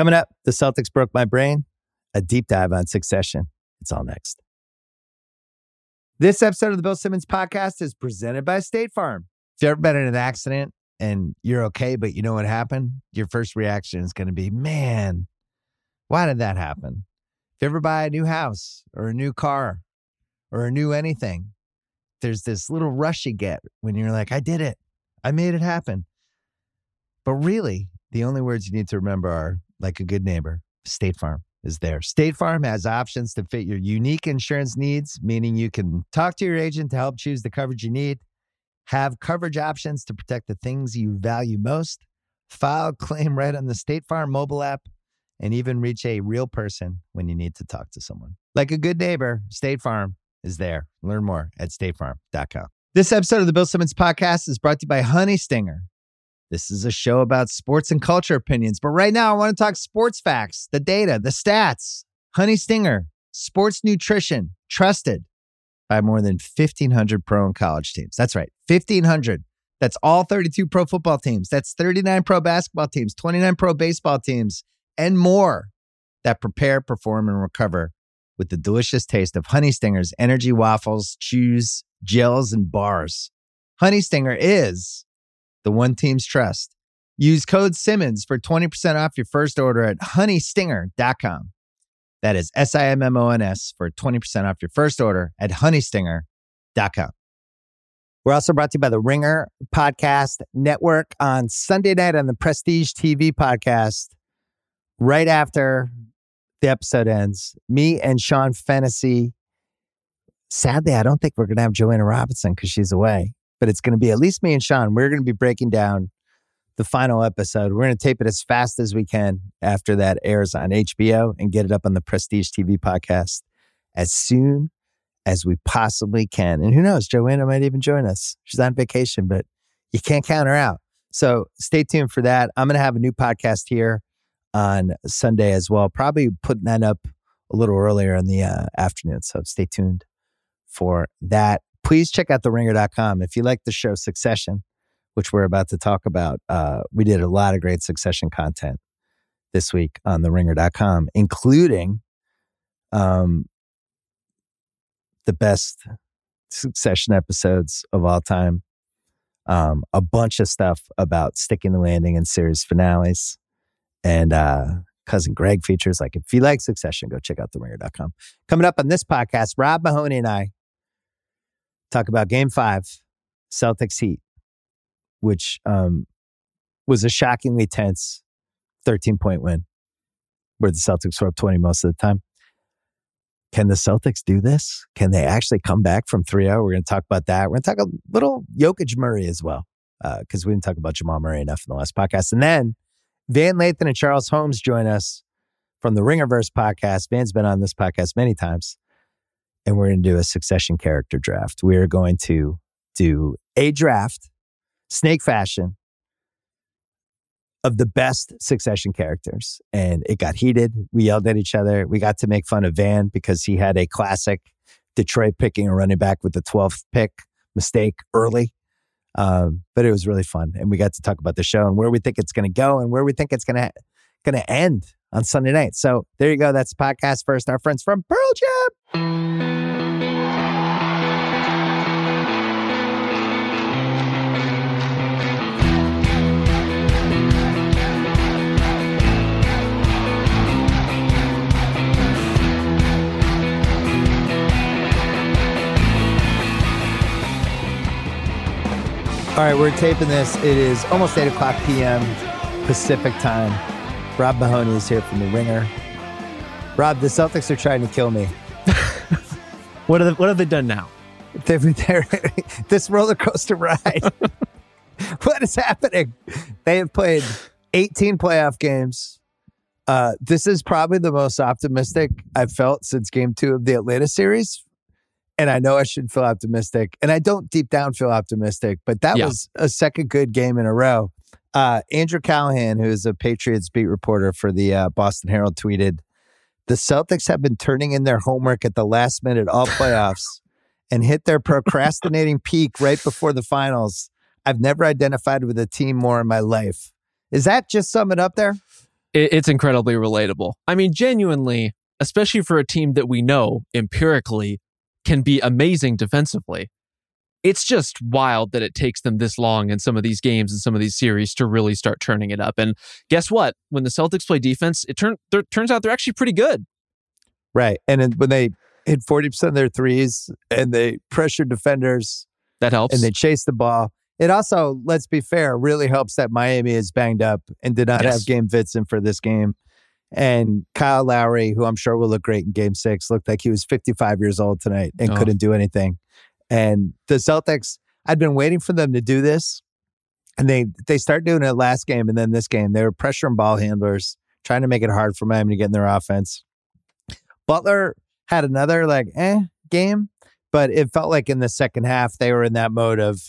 Coming up, the Celtics broke my brain, a deep dive on succession. It's all next. This episode of the Bill Simmons podcast is presented by State Farm. If you've ever been in an accident and you're okay, but you know what happened, your first reaction is going to be, man, why did that happen? If you ever buy a new house or a new car or a new anything, there's this little rush you get when you're like, I did it. I made it happen. But really, the only words you need to remember are like a good neighbor, State Farm is there. State Farm has options to fit your unique insurance needs, meaning you can talk to your agent to help choose the coverage you need, have coverage options to protect the things you value most, file claim right on the State Farm mobile app, and even reach a real person when you need to talk to someone. Like a good neighbor, State Farm is there. Learn more at statefarm.com. This episode of the Bill Simmons podcast is brought to you by Honey Stinger. This is a show about sports and culture opinions, but right now I want to talk sports facts, the data, the stats. Honey Stinger, sports nutrition, trusted by more than 1,500 pro and college teams. That's right, 1,500. That's all 32 pro football teams. That's 39 pro basketball teams, 29 pro baseball teams, and more that prepare, perform, and recover with the delicious taste of Honey Stinger's energy waffles, chews, gels, and bars. Honey Stinger is the one team's trust. Use code Simmons for 20% off your first order at honeystinger.com. That is S I M M O N S for 20% off your first order at honeystinger.com. We're also brought to you by the Ringer Podcast Network on Sunday night on the Prestige TV podcast. Right after the episode ends, me and Sean Fennessy. Sadly, I don't think we're going to have Joanna Robinson because she's away but it's going to be at least me and Sean. We're going to be breaking down the final episode. We're going to tape it as fast as we can after that airs on HBO and get it up on the Prestige TV podcast as soon as we possibly can. And who knows, Joanna might even join us. She's on vacation, but you can't count her out. So stay tuned for that. I'm going to have a new podcast here on Sunday as well, probably putting that up a little earlier in the uh, afternoon. So stay tuned for that please check out theringer.com. If you like the show Succession, which we're about to talk about, uh, we did a lot of great Succession content this week on theringer.com, including um, the best Succession episodes of all time. Um, a bunch of stuff about sticking the landing and series finales. And uh, cousin Greg features. Like, if you like Succession, go check out theringer.com. Coming up on this podcast, Rob Mahoney and I talk about game five, Celtics Heat, which um, was a shockingly tense 13 point win where the Celtics were up 20 most of the time. Can the Celtics do this? Can they actually come back from 3 0? We're going to talk about that. We're going to talk a little Jokic Murray as well, because uh, we didn't talk about Jamal Murray enough in the last podcast. And then Van Lathan and Charles Holmes join us from the Ringerverse podcast. Van's been on this podcast many times and we're going to do a succession character draft. We are going to do a draft, snake fashion, of the best succession characters. And it got heated. We yelled at each other. We got to make fun of Van because he had a classic Detroit picking a running back with the 12th pick mistake early. Um, but it was really fun. And we got to talk about the show and where we think it's going to go and where we think it's going to going to end on Sunday night. So there you go. That's the podcast first. Our friends from Pearl Jam. All right, we're taping this. It is almost 8 o'clock p.m. Pacific time. Rob Mahoney is here from The Ringer. Rob, the Celtics are trying to kill me. what, have, what have they done now? They're, they're, this roller coaster ride. what is happening? They have played 18 playoff games. Uh, this is probably the most optimistic I've felt since game two of the Atlanta series and I know I should feel optimistic, and I don't deep down feel optimistic, but that yeah. was a second good game in a row. Uh, Andrew Callahan, who is a Patriots beat reporter for the uh, Boston Herald, tweeted, "The Celtics have been turning in their homework at the last minute all playoffs and hit their procrastinating peak right before the finals. I've never identified with a team more in my life." Is that just sum it up there? It's incredibly relatable. I mean, genuinely, especially for a team that we know empirically can be amazing defensively. It's just wild that it takes them this long in some of these games and some of these series to really start turning it up. And guess what? When the Celtics play defense, it turn, turns out they're actually pretty good. Right. And when they hit 40% of their threes and they pressure defenders, that helps. And they chase the ball. It also, let's be fair, really helps that Miami is banged up and did not yes. have Gabe Vincent for this game. And Kyle Lowry, who I'm sure will look great in game six, looked like he was 55 years old tonight and oh. couldn't do anything. And the Celtics, I'd been waiting for them to do this. And they they start doing it last game and then this game. They were pressuring ball handlers, trying to make it hard for Miami to get in their offense. Butler had another like eh game, but it felt like in the second half they were in that mode of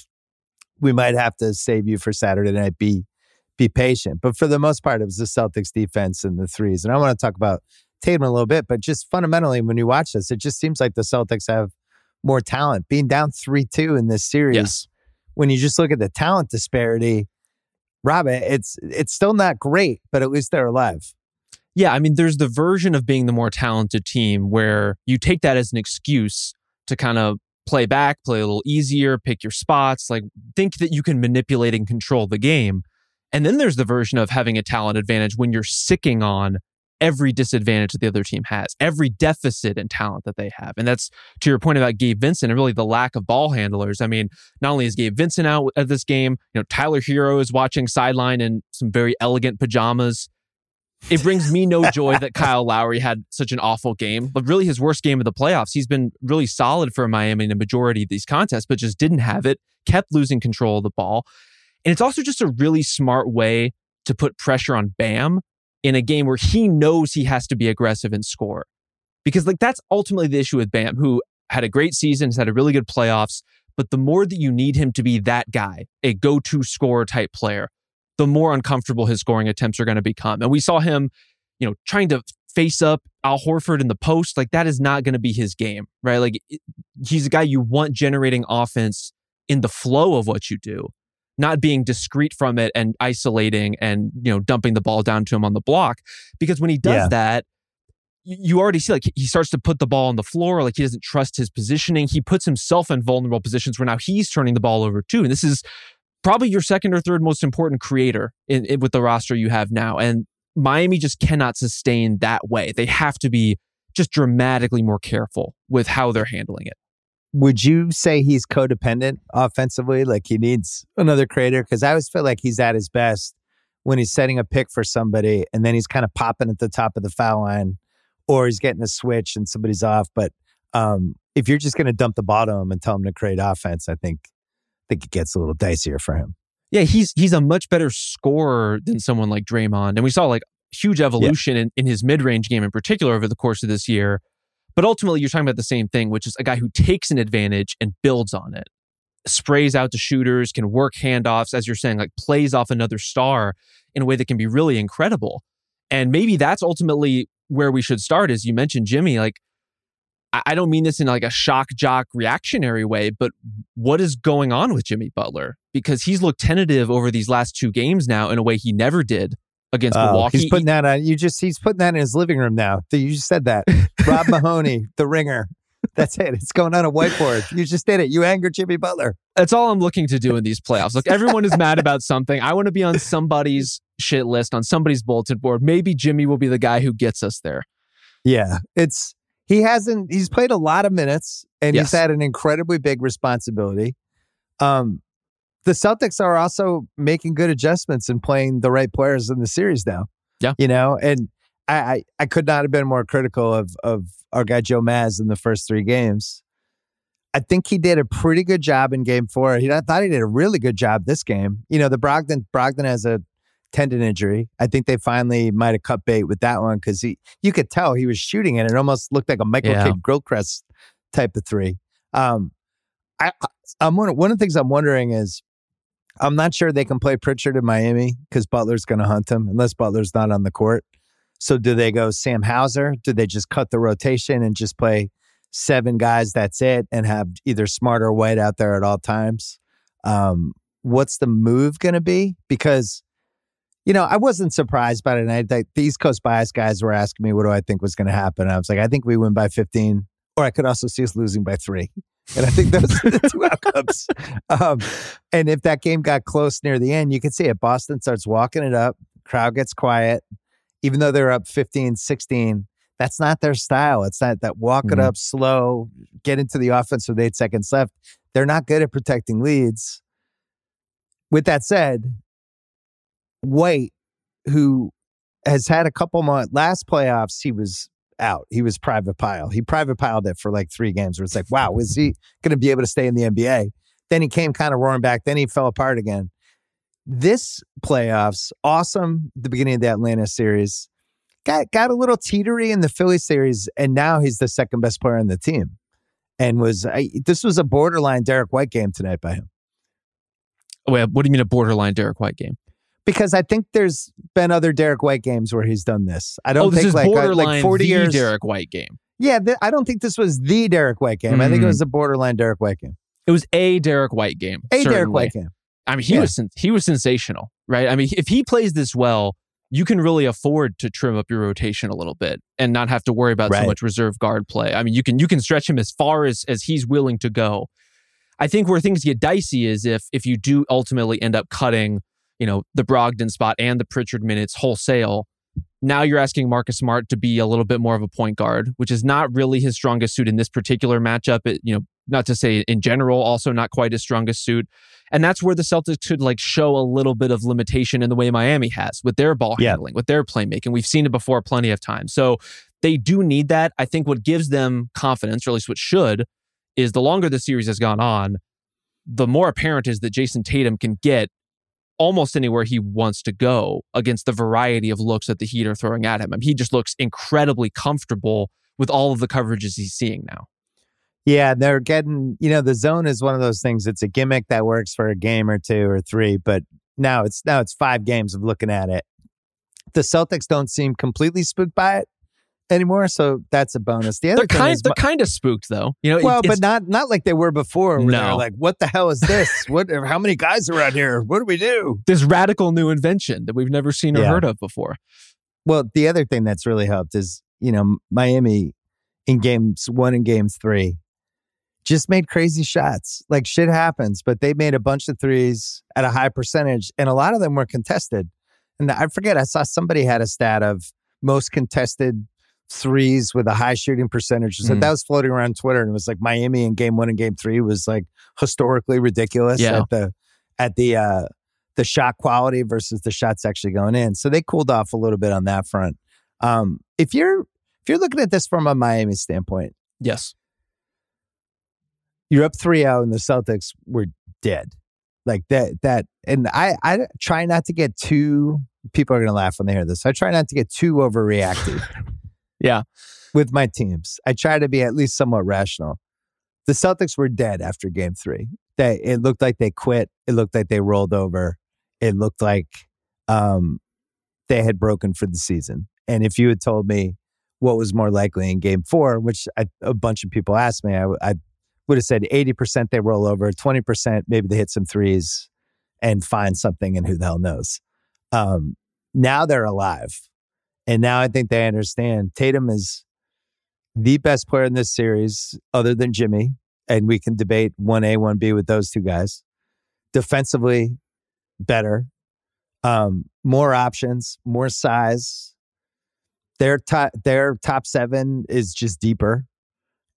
we might have to save you for Saturday night. Be be patient. But for the most part, it was the Celtics defense and the threes. And I want to talk about Tatum a little bit, but just fundamentally, when you watch this, it just seems like the Celtics have more talent. Being down 3 2 in this series, yes. when you just look at the talent disparity, Robin, it's it's still not great, but at least they're alive. Yeah, I mean, there's the version of being the more talented team where you take that as an excuse to kind of play back, play a little easier, pick your spots, like think that you can manipulate and control the game. And then there's the version of having a talent advantage when you're sicking on every disadvantage that the other team has, every deficit in talent that they have. And that's to your point about Gabe Vincent and really the lack of ball handlers. I mean, not only is Gabe Vincent out at this game, you know, Tyler Herro is watching sideline in some very elegant pajamas. It brings me no joy that Kyle Lowry had such an awful game, but really his worst game of the playoffs. He's been really solid for Miami in a majority of these contests, but just didn't have it, kept losing control of the ball. And it's also just a really smart way to put pressure on Bam in a game where he knows he has to be aggressive and score. Because like that's ultimately the issue with Bam, who had a great season, has had a really good playoffs, but the more that you need him to be that guy, a go-to scorer type player, the more uncomfortable his scoring attempts are going to become. And we saw him, you know, trying to face up Al Horford in the post. Like that is not going to be his game, right? Like he's a guy you want generating offense in the flow of what you do, not being discreet from it and isolating and, you know, dumping the ball down to him on the block. Because when he does yeah. that, you already see like he starts to put the ball on the floor like he doesn't trust his positioning he puts himself in vulnerable positions where now he's turning the ball over too and this is probably your second or third most important creator in, in, with the roster you have now. And Miami just cannot sustain that way. They have to be just dramatically more careful with how they're handling it. Would you say he's codependent offensively? Like he needs another creator? Because I always feel like he's at his best when he's setting a pick for somebody and then he's kind of popping at the top of the foul line or he's getting a switch and somebody's off. But um, if you're just going to dump the ball to him and tell him to create offense, I think think it gets a little dicier for him. Yeah, he's he's a much better scorer than someone like Draymond. And we saw like huge evolution yeah. in, in his mid-range game in particular over the course of this year. But ultimately you're talking about the same thing, which is a guy who takes an advantage and builds on it. Sprays out to shooters, can work handoffs, as you're saying, like plays off another star in a way that can be really incredible. And maybe that's ultimately where we should start, as you mentioned, Jimmy. Like I don't mean this in like a shock jock reactionary way, but what is going on with Jimmy Butler? Because he's looked tentative over these last two games now in a way he never did against oh, Milwaukee. He's putting that on. You just he's putting that in his living room now. You just said that. Rob Mahoney, the ringer. That's it. It's going on a whiteboard. You just did it. You angered Jimmy Butler. That's all I'm looking to do in these playoffs. Look, everyone is mad about something. I want to be on somebody's shit list, on somebody's bulletin board. Maybe Jimmy will be the guy who gets us there. Yeah, it's he hasn't he's played a lot of minutes and yes. he's had an incredibly big responsibility um the celtics are also making good adjustments and playing the right players in the series now yeah you know and I, I, I could not have been more critical of of our guy Joe Maz in the first three games. I think he did a pretty good job in game four. He I thought he did a really good job this game. You know, the Brogdon Brogdon has a tendon injury. I think they finally might have cut bait with that one because he you could tell he was shooting it. It almost looked like a Michael yeah. Kidd Gilchrist type of three. Um, I, I'm one, one of the things I'm wondering is I'm not sure they can play Pritchard in Miami because Butler's going to hunt him unless Butler's not on the court. So do they go Sam Hauser? Do they just cut the rotation and just play seven guys? That's it, and have either Smart or White out there at all times. Um, what's the move going to be? Because you know, I wasn't surprised by it. And I, the East Coast bias guys were asking me, what do I think was going to happen? And I was like, I think we win by 15, or I could also see us losing by three. And I think those are the two outcomes. Um, and if that game got close near the end, you could see it. Boston starts walking it up, crowd gets quiet. Even though they're up 15, 16, that's not their style. It's not that walk it Mhm. up slow, get into the offense with eight seconds left. They're not good at protecting leads. With that said, White, who has had a couple months, last playoffs, he was out. He was private pile. He private piled it for like three games where it's like, wow, is he going to be able to stay in the NBA? Then he came kind of roaring back. Then he fell apart again. This playoffs, awesome. The beginning of the Atlanta series got got a little teetery in the Philly series, and now he's the second best player on the team. And was I, this was a borderline Derrick White game tonight by him Wait, what do you mean a borderline Derrick White game? Because I think there's been other Derrick White games where he's done this. I don't oh, this think like uh, borderline like 40 the years. Derrick White game. Yeah, th- I don't think this was the Derrick White game. I think it Mm. was a borderline Derrick White game. It was a Derrick White game. A Derek. White game. I mean, he Yeah. was he was sensational, right? I mean, if he plays this well, you can really afford to trim up your rotation a little bit and not have to worry about Right. so much reserve guard play. I mean, you can you can stretch him as far as as he's willing to go. I think where things get dicey is if if you do ultimately end up cutting, you know, the Brogdon spot and the Pritchard minutes wholesale. Now you're asking Marcus Smart to be a little bit more of a point guard, which is not really his strongest suit in this particular matchup. It, you know, not to say in general, also not quite his strongest suit. And that's where the Celtics could like show a little bit of limitation in the way Miami has with their ball Yeah. handling, with their playmaking. We've seen it before plenty of times. So they do need that. I think what gives them confidence, or at least what should, is the longer the series has gone on, the more apparent is that Jayson Tatum can get almost anywhere he wants to go against the variety of looks that the Heat are throwing at him. I mean, he just looks incredibly comfortable with all of the coverages he's seeing now. Yeah, they're getting, you know, the zone is one of those things. It's a gimmick that works for a game or two or three, but now it's now it's five games of looking at it. The Celtics don't seem completely spooked by it anymore, so that's a bonus. The other They're kind, is, they're kind of spooked though. You know, well, but not not like they were before. Where No. like, what the hell is this? what? How many guys are out here? What do we do? this radical new invention that we've never seen or Yeah. heard of before. Well, the other thing that's really helped is, you know, Miami in games one and games three just made crazy shots. Like shit happens, but they made a bunch of threes at a high percentage, and a lot of them were contested. And I forget, I saw somebody had a stat of most contested threes with a high shooting percentage. So Mm. that was floating around Twitter, and it was like Miami in game one and game three was like historically ridiculous Yeah. at the at the uh the shot quality versus the shots actually going in. So they cooled off a little bit on that front. Um, if you're if you're looking at this from a Miami standpoint, Yes. you're up 3-0 and the Celtics were dead. Like that that and I I try not to get too people are going to laugh when they hear this. I try not to get too overreactive Yeah. with my teams. I try to be at least somewhat rational. The Celtics were dead after game 3. They it looked like they quit. It looked like they rolled over. It looked like um they had broken for the season. And if you had told me what was more likely in game 4, which I, a bunch of people asked me, I, I would have said 80% they roll over, 20% maybe they hit some threes and find something and who the hell knows. Um, now they're alive. And now I think they understand Tatum is the best player in this series other than Jimmy. And we can debate 1A, 1B with those two guys. Defensively, better. Um, more options, more size. Their top, their top seven is just deeper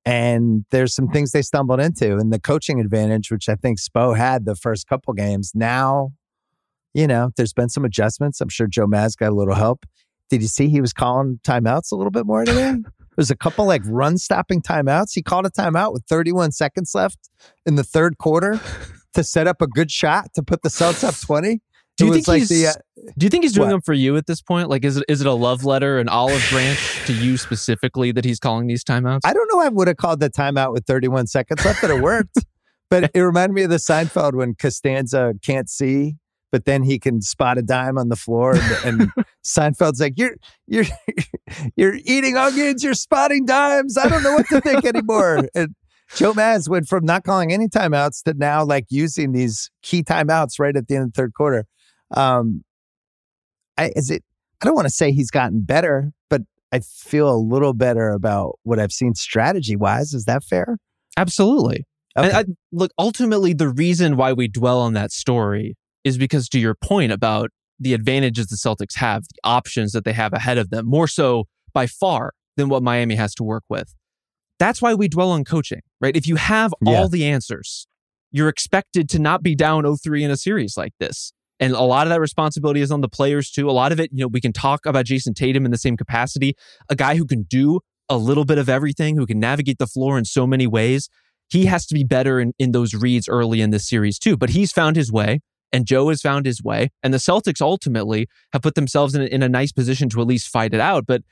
and there's some things they stumbled into and the coaching advantage which i think spo had the first couple games now you know there's been some adjustments i'm sure joe maz got a little help did you see he was calling timeouts a little bit more today there's a couple like run stopping timeouts he called a timeout with 31 seconds left in the third quarter to set up a good shot to put the celtics up 20 Do you think like he's the, uh, Do you think he's doing what? them for you at this point? Like, is it is it a love letter, an olive branch to you specifically that he's calling these timeouts? I don't know. I would have called the timeout with 31 seconds left, but it worked. but it reminded me of the Seinfeld when Costanza can't see, but then he can spot a dime on the floor, and, and Seinfeld's like, "You're you're you're eating onions. You're spotting dimes. I don't know what to think anymore." And Joe Maz went from not calling any timeouts to now like using these key timeouts right at the end of the third quarter. Um, I, is it? I don't want to say he's gotten better, but I feel a little better about what I've seen strategy wise. Is that fair? Absolutely. Okay. And I, look, ultimately, the reason why we dwell on that story is because, to your point about the advantages the Celtics have, the options that they have ahead of them, more so by far than what Miami has to work with. That's why we dwell on coaching, right? If you have Yeah. all the answers, you're expected to not be down 0-3 in a series like this. And a lot of that responsibility is on the players too. A lot of it, you know, we can talk about Jayson Tatum in the same capacity, a guy who can do a little bit of everything, who can navigate the floor in so many ways. He has to be better in, in those reads early in this series too. But he's found his way and Joe has found his way. And the Celtics ultimately have put themselves in a, in a nice position to at least fight it out. But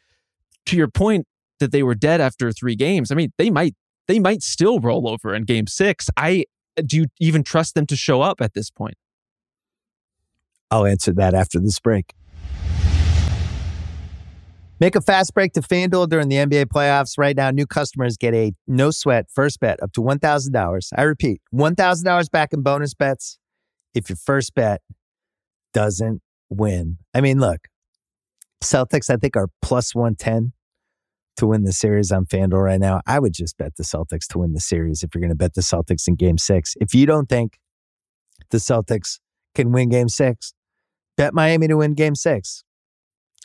to your point that they were dead after three games, I mean, they might they might still roll over in game six. I do you even trust them to show up at this point? I'll answer that after this break. Make a fast break to FanDuel during the NBA playoffs. Right now, new customers get a no sweat first bet up to $1,000. I repeat, $1,000 back in bonus bets if your first bet doesn't win. I mean, look, Celtics, I think, are plus 110 to win the series on FanDuel right now. I would just bet the Celtics to win the series if you're going to bet the Celtics in game six. If you don't think the Celtics can win game six, bet Miami to win game six.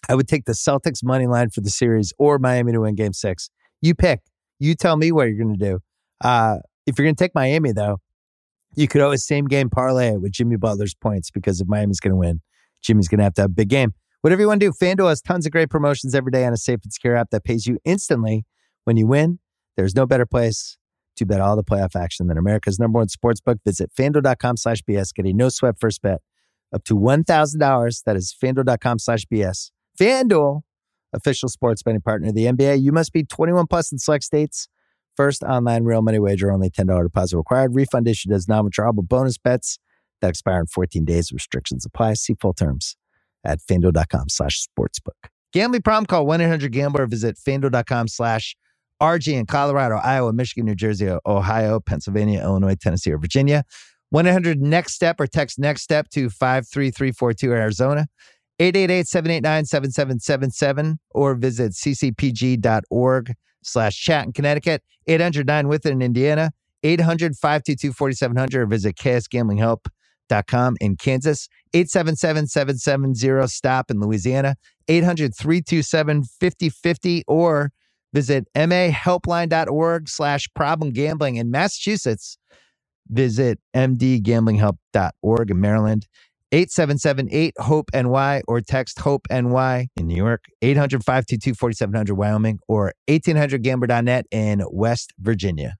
I would take the Celtics money line for the series or Miami to win game six. You pick. You tell me what you're going to do. Uh, if you're going to take Miami, though, you could always same game parlay with Jimmy Butler's points because if Miami's going to win, Jimmy's going to have to have a big game. Whatever you want to do, FanDuel has tons of great promotions every day on a safe and secure app that pays you instantly when you win. There's no better place to bet all the playoff action than America's number one sports book. Visit fanduel.com slash BS. Get a no sweat first bet up to $1,000. That is fanduel.com slash BS. FanDuel, official sports betting partner of the NBA. You must be 21 plus in select states. First online real money wager, only $10 deposit required. Refund issued as non-withdrawable bonus bets that expire in 14 days. Restrictions apply. See full terms at fanduel.com slash sportsbook. Gambling problem? Call 1-800-GAMBLER. Visit fanduel.com slash RG in Colorado, Iowa, Michigan, New Jersey, Ohio, Pennsylvania, Illinois, Tennessee, or Virginia. 1-800-NEXT-STEP or text NEXT STEP to 53342 Arizona. 888-789-7777 or visit ccpg.org slash chat in Connecticut. 809 with it in Indiana. 800-522-4700 or visit ksgamblinghelp.com in Kansas. 877-770-STOP in Louisiana. 800-327-5050 or visit mahelpline.org slash problem gambling in Massachusetts. Visit mdgamblinghelp.org in Maryland. 877-8-HOPE-NY or text HOPE-NY in New York, 800-522-4700 Wyoming or 1800gambler.net in West Virginia.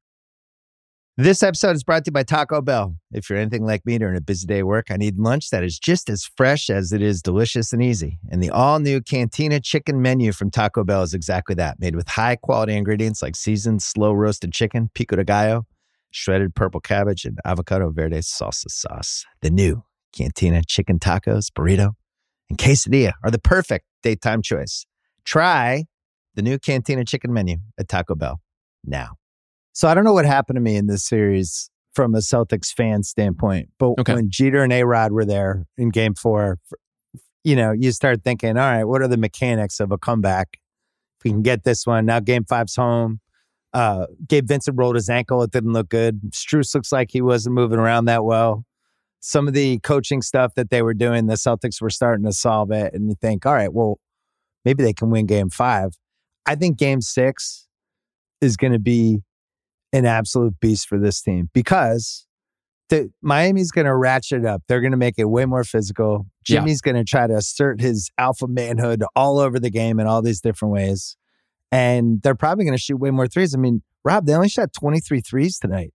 This episode is brought to you by Taco Bell. If you're anything like me during a busy day at work, I need lunch that is just as fresh as it is delicious and easy. And the all-new Cantina chicken menu from Taco Bell is exactly that, made with high-quality ingredients like seasoned, slow-roasted chicken, pico de gallo, shredded purple cabbage, and avocado verde salsa sauce. The new Cantina chicken tacos, burrito, and quesadilla are the perfect daytime choice. Try the new Cantina chicken menu at Taco Bell now. So I don't know what happened to me in this series from a Celtics fan standpoint, but Okay. when Jeter and A Rod were there in game four, you know, you start thinking, all right, what are the mechanics of a comeback? If we can get this one. Now game five's home. Uh, Gabe Vincent rolled his ankle. It didn't look good. Strus looks like he wasn't moving around that well some of the coaching stuff that they were doing, the Celtics were starting to solve it. And you think, all right, well, maybe they can win game five. I think game six is going to be an absolute beast for this team because the, Miami's going to ratchet it up. They're going to make it way more physical. Yeah. Jimmy's going to try to assert his alpha manhood all over the game in all these different ways. And they're probably going to shoot way more threes. I mean, Rob, they only shot 23 threes tonight.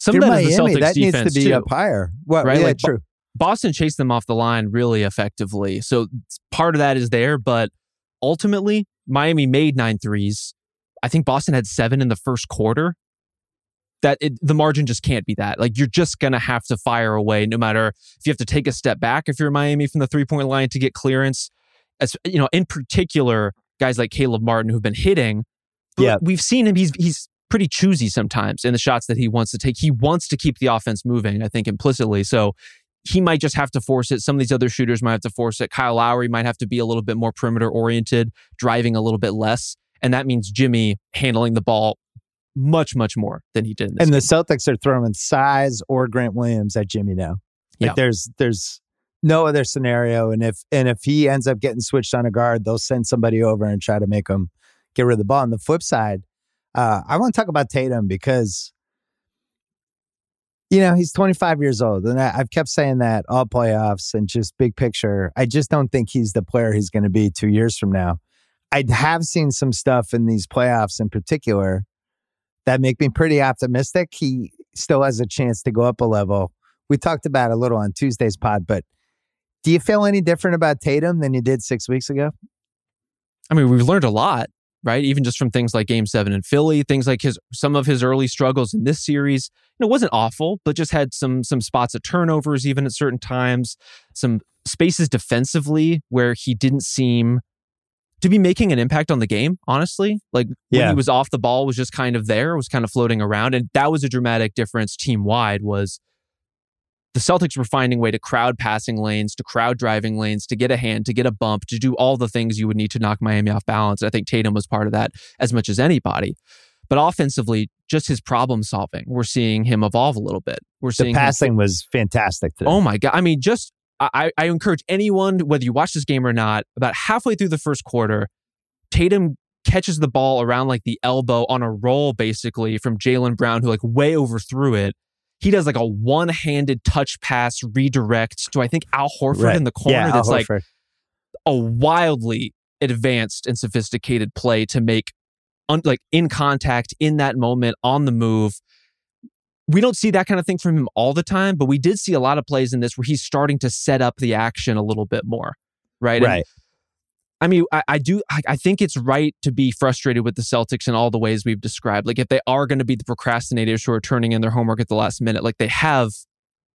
Some They're of that is the Miami. Celtics That needs defense to be too. up higher. Well, Right, yeah, like, true. Boston chased them off the line really effectively. So part of that is there, but ultimately, Miami made nine threes. I think Boston had seven in the first quarter. That it, the margin just can't be that. Like you're just gonna have to fire away, no matter if you have to take a step back if you're Miami from the three point line to get clearance. As you know, in particular, guys like Caleb Martin who've been hitting. But Yeah. we've seen him. He's he's pretty choosy sometimes in the shots that he wants to take. He wants to keep the offense moving. I think implicitly. So he might just have to force it. Some of these other shooters might have to force it. Kyle Lowry might have to be a little bit more perimeter oriented, driving a little bit less. And that means Jimmy handling the ball much, much more than he did. and game. the Celtics are throwing size or Grant Williams at Jimmy now. Like Yeah. there's there's no other scenario. And if and if he ends up getting switched on a guard, they'll send somebody over and try to make him get rid of the ball. On the flip side, uh, I want to talk about Tatum because you know he's 25 years old, and I, I've kept saying that all playoffs and just big picture. I just don't think he's the player he's going to be two years from now. I have seen some stuff in these playoffs in particular that make me pretty optimistic. He still has a chance to go up a level. We talked about a little on Tuesday's pod, but do you feel any different about Tatum than you did six weeks ago? I mean, we've learned a lot, right? Even just from things like Game Seven in Philly, things like his some of his early struggles in this series. You know, it wasn't awful, but just had some some spots of turnovers, even at certain times, some spaces defensively where he didn't seem to be making an impact on the game. Honestly, like when Yeah. he was off the ball, was just kind of there, was kind of floating around, and that was a dramatic difference team wide. Was the Celtics were finding a way to crowd passing lanes, to crowd driving lanes, to get a hand, to get a bump, to do all the things you would need to knock Miami off balance. I think Tatum was part of that as much as anybody. But offensively, just his problem solving, we're seeing him evolve a little bit. We're The seeing him- passing was fantastic today. Oh my god! I mean, just I, I encourage anyone, whether you watch this game or not, about halfway through the first quarter, Tatum catches the ball around like the elbow on a roll, basically from Jaylen Brown, who like way overthrew it. He does like a one-handed touch pass redirect to I think Al Horford Right. in the corner. yeah, that's like a wildly advanced and sophisticated play to make un- like in contact in that moment on the move we don't see that kind of thing from him all the time but we did see a lot of plays in this where he's starting to set up the action a little bit more right And, right. I mean i, I do I, I think it's right to be frustrated with the celtics in all the ways we've described like if they are going to be the procrastinators who are turning in their homework at the last minute like they have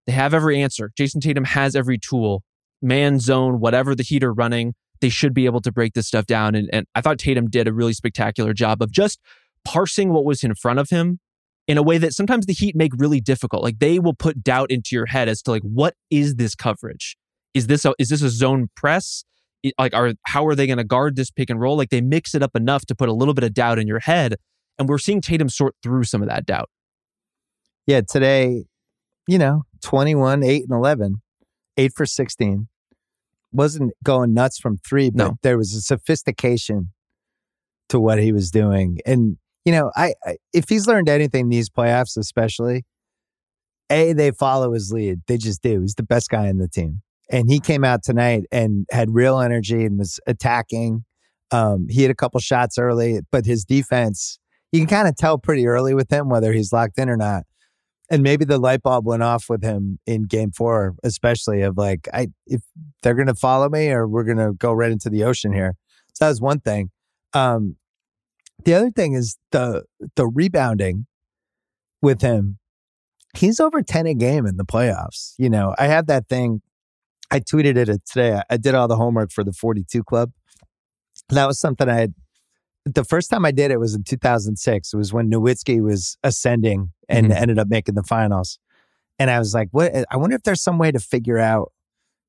they have every answer jayson tatum has every tool man zone whatever the heat are running they should be able to break this stuff down. And, and I thought Tatum did a really spectacular job of just parsing what was in front of him in a way that sometimes the Heat make really difficult. Like they will put doubt into your head as to like, what is this coverage? Is this a is this a zone press? Like, are how are they going to guard this pick and roll? Like they mix it up enough to put a little bit of doubt in your head. And we're seeing Tatum sort through some of that doubt. Yeah, today, you know, 21, 8, and 11, 8 for 16. Wasn't going nuts from three, but No. there was a sophistication to what he was doing. And, you know, I, I if he's learned anything these playoffs, especially, A, they follow his lead. They just do. He's the best guy in the team. And he came out tonight and had real energy and was attacking. Um, he had a couple shots early, but his defense, you can kind of tell pretty early with him whether he's locked in or not and maybe the light bulb went off with him in game four, especially of like, I if they're gonna follow me or we're gonna go right into the ocean here. So that was one thing. Um, the other thing is the the rebounding with him. He's over ten a game in the playoffs. You know, I had that thing. I tweeted it today. I- did all the homework for the Forty Two Club. That was something I had. The first time I did it was in 2006. It was when Nowitzki was ascending and Mhm. ended up making the finals. And I was like, what? I wonder if there's some way to figure out,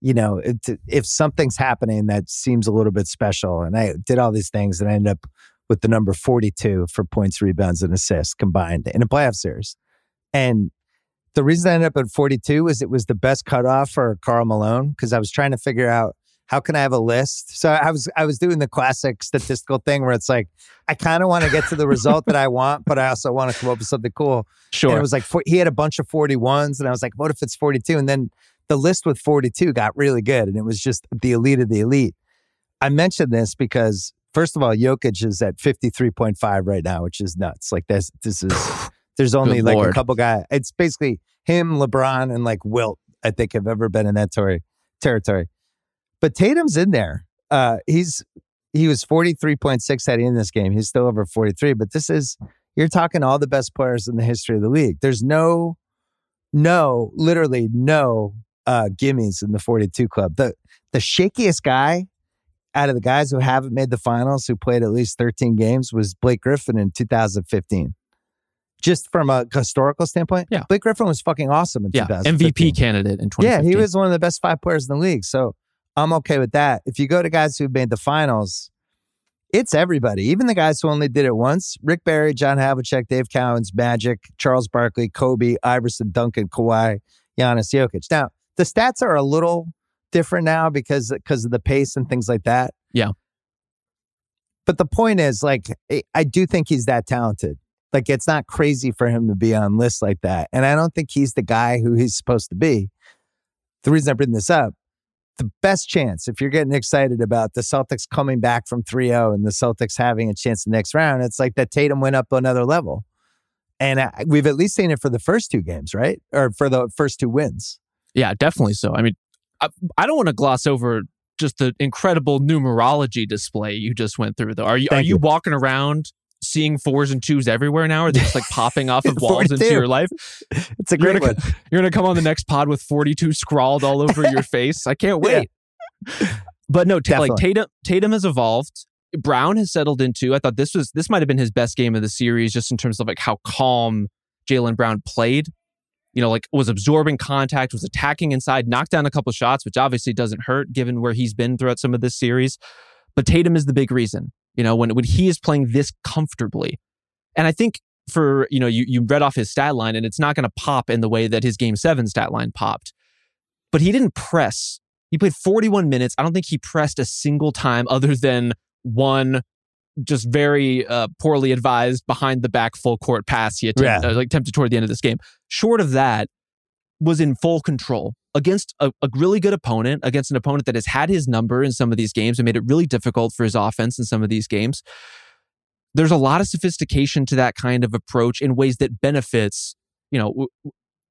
you know, if, if something's happening that seems a little bit special. And I did all these things and I ended up with the number 42 for points, rebounds, and assists combined in a playoff series. And the reason I ended up at 42 is it was the best cutoff for Karl Malone because I was trying to figure out how can I have a list. So I was I was doing the classic statistical thing where it's like I kind of want to get to the result that I want, but I also want to come up with something cool. Sure. And it was like he had a bunch of 41s, and I was like, what if it's 42? And then the list with 42 got really good, and it was just the elite of the elite. I mentioned this because first of all, Jokic is at 53.5 right now, which is nuts. Like this, this is there's only Good like a couple guys. It's basically him, LeBron, and like Wilt. I think have ever been in that tori- territory. But Tatum's in there. Uh, he's he was 43.6 heading in this game. He's still over 43, but this is you're talking all the best players in the history of the league. There's no, no, literally no uh, gimmies in the 42 club. The the shakiest guy out of the guys who haven't made the finals, who played at least 13 games, was Blake Griffin in 2015. Just from a historical standpoint, Yeah. Blake Griffin was fucking awesome in Yeah, 2015. MVP candidate in 2015. Yeah, he was one of the best five players in the league. So I'm okay with that. If you go to guys who've made the finals, it's everybody, even the guys who only did it once. Rick Barry, John Havlicek, Dave Cowens, Magic, Charles Barkley, Kobe, Iverson, Duncan, Kawhi, Giannis, Jokic. Now, the stats are a little different now because because of the pace and things like that. Yeah. But the point is, like, I do think he's that talented. Like, it's not crazy for him to be on lists like that. And I don't think he's the guy who he's supposed to be. The reason I bring this up, the best chance, if you're getting excited about the Celtics coming back from 3 0 and the Celtics having a chance in the next round, it's like that Tatum went up another level. And I, we've at least seen it for the first two games, right? Or for the first two wins. Yeah, definitely so. I mean, I, I don't want to gloss over just the incredible numerology display you just went through, though. Are you are you you. walking around seeing fours and twos everywhere now? Are they just like popping off of walls into your life? It's a You're great gonna, one. you're gonna come on the next pod with 42 scrawled all over your face. I can't wait. But no, ta- like Tatum, Tatum has evolved. Brown has settled into. I thought this was this might have been his best game of the series, just in terms of like how calm Jaylen Brown played. You know, like was absorbing contact, was attacking inside, knocked down a couple shots, which obviously doesn't hurt given where he's been throughout some of this series. But Tatum is the big reason. You know, when when he is playing this comfortably, and I think for you know you you read off his stat line, and it's not going to pop in the way that his Game Seven stat line popped. But he didn't press. He played 41 minutes. I don't think he pressed a single time other than one just very uh, poorly advised behind the back full court pass he attempted, Yeah. uh, like attempted toward the end of this game. Short of that, was in full control against a, a really good opponent, against an opponent that has had his number in some of these games and made it really difficult for his offense in some of these games. There's a lot of sophistication to that kind of approach in ways that benefits, you know,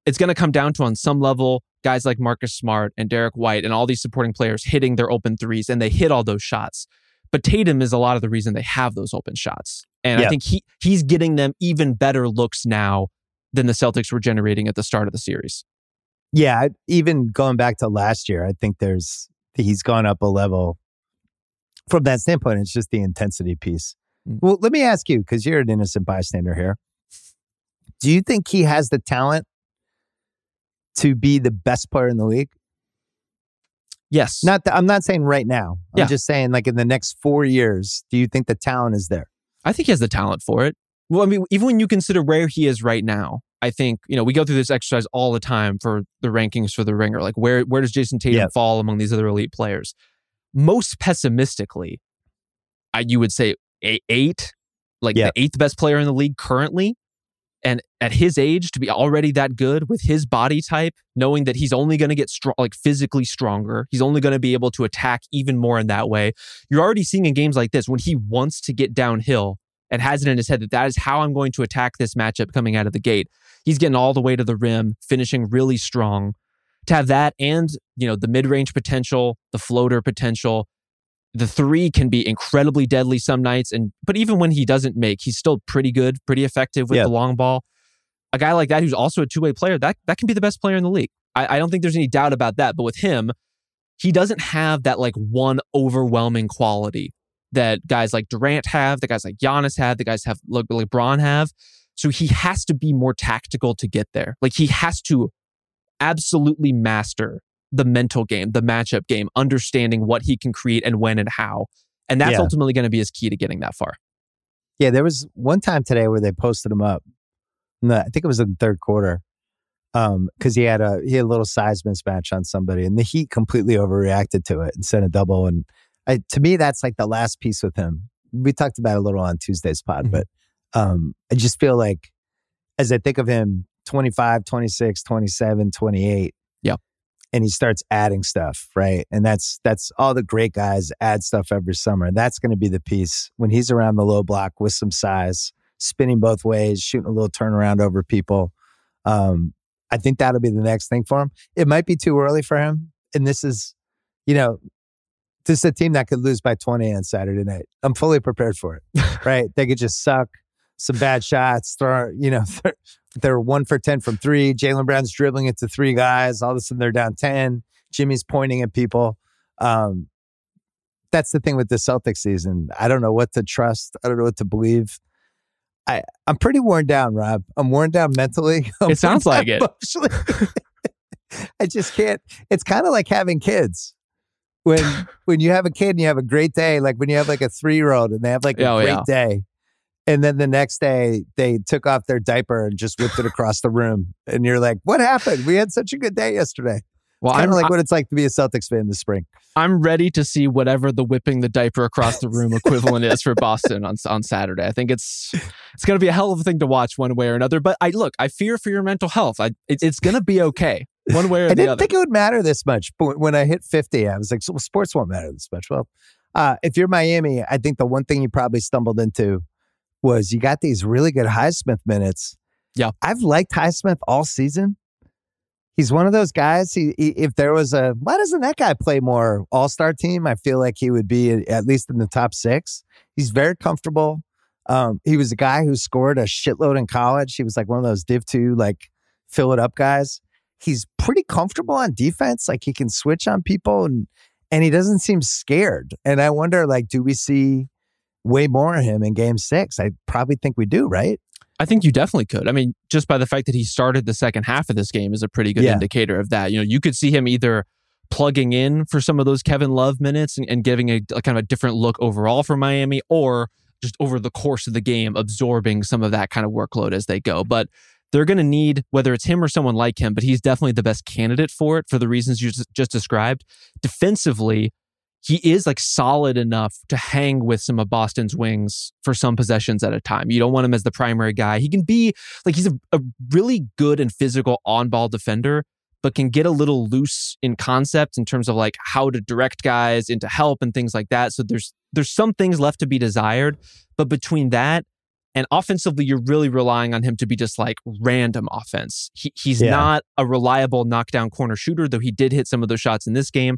it's going to come down to on some level guys like Marcus Smart and Derrick White and all these supporting players hitting their open threes and they hit all those shots. But Tatum is a lot of the reason they have those open shots. And I think he he's getting them even better looks now than the Celtics were generating at the start of the series. Yeah, even going back to last year, I think there's he's gone up a level from that standpoint. It's just the intensity piece. Mm. Well, let me ask you because you're an innocent bystander here. Do you think he has the talent to be the best player in the league? Yes. Not that I'm not saying right now. I'm Yeah. just saying like in the next four years. Do you think the talent is there? I think he has the talent for it. Well, I mean, even when you consider where he is right now, I think, you know, we go through this exercise all the time for the rankings for the ringer. Like where where does Jayson Tatum Yeah. fall among these other elite players? Most pessimistically, I, you would say eight, like Yeah. the eighth best player in the league currently. And at his age, to be already that good with his body type, knowing that he's only going to get strong, like physically stronger, he's only going to be able to attack even more in that way. You're already seeing in games like this when he wants to get downhill and has it in his head that that is how I'm going to attack this matchup coming out of the gate. He's getting all the way to the rim, finishing really strong. To have that and, you know, the mid-range potential, the floater potential, the three can be incredibly deadly some nights and but even when he doesn't make, he's still pretty good, pretty effective with Yeah. the long ball. A guy like that who's also a two-way player, that that can be the best player in the league. I, I don't think there's any doubt about that. But with him, he doesn't have that like one overwhelming quality that guys like Durant have, that guys like Giannis have, that guys have like LeBron have. So he has to be more tactical to get there. Like he has to absolutely master the mental game, the matchup game, understanding what he can create and when and how. And that's Yeah. ultimately going to be his key to getting that far. Yeah, there was one time today where they posted him up. the- I think it was in the third quarter. Um, because he had a he had a little size mismatch on somebody, and the Heat completely overreacted to it and sent a double. And I, to me, that's like the last piece with him. We talked about it a little on Tuesday's pod, Mhm. but um, I just feel like as I think of him 25, 26, 27, 28. Yep. And he starts adding stuff, right? And that's that's all the great guys add stuff every summer. That's going to be the piece when he's around the low block with some size, spinning both ways, shooting a little turnaround over people. Um, I think that'll be the next thing for him. It might be too early for him. And this is, you know, this is a team that could lose by 20 on Saturday night. I'm fully prepared for it, right? They could just suck some bad shots, throw, you know, they're one for 10 from three. Jaylen Brown's dribbling into three guys. All of a sudden they're down 10. Jimmy's pointing at people. Um, that's the thing with the Celtics season. I don't know what to trust. I don't know what to believe. I, I'm pretty worn down, Rob. I'm worn down mentally. I'm it sounds like it. I just can't. It's kind of like having kids. When when you have a kid and you have a great day, like when you have like a three year old and they have like a oh, great yeah. day, and then the next day they took off their diaper and just whipped it across the room, and you're like, "What happened? We had such a good day yesterday." Well, I'm like what it's like to be a Celtics fan this spring. I'm ready to see whatever the whipping the diaper across the room equivalent is for Boston on on Saturday. I think it's it's going to be a hell of a thing to watch one way or another. But I look, I fear for your mental health. I it, it's going to be okay one way or I the didn't think it would matter this much, but when I hit 50, I was like, so sports won't matter this much. Well, uh, if you're Miami, I think the one thing you probably stumbled into was you got these really good Highsmith minutes. Yeah, I've liked Highsmith all season he's one of those guys. He, he, if there was a why doesn't that guy play more All Star team? I feel like he would be at least in the top six. He's very comfortable. Um, he was a guy who scored a shitload in college. He was like one of those Div two like fill it up guys. He's pretty comfortable on defense. Like he can switch on people and and he doesn't seem scared. And I wonder, like, do we see way more of him in Game Six? I probably think we do, right? I think you definitely could. I mean, just by the fact that he started the second half of this game is a pretty good yeah. indicator of that. You know, you could see him either plugging in for some of those Kevin Love minutes and, and giving a, a, kind of a different look overall for Miami, or just over the course of the game absorbing some of that kind of workload as they go. But they're going to need whether it's him or someone like him, but he's definitely the best candidate for it for the reasons you just described. Defensively, he is like solid enough to hang with some of Boston's wings for some possessions at a time. You don't want him as the primary guy. He can be like he's a, a really good and physical on ball defender, but can get a little loose in concept in terms of like how to direct guys into help and things like that. So there's there's some things left to be desired, but between that and offensively, you're really relying on him to be just like random offense. He, he's yeah. not a reliable knockdown corner shooter, though he did hit some of those shots in this game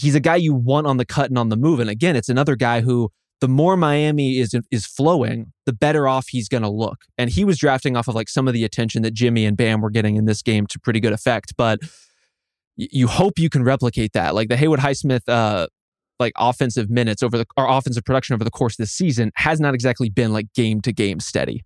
he's a guy you want on the cut and on the move. And again, it's another guy who the more Miami is is flowing, the better off he's going to look. And he was drafting off of like some of the attention that Jimmy and Bam were getting in this game to pretty good effect. But you hope you can replicate that. Like the Haywood Highsmith uh like offensive minutes over the or offensive production over the course of this season has not exactly been like game to game steady.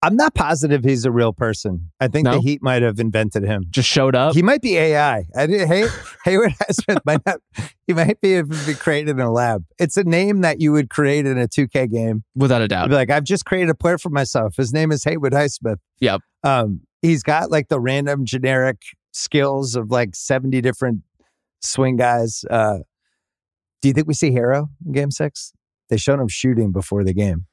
I'm not positive he's a real person. I think no? the Heat might have invented him. Just showed up. He might be AI. I did, hey, Haywood Highsmith might not. He might be, be created in a lab. It's a name that you would create in a 2K game, without a doubt. like I've just created a player for myself. His name is Haywood Highsmith. Yep. Um, he's got like the random generic skills of like 70 different swing guys. Uh, do you think we see Herro in Game Six? They showed him shooting before the game.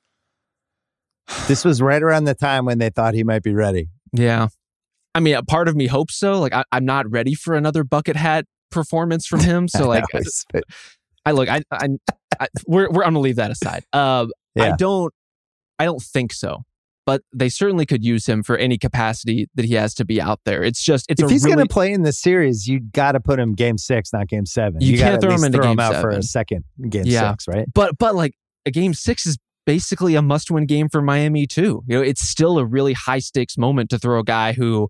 This was right around the time when they thought he might be ready. Yeah. I mean, a part of me hopes so. Like, I, am not ready for another bucket hat performance from him. So, like, I, I, look, I, I, I we're, we're, I'm gonna leave that aside. Uh, yeah. I don't, I don't think so. But they certainly could use him for any capacity that he has to be out there. It's just, it's if he's really, going to play in the series, you got to put him game six, not game seven. You, you can't throw him into throw game him out seven. for a second game yeah. six, right? But but like a game six is basically a must win game for Miami, too. You know, it's still a really high stakes moment to throw a guy who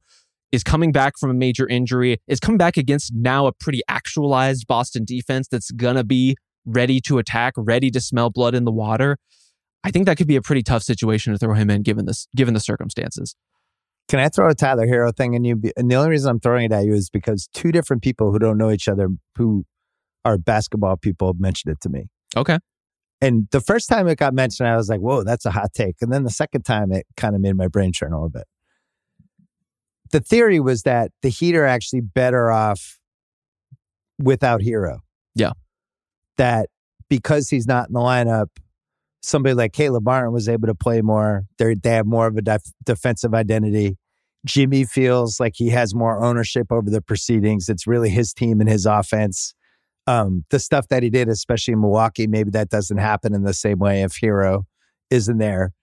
is coming back from a major injury, is coming back against now a pretty actualized Boston defense that's going to be ready to attack, ready to smell blood in the water. I think that could be a pretty tough situation to throw him in given this given the circumstances. Can I throw a Tyler Herro thing and you? And the only reason I'm throwing it at you is because two different people who don't know each other, who are basketball people, mentioned it to me. Okay. And the first time it got mentioned, I was like, whoa, that's a hot take. And then the second time, it kind of made my brain churn a little bit. The theory was that the Heat are actually better off without Herro. Yeah. That because he's not in the lineup, somebody like Caleb Martin was able to play more. They're, they have more of a def- defensive identity. Jimmy feels like he has more ownership over the proceedings. It's really his team and his offense um, the stuff that he did, especially in Milwaukee, maybe that doesn't happen in the same way if Herro isn't there.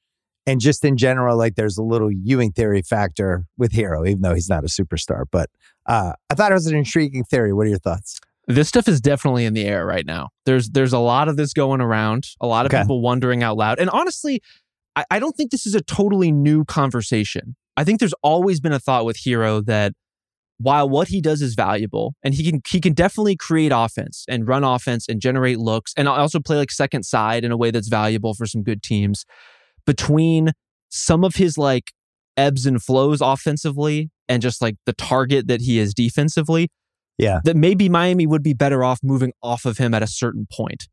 And just in general, like there's a little Ewing theory factor with Herro, even though he's not a superstar. But uh, I thought it was an intriguing theory. What are your thoughts? This stuff is definitely in the air right now. There's there's a lot of this going around, a lot of okay. people wondering out loud. And honestly, I, I don't think this is a totally new conversation. I think there's always been a thought with Herro that while what he does is valuable and he can he can definitely create offense and run offense and generate looks and also play like second side in a way that's valuable for some good teams between some of his like ebbs and flows offensively and just like the target that he is defensively, Yeah. that maybe Miami would be better off moving off of him at a certain point.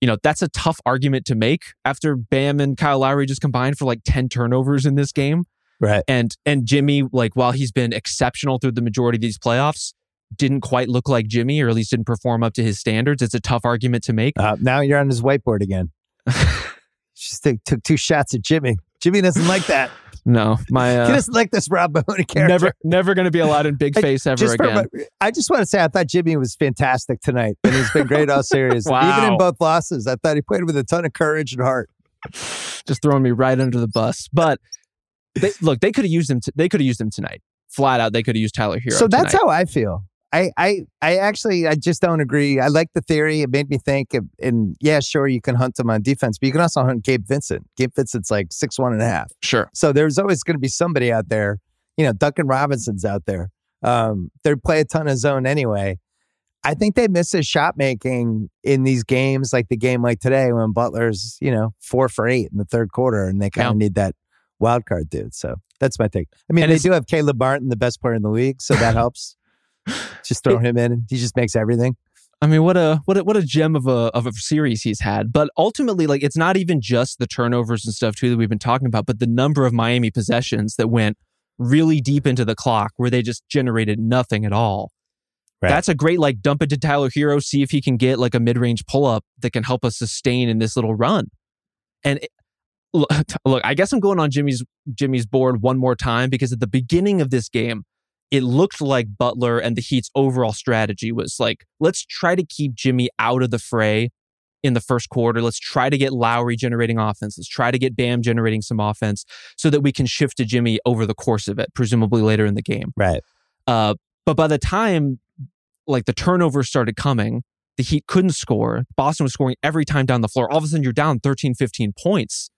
You know, that's a tough argument to make after Bam and Kyle Lowry just combined for like 10 turnovers in this game. Right. And and Jimmy, like while he's been exceptional through the majority of these playoffs, didn't quite look like Jimmy, or at least didn't perform up to his standards. It's a tough argument to make. Uh, now you're on his whiteboard again. Just took, took two shots at Jimmy. Jimmy doesn't like that. no, my he uh, doesn't like this Rob Mahoney character. never never going to be allowed in big face ever just again. my- I just want to say I thought Jimmy was fantastic tonight, and he's been great all series. Even in both losses, I thought he played with a ton of courage and heart. just throwing me right under the bus. But they, look, they could have used him. T- they could have used him tonight. Flat out, they could have used Tyler Herro. so that's tonight. how I feel. I, I, I actually, I just don't agree. I like the theory. It made me think. Of, and yeah, sure, you can hunt him on defense, but you can also hunt Gabe Vincent. Gabe Vincent's like six one and a half. sure. So there's always going to be somebody out there. You know, Duncan Robinson's out there. Um, they play a ton of zone anyway. I think they miss his shot making in these games, like the game like today when Butler's, you know, four for eight in the third quarter, and they kind of Yeah. need that wild card dude. So that's my take. I mean, And they do have Caleb Martin, the best player in the league, so that helps. just throw him in; he just makes everything. I mean, what a what a what a gem of a of a series he's had. But ultimately, like it's not even just the turnovers and stuff too that we've been talking about, but the number of Miami possessions that went really deep into the clock where they just generated nothing at all. Right. That's a great like dump it to Tyler Herro, see if he can get like a mid range pull up that can help us sustain in this little run. And it- look, look, I guess I'm going on Jimmy's Jimmy's board one more time because at the beginning of this game, it looked like Butler and the Heat's overall strategy was like, let's try to keep Jimmy out of the fray in the first quarter. Let's try to get Lowry generating offense. Let's try to get Bam generating some offense so that we can shift to Jimmy over the course of it, presumably later in the game. Right. Uh, but by the time like the turnovers started coming, the Heat couldn't score. Boston was scoring every time down the floor. All of a sudden, you're down 13, 15 points.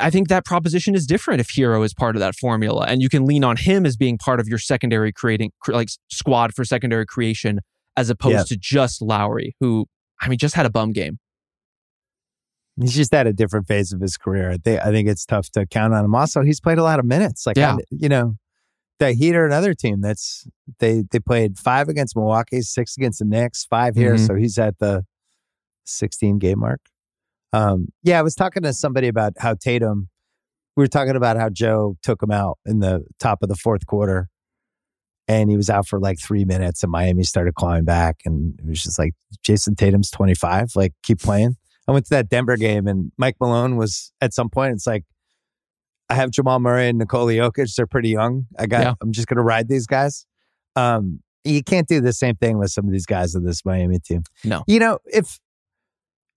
I, think that proposition is different if Herro is part of that formula, and you can lean on him as being part of your secondary creating, like squad for secondary creation, as opposed Yeah. to just Lowry, who I mean just had a bum game. He's just at a different phase of his career. I think, I think it's tough to count on him. Also, he's played a lot of minutes. Like, Yeah. I- you know, the Heat are another team that's they they played five against Milwaukee, six against the Knicks, five here. Mhm. So he's at the sixteen game mark. Um, yeah, I was talking to somebody about how Tatum. We were talking about how Joe took him out in the top of the fourth quarter, and he was out for like three minutes, and Miami started clawing back, and it was just like Jayson Tatum's twenty five, like keep playing. I went to that Denver game, and Mike Malone was at some point. It's like I have Jamal Murray and Nikola Jokic. They're pretty young. I got. Yeah. I'm just going to ride these guys. Um, you can't do the same thing with some of these guys in this Miami team. No. You know if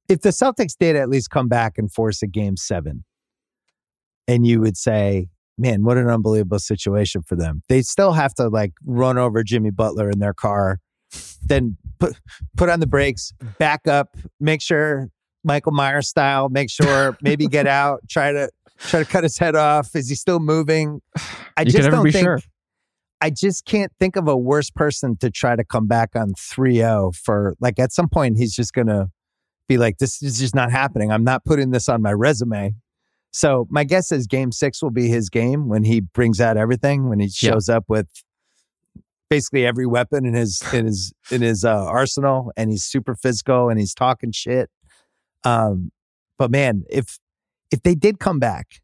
if the Celtics did at least come back and force a game seven, and you would say, "Man, what an unbelievable situation for them." They still have to like run over Jimmy Butler in their car, then put put on the brakes, back up, make sure Michael Myers style, make sure maybe get out, try to try to cut his head off. Is he still moving? I You just don't be think. sure. I just can't think of a worse person to try to come back on 3-0 for like at some point he's just gonna be like, this is just not happening. I'm not putting this on my resume. So my guess is game six will be his game when he brings out everything, when he shows up with basically every weapon in his in his in his uh, arsenal and he's super physical and he's talking shit. Um, but man, if if they did come back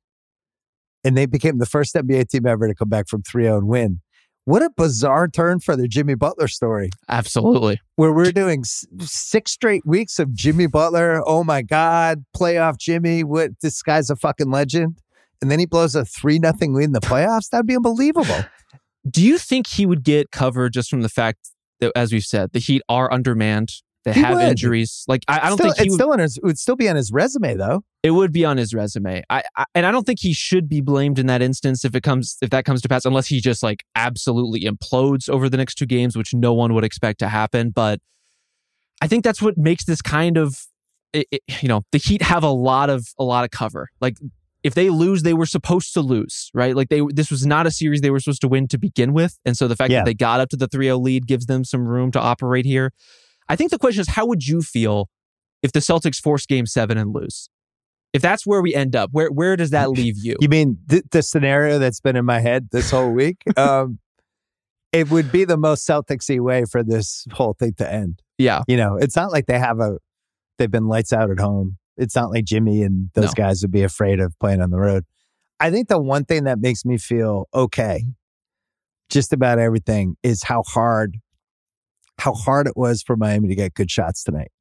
and they became the first NBA team ever to come back from 3-0 and win, what a bizarre turn for the Jimmy Butler story Absolutely. where we're doing six straight weeks of Jimmy Butler. Oh my God, playoff Jimmy. What this guy's a fucking legend. And then he blows a three nothing lead in the playoffs. That'd be unbelievable. Do you think he would get covered just from the fact that, as we've said, the Heat are undermanned? They He have would. injuries. Like I, I don't still, think he it's would, still on his. It would still be on his resume though. it would be on his resume. I, I and I don't think he should be blamed in that instance if it comes if that comes to pass, unless he just like absolutely implodes over the next two games, which no one would expect to happen. But I think that's what makes this kind of it, it- you know the Heat have a lot of a lot of cover. Like if they lose, they were supposed to lose, right? Like they this was not a series they were supposed to win to begin with, and so the fact Yeah. that they got up to the 3-0 lead gives them some room to operate here. I think the question is, how would you feel if the Celtics force Game Seven and lose? If that's where we end up, where where does that leave you? You mean th- the scenario that's been in my head this whole week? um, it would be the most Celticsy way for this whole thing to end. Yeah. You know, it's not like they have a they've been lights out at home. It's not like Jimmy and those No. guys would be afraid of playing on the road. I think the one thing that makes me feel okay just about everything is how hard how hard it was for Miami to get good shots tonight.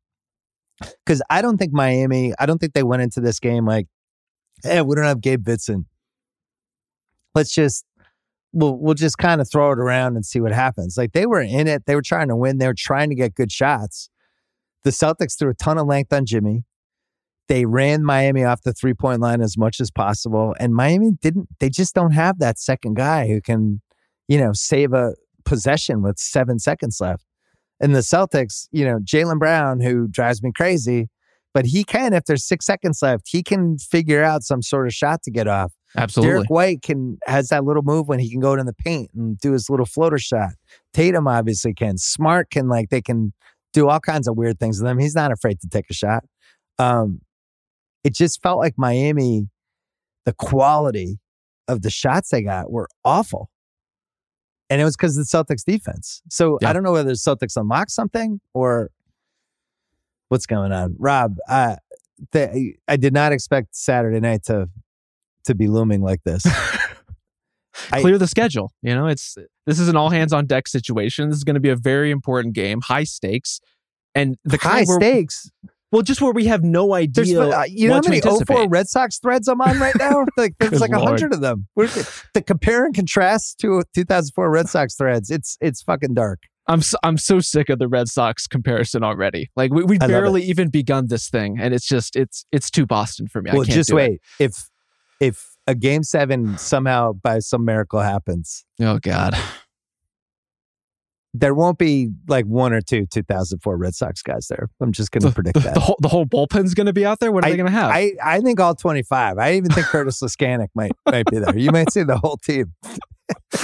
Cuz I don't think Miami, I don't think they went into this game like, "Hey, we don't have Gabe Vincent. Let's just we'll we'll just kind of throw it around and see what happens." Like they were in it, they were trying to win, they were trying to get good shots. The Celtics threw a ton of length on Jimmy. They ran Miami off the three point line as much as possible. And Miami didn't, they just don't have that second guy who can, you know, save a possession with seven seconds left. And the Celtics, you know, Jaylen Brown, who drives me crazy, but he can, if there's six seconds left, he can figure out some sort of shot to get off. Absolutely. Derrick White can has that little move when he can go in the paint and do his little floater shot. Tatum obviously can. Smart can like they can do all kinds of weird things with them. He's not afraid to take a shot. Um, it just felt like Miami, the quality of the shots they got were awful. And it was because of the Celtics defense. So Yeah. I don't know whether the Celtics unlocked something or what's going on. Rob, I, the, I did not expect Saturday night to to be looming like this. I- Clear the schedule. You know, it's this is an all hands on deck situation. This is going to be a very important game, high stakes, and the High stakes. Well, just where we have no There's, idea. uh, you know how many 04. Red Sox threads I'm on right now? like there's like a hundred of them. We're, the compare and contrast to 2004 Red Sox threads. It's it's fucking dark. I'm so, I'm so sick of the Red Sox comparison already. Like we we barely even begun this thing, and it's just it's it's too Boston for me. I well, can't just do it. wait. If if a game seven somehow by some miracle happens, Oh God. There won't be like one or two 2004 Red Sox guys there. I'm just going to predict the, that. the whole the whole bullpen's going to be out there. What are they going to have? I, I think all 25. I even think Curtis Leskanic might might be there. You might see the whole team.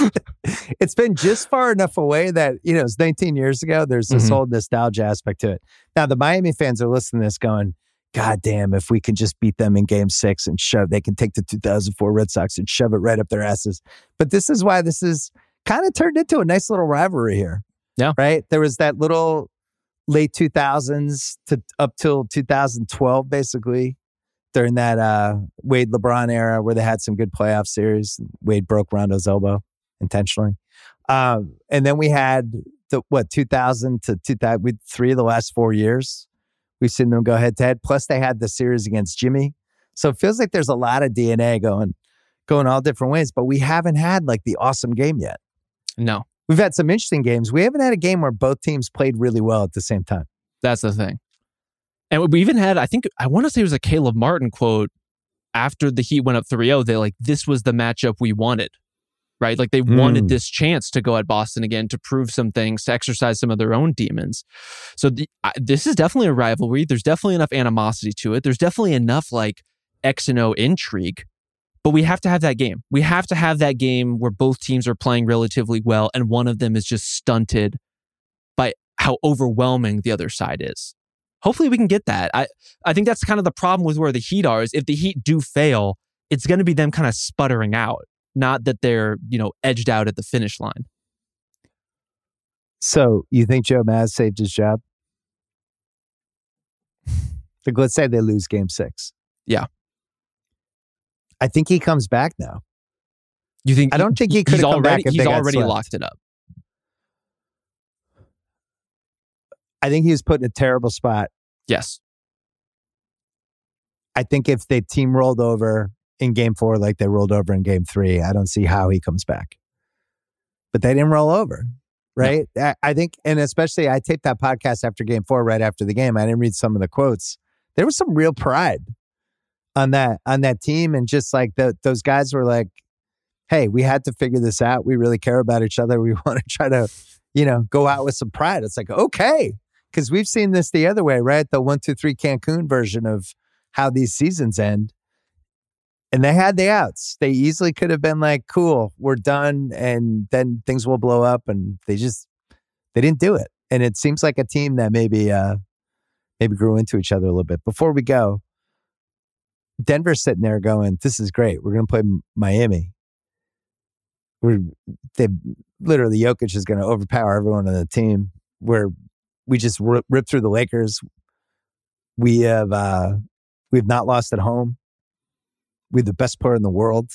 it's been just far enough away that, you know, it's 19 years ago. There's this Mhm. whole nostalgia aspect to it. Now, the Miami fans are listening to this going, God damn, if we can just beat them in game six and shove, they can take the 2004 Red Sox and shove it right up their asses. But this is why this is kind of turned into a nice little rivalry here. Yeah. Right? There was that little late 2000s to up till 2012, basically, during that uh, Wade LeBron era where they had some good playoff series. Wade broke Rondo's elbow intentionally. Um, and then we had the what 2000 to 2000, with three of the last four years. We've seen them go head to head. Plus, they had the series against Jimmy. So it feels like there's a lot of DNA going going all different ways, but we haven't had like the awesome game yet. No, We've had some interesting games. We haven't had a game where both teams played really well at the same time. that's the thing. And we even had, I think, I want to say it was a Caleb Martin quote after the Heat went up 3-0. They like this was the matchup we wanted. Right? Like they wanted Mm. this chance to go at Boston again to prove some things, to exercise some of their own demons. So the, I, this is definitely a rivalry. There's definitely enough animosity to it. There's definitely enough like X and O intrigue. But we have to have that game. We have to have that game where both teams are playing relatively well and one of them is just stunted by how overwhelming the other side is. Hopefully we can get that. I, I think that's kind of the problem with where the Heat are is if the Heat do fail, it's going to be them kind of sputtering out, not that they're, you know, edged out at the finish line. So you think Joe Maz saved his job? Like, let's say they lose game six. Yeah. I think he comes back now. You think I don't think he could have come already back if he's they already locked it up. I think he was put in a terrible spot. Yes. I think if the team rolled over in game four like they rolled over in game three, I don't see how he comes back. But they didn't roll over, right? I, I think, and especially I taped that podcast after game four, right after the game. I didn't read some of the quotes. There was some real pride on that on that team, and just like the, those guys were like, "Hey, we had to figure this out. We really care about each other. We want to try to, you know, go out with some pride." It's like okay, because we've seen this the other way, right? The one, two, three Cancun version of how these seasons end. And they had the outs. They easily could have been like, cool, we're done. And then things will blow up. And they just, they didn't do it. And it seems like a team that maybe, uh, maybe grew into each other a little bit. Before we go, Denver's sitting there going, "This is great. We're going to play Miami. We're they literally Jokic is going to overpower everyone on the team. Where we just rip, rip through the Lakers. We have uh, we have not lost at home. We have the best player in the world.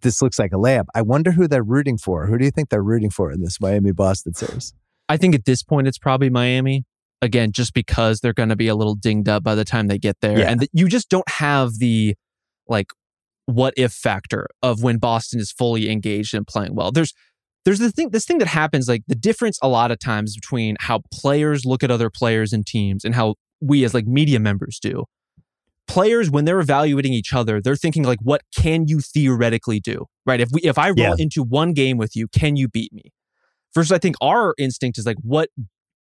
This looks like a layup. I wonder who they're rooting for. Who do you think they're rooting for in this Miami Boston series? I think at this point it's probably Miami. Again, just because they're going to be a little dinged up by the time they get there, Yeah. and th- you just don't have the like what if factor of when Boston is fully engaged and playing well. There's there's the thing this thing that happens like the difference a lot of times between how players look at other players and teams and how we as like media members do. Players when they're evaluating each other, they're thinking like what can you theoretically do? Right? If we if I roll Yeah. into one game with you, can you beat me? Versus I think our instinct is like what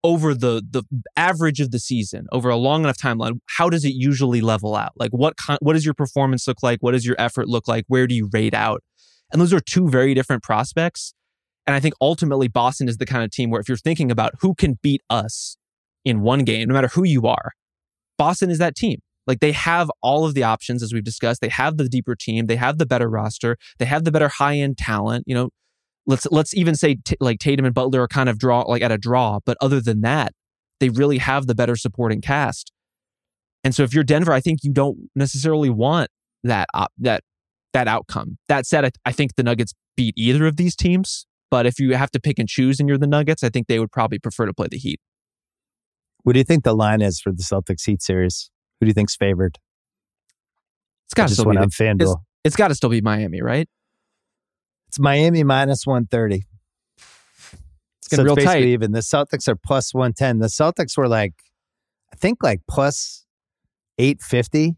over the the average of the season, over a long enough timeline, how does it usually level out? Like what what does your performance look like? What does your effort look like? Where do you rate out? And those are two very different prospects. And I think ultimately Boston is the kind of team where if you're thinking about who can beat us in one game, no matter who you are, Boston is that team. Like they have all of the options as we've discussed. They have the deeper team. They have the better roster. They have the better high end talent. You know, let's let's even say t- like Tatum and Butler are kind of draw like at a draw, but other than that, they really have the better supporting cast. And so if you're Denver, I think you don't necessarily want that op- that that outcome. That said, I, I think the Nuggets beat either of these teams. But if you have to pick and choose and you're the Nuggets, I think they would probably prefer to play the Heat. What do you think the line is for the Celtics Heat series? Who do you think's favored? It's got to still be the, FanDuel. it's got to still be Miami, right? It's Miami minus 130. It's getting real basically tight. even. The Celtics are plus 110. The Celtics were like, I think like plus 850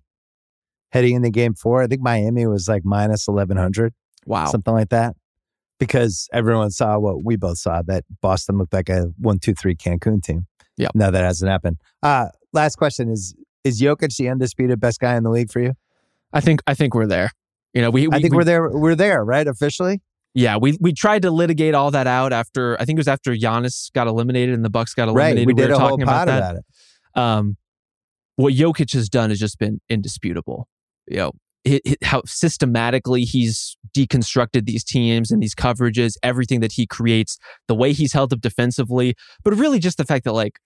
heading into game four. I think Miami was like minus 1100, Wow. something like that. Because everyone saw what we both saw that Boston looked like a one, two, three Cancun team. Yep. No, that hasn't happened. Uh, last question is Is Jokic the undisputed best guy in the league for you? I think I think we're there. You know, we, we I think we, we, are there. We're there, right? Officially? Yeah, we we tried to litigate all that out after I think it was after Giannis got eliminated and the Bucks got eliminated. Right. eliminated. We did were a whole pod about that. about it. um, what Jokic has done has just been indisputable. You know, hi- hi- how systematically he's deconstructed these teams and these coverages, everything that he creates, the way he's held up defensively, but really just the fact that like,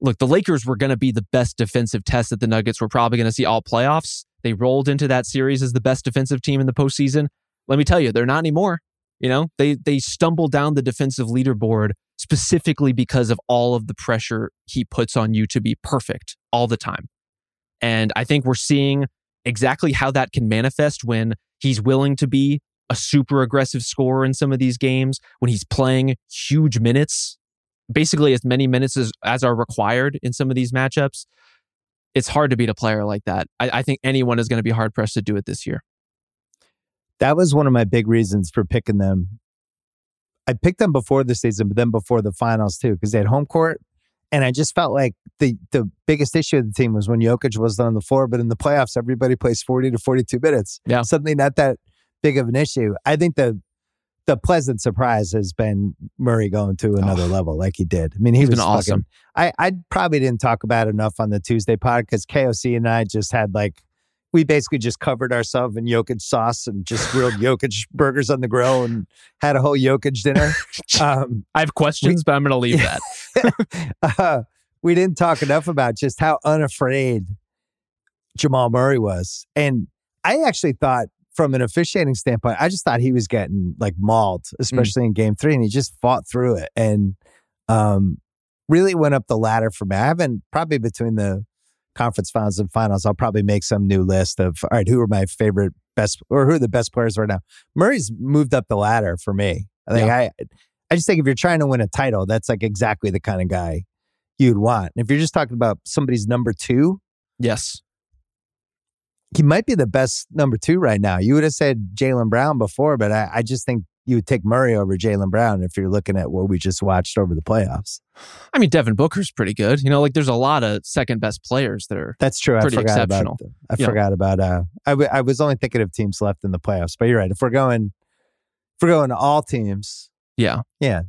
look, the Lakers were going to be the best defensive test that the Nuggets were probably going to see all playoffs. They rolled into that series as the best defensive team in the postseason. Let me tell you, they're not anymore. You know, they they stumble down the defensive leaderboard specifically because of all of the pressure he puts on you to be perfect all the time. And I think we're seeing exactly how that can manifest when he's willing to be a super aggressive scorer in some of these games, when he's playing huge minutes, basically as many minutes as, as are required in some of these matchups. It's hard to beat a player like that. I, I think anyone is going to be hard pressed to do it this year. that was one of my big reasons for picking them. I picked them before the season, but then before the finals too, because they had home court. And I just felt like the the biggest issue of the team was when Jokic wasn't on the floor, but in the playoffs, everybody plays 40 to 42 minutes. Yeah. Suddenly not that big of an issue. I think the the pleasant surprise has been Murray going to another Oh. level like he did. I mean, he He's was been awesome. fucking- I, I probably didn't talk about it enough on the Tuesday pod because KOC and I just had like we basically just covered ourselves in Jokic sauce and just grilled Jokic burgers on the grill and had a whole Jokic dinner. Um, I have questions, but I'm going to leave that. uh, we didn't talk enough about just how unafraid Jamal Murray was. And I actually thought, from an officiating standpoint, I just thought he was getting like mauled, especially in game three. And he just fought through it and um, really went up the ladder for me. I haven't, probably between the conference finals and finals, I'll probably make some new list of, all right, who are my favorite best or who are the best players right now? Murray's moved up the ladder for me. I think I, I just think if you're trying to win a title, that's like exactly the kind of guy you'd want. And if you're just talking about somebody's number two, yes. He might be the best number two right now. You would have said Jaylen Brown before, but I, I just think you would take Murray over Jaylen Brown if you're looking at what we just watched over the playoffs. I mean, Devin Booker's pretty good. You know, like there's a lot of second best players that are. That's true. Pretty I forgot exceptional. about. I Yeah. forgot about. Uh, I, w- I was only thinking of teams left in the playoffs, but you're right. If we're going, if we're going to all teams, Yeah. yeah,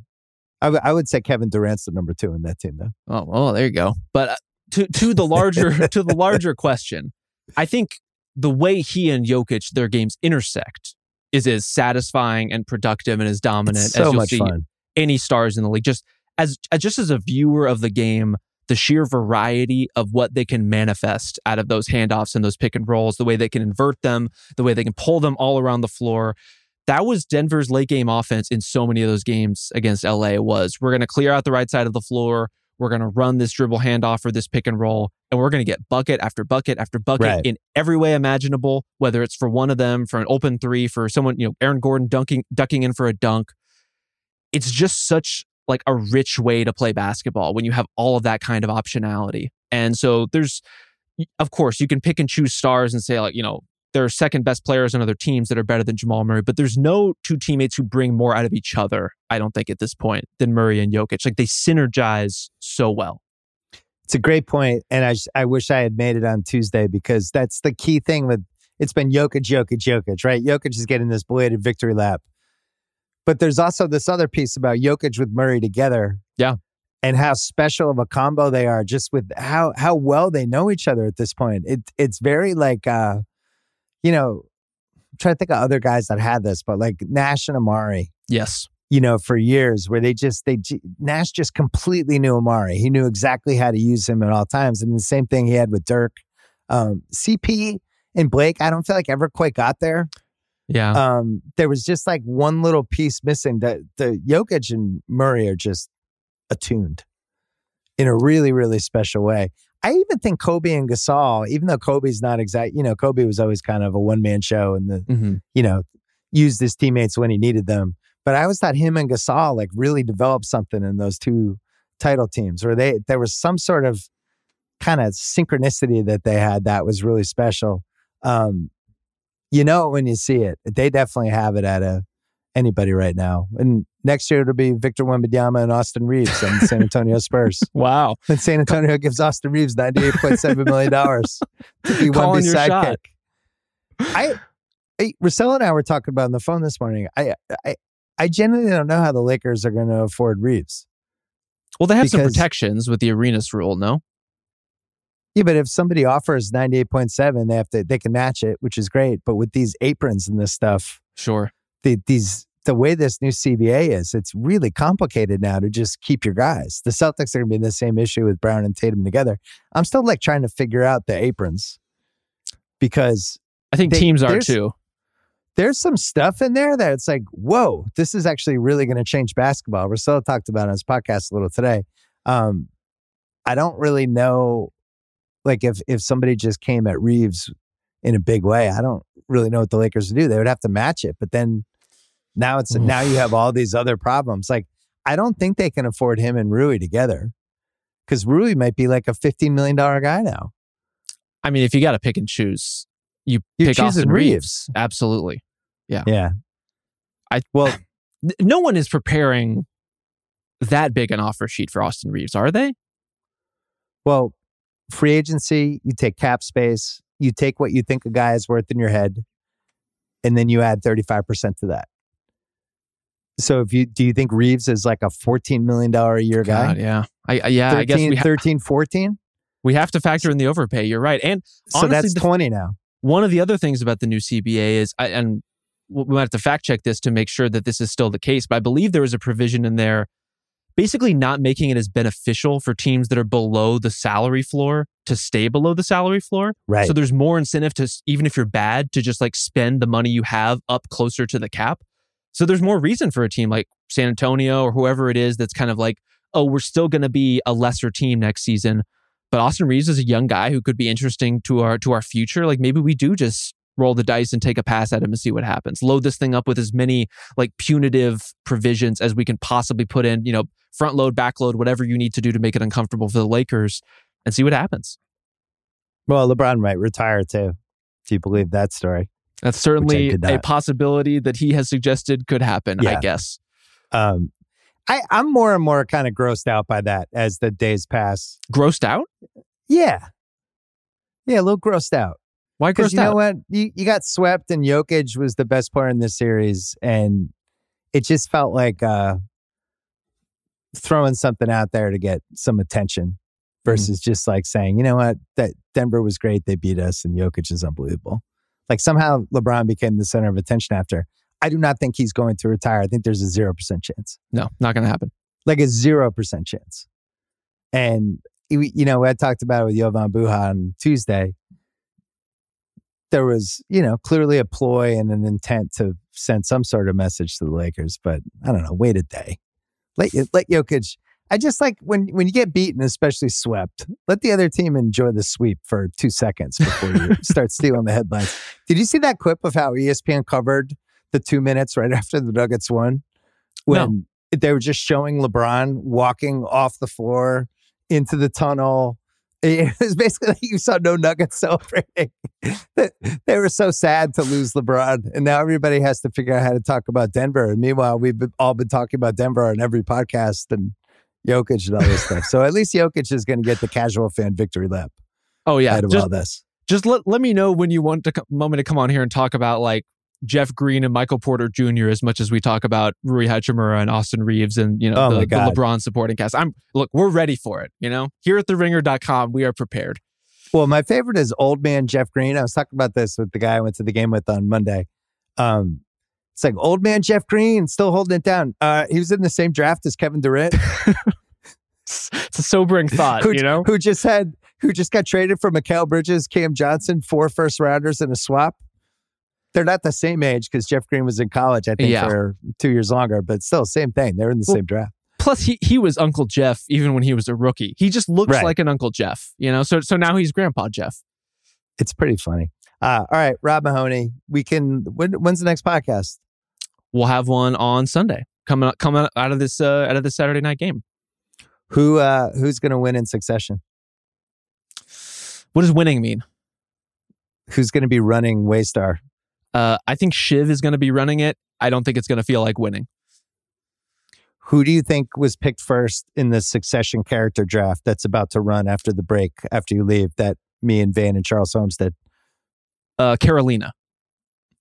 I, w- I would say Kevin Durant's the number two in that team, though. Oh, well, there you go. But uh, to to the larger to the larger question, I think the way he and Jokic their games intersect is as satisfying and productive and as dominant so as you'll see fun. any stars in the league. Just as just as a viewer of the game, the sheer variety of what they can manifest out of those handoffs and those pick and rolls, the way they can invert them, the way they can pull them all around the floor. That was Denver's late game offense in so many of those games against LA was we're going to clear out the right side of the floor. We're going to run this dribble handoff or this pick and roll, and we're going to get bucket after bucket after bucket Right. in every way imaginable, whether it's for one of them, for an open three, for someone, you know, Aaron Gordon dunking, ducking in for a dunk. It's just such like a rich way to play basketball when you have all of that kind of optionality. And so there's, of course, you can pick and choose stars and say, like, you know, there are second best players on other teams that are better than Jamal Murray, but there's no two teammates who bring more out of each other, I don't think, at this point than Murray and Jokic. Like they synergize so well. It's a great point, and I I wish I had made it on Tuesday because that's the key thing with it's been Jokic, Jokic, Jokic, right? Jokic is getting this belated victory lap, but there's also this other piece about Jokic with Murray together, Yeah. and how special of a combo they are, just with how how well they know each other at this point. It it's very like uh, you know, I'm trying to think of other guys that had this, but like Nash and Amar'e, Yes. you know, for years where they just they Nash just completely knew Amar'e. He knew exactly how to use him at all times, and the same thing he had with Dirk. Um, CP and Blake, I don't feel like ever quite got there. Yeah. Um, there was just like one little piece missing. That the Jokic and Murray are just attuned in a really really special way. I even think Kobe and Gasol, even though Kobe's not exact, you know, Kobe was always kind of a one man show, and the hmm you know, used his teammates when he needed them. But I always thought him and Gasol like really developed something in those two title teams, where they there was some sort of kind of synchronicity that they had that was really special. Um, you know when you see it. They definitely have it at a anybody right now. And next year it'll be Victor Wembanyama and Austin Reaves and the San Antonio Spurs. Wow. And San Antonio gives Austin Reaves ninety eight point seven million dollars to be Wemby's your sidekick. I, I Marcella and I were talking about on the phone this morning. I, I, I genuinely don't know how the Lakers are going to afford Reaves. Well, they have some protections with the Arenas rule, no? Yeah, but if somebody offers ninety eight point seven, they have to they can match it, which is great. But with these aprons and this stuff, Sure. the, these the way this new CBA is, it's really complicated now to just keep your guys. The Celtics are going to be in the same issue with Brown and Tatum together. I'm still like trying to figure out the aprons because I think They- teams are too. there's some stuff in there that it's like, whoa, this is actually really going to change basketball. Russell talked about on his podcast a little today. Um, I don't really know, like if if somebody just came at Reaves in a big way, I don't really know what the Lakers would do. They would have to match it, but then now it's Oof. now you have all these other problems. Like I don't think they can afford him and Rui together because Rui might be like a fifteen million dollar guy now. I mean, if you got to pick and choose, you You're pick Austin Reaves. Reaves. Absolutely. Yeah, Yeah. I well. No one is preparing that big an offer sheet for Austin Reaves, are they? Well, free agency, you take cap space, you take what you think a guy is worth in your head, and then you add 35% to that. So if you do you think Reaves is like a $14 million a year guy? God, yeah. I, I yeah, 13, I guess we, ha- 13, 14? we have to factor in the overpay. You're right. And So that's the- 20 now. one of the other things about the new CBA is, I, and we might have to fact check this to make sure that this is still the case, but I believe there was a provision in there basically not making it as beneficial for teams that are below the salary floor to stay below the salary floor. Right. So there's more incentive to, even if you're bad, to just like spend the money you have up closer to the cap. So there's more reason for a team like San Antonio or whoever it is that's kind of like, oh, we're still going to be a lesser team next season. But Austin Reaves is a young guy who could be interesting to our to our future. Like maybe we do just roll the dice and take a pass at him and see what happens. Load this thing up with as many like punitive provisions as we can possibly put in, you know, front load, back load, whatever you need to do to make it uncomfortable for the Lakers and see what happens. well, LeBron might retire too. Do you believe that story? That's certainly a possibility that he has suggested could happen, I guess. Um, I, I'm more and more kind of grossed out by that as the days pass. Grossed out? Yeah. Yeah, a little grossed out. Why grossed you know out? what? You, you got swept, and Jokic was the best player in this series, and it just felt like uh, throwing something out there to get some attention versus just like saying, you know what, that Denver was great, they beat us, and Jokic is unbelievable. Like somehow LeBron became the center of attention after. I do not think he's going to retire. I think there's a zero percent chance. No, not going to happen. Like a zero percent chance. And you know, I talked about it with Jovan Buha on Tuesday. There was, you know, clearly a ploy and an intent to send some sort of message to the Lakers, but I don't know. Wait a day. Let let Jokic. I just like when when you get beaten, especially swept. Let the other team enjoy the sweep for two seconds before you start stealing the headlines. Did you see that clip of how ESPN covered the two minutes right after the Nuggets won? When no. they were just showing LeBron walking off the floor into the tunnel. It was basically like you saw no Nuggets celebrating. they were so sad to lose LeBron, and now everybody has to figure out how to talk about Denver. And meanwhile, we've all been talking about Denver on every podcast and Jokic and all this stuff. So at least Jokic is going to get the casual fan victory lap. Oh yeah, out of just, all this. Just let let me know when you want to moment to come on here and talk about like Jeff Green and Michael Porter Jr. as much as we talk about Rui Hachimura and Austin Reaves and you know oh the, the, LeBron supporting cast. I'm look, we're ready for it. You know, here at TheRinger.com, we are prepared. Well, my favorite is old man Jeff Green. I was talking about this with the guy I went to the game with on Monday. Um, it's like old man Jeff Green still holding it down. Uh, he was in the same draft as Kevin Durant. it's a sobering thought, who, you know. Who just had who just got traded for Mikal Bridges, Cam Johnson, four first rounders and a swap they're not the same age because Jeff Green was in college, I think, yeah. for two years longer, but still, same thing. They're in the well, same draft. Plus, he, he was Uncle Jeff even when he was a rookie. He just looks right. like an Uncle Jeff, you know? So, so now he's Grandpa Jeff. It's pretty funny. Uh, all right, Rob Mahoney, we can, when, when's the next podcast? We'll have one on Sunday coming, coming out of this, uh, out of this Saturday night game. Who, uh, who's going to win in succession? What does winning mean? Who's going to be running Waystar? Uh, I think Shiv is going to be running it. I don't think it's going to feel like winning. Who do you think was picked first in the succession character draft that's about to run after the break, after you leave, that me and Van and Charles Holmes did? Uh, Caroline.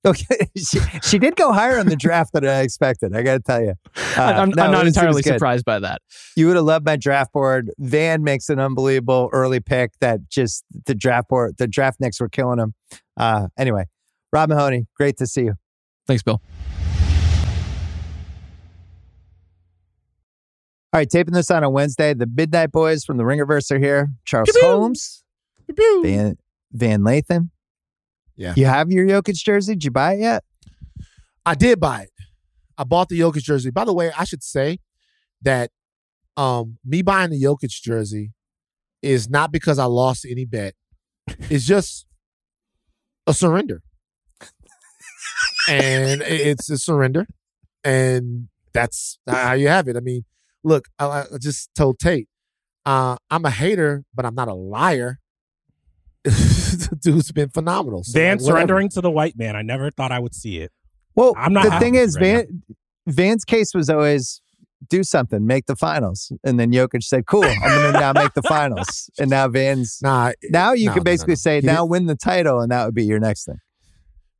Okay, she, she did go higher on the draft than I expected. I got to tell you, uh, I'm, no, I'm, not entirely surprised by that. You would have loved my draft board. Van makes an unbelievable early pick that just the draft board, the draft nicks were killing him. Uh, anyway, Rob Mahoney, great to see you. Thanks, Bill. All right, taping this on a Wednesday. The Midnight Boys from the Ringerverse are here. Charles. Holmes. Van, Van Lathan. Yeah. You have your Jokic jersey? Did you buy it yet? I did buy it. I bought the Jokic jersey. By the way, I should say that um, me buying the Jokic jersey is not because I lost any bet. It's just a surrender and it's a surrender, and that's how you have it. I mean, look, I, I just told Tate, uh, I'm a hater, but I'm not a liar. dude's been phenomenal. So Van like, surrendering to the white man. I never thought I would see it. Well, I'm not. The thing is, Van Van's case was always do something, make the finals, and then Jokic said, "Cool, I'm going to now make the finals." And now Van's nah. Now you can basically no, no. say, "Now win the title," and that would be your next thing.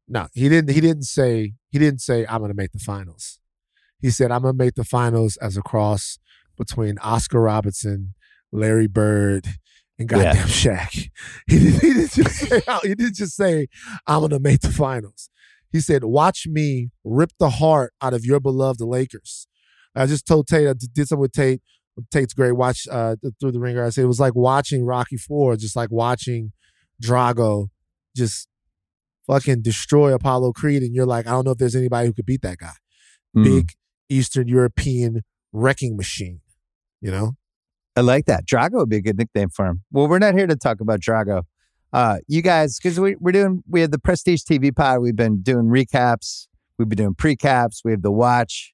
No, he didn't. He didn't say. He didn't say I'm going to make the finals. He said I'm going to make the finals as a cross between Oscar Robertson, Larry Bird, and goddamn yeah. Shaq. He, did, he didn't just say. He didn't just say I'm going to make the finals. He said, "Watch me rip the heart out of your beloved Lakers." I just told Tate. I did something with Tate. Tate's great. Watch uh, through the ringer. I said it was like watching Rocky Four, just like watching Drago just fucking destroy Apollo Creed, and you're like, I don't know if there's anybody who could beat that guy. Mm. Big Eastern European wrecking machine, you know? I like that. Drago would be a good nickname for him. Well, we're not here to talk about Drago. Uh, you guys, because we, we're doing, we have the Prestige TV pod. We've been doing recaps. We've been doing precaps. We have the watch.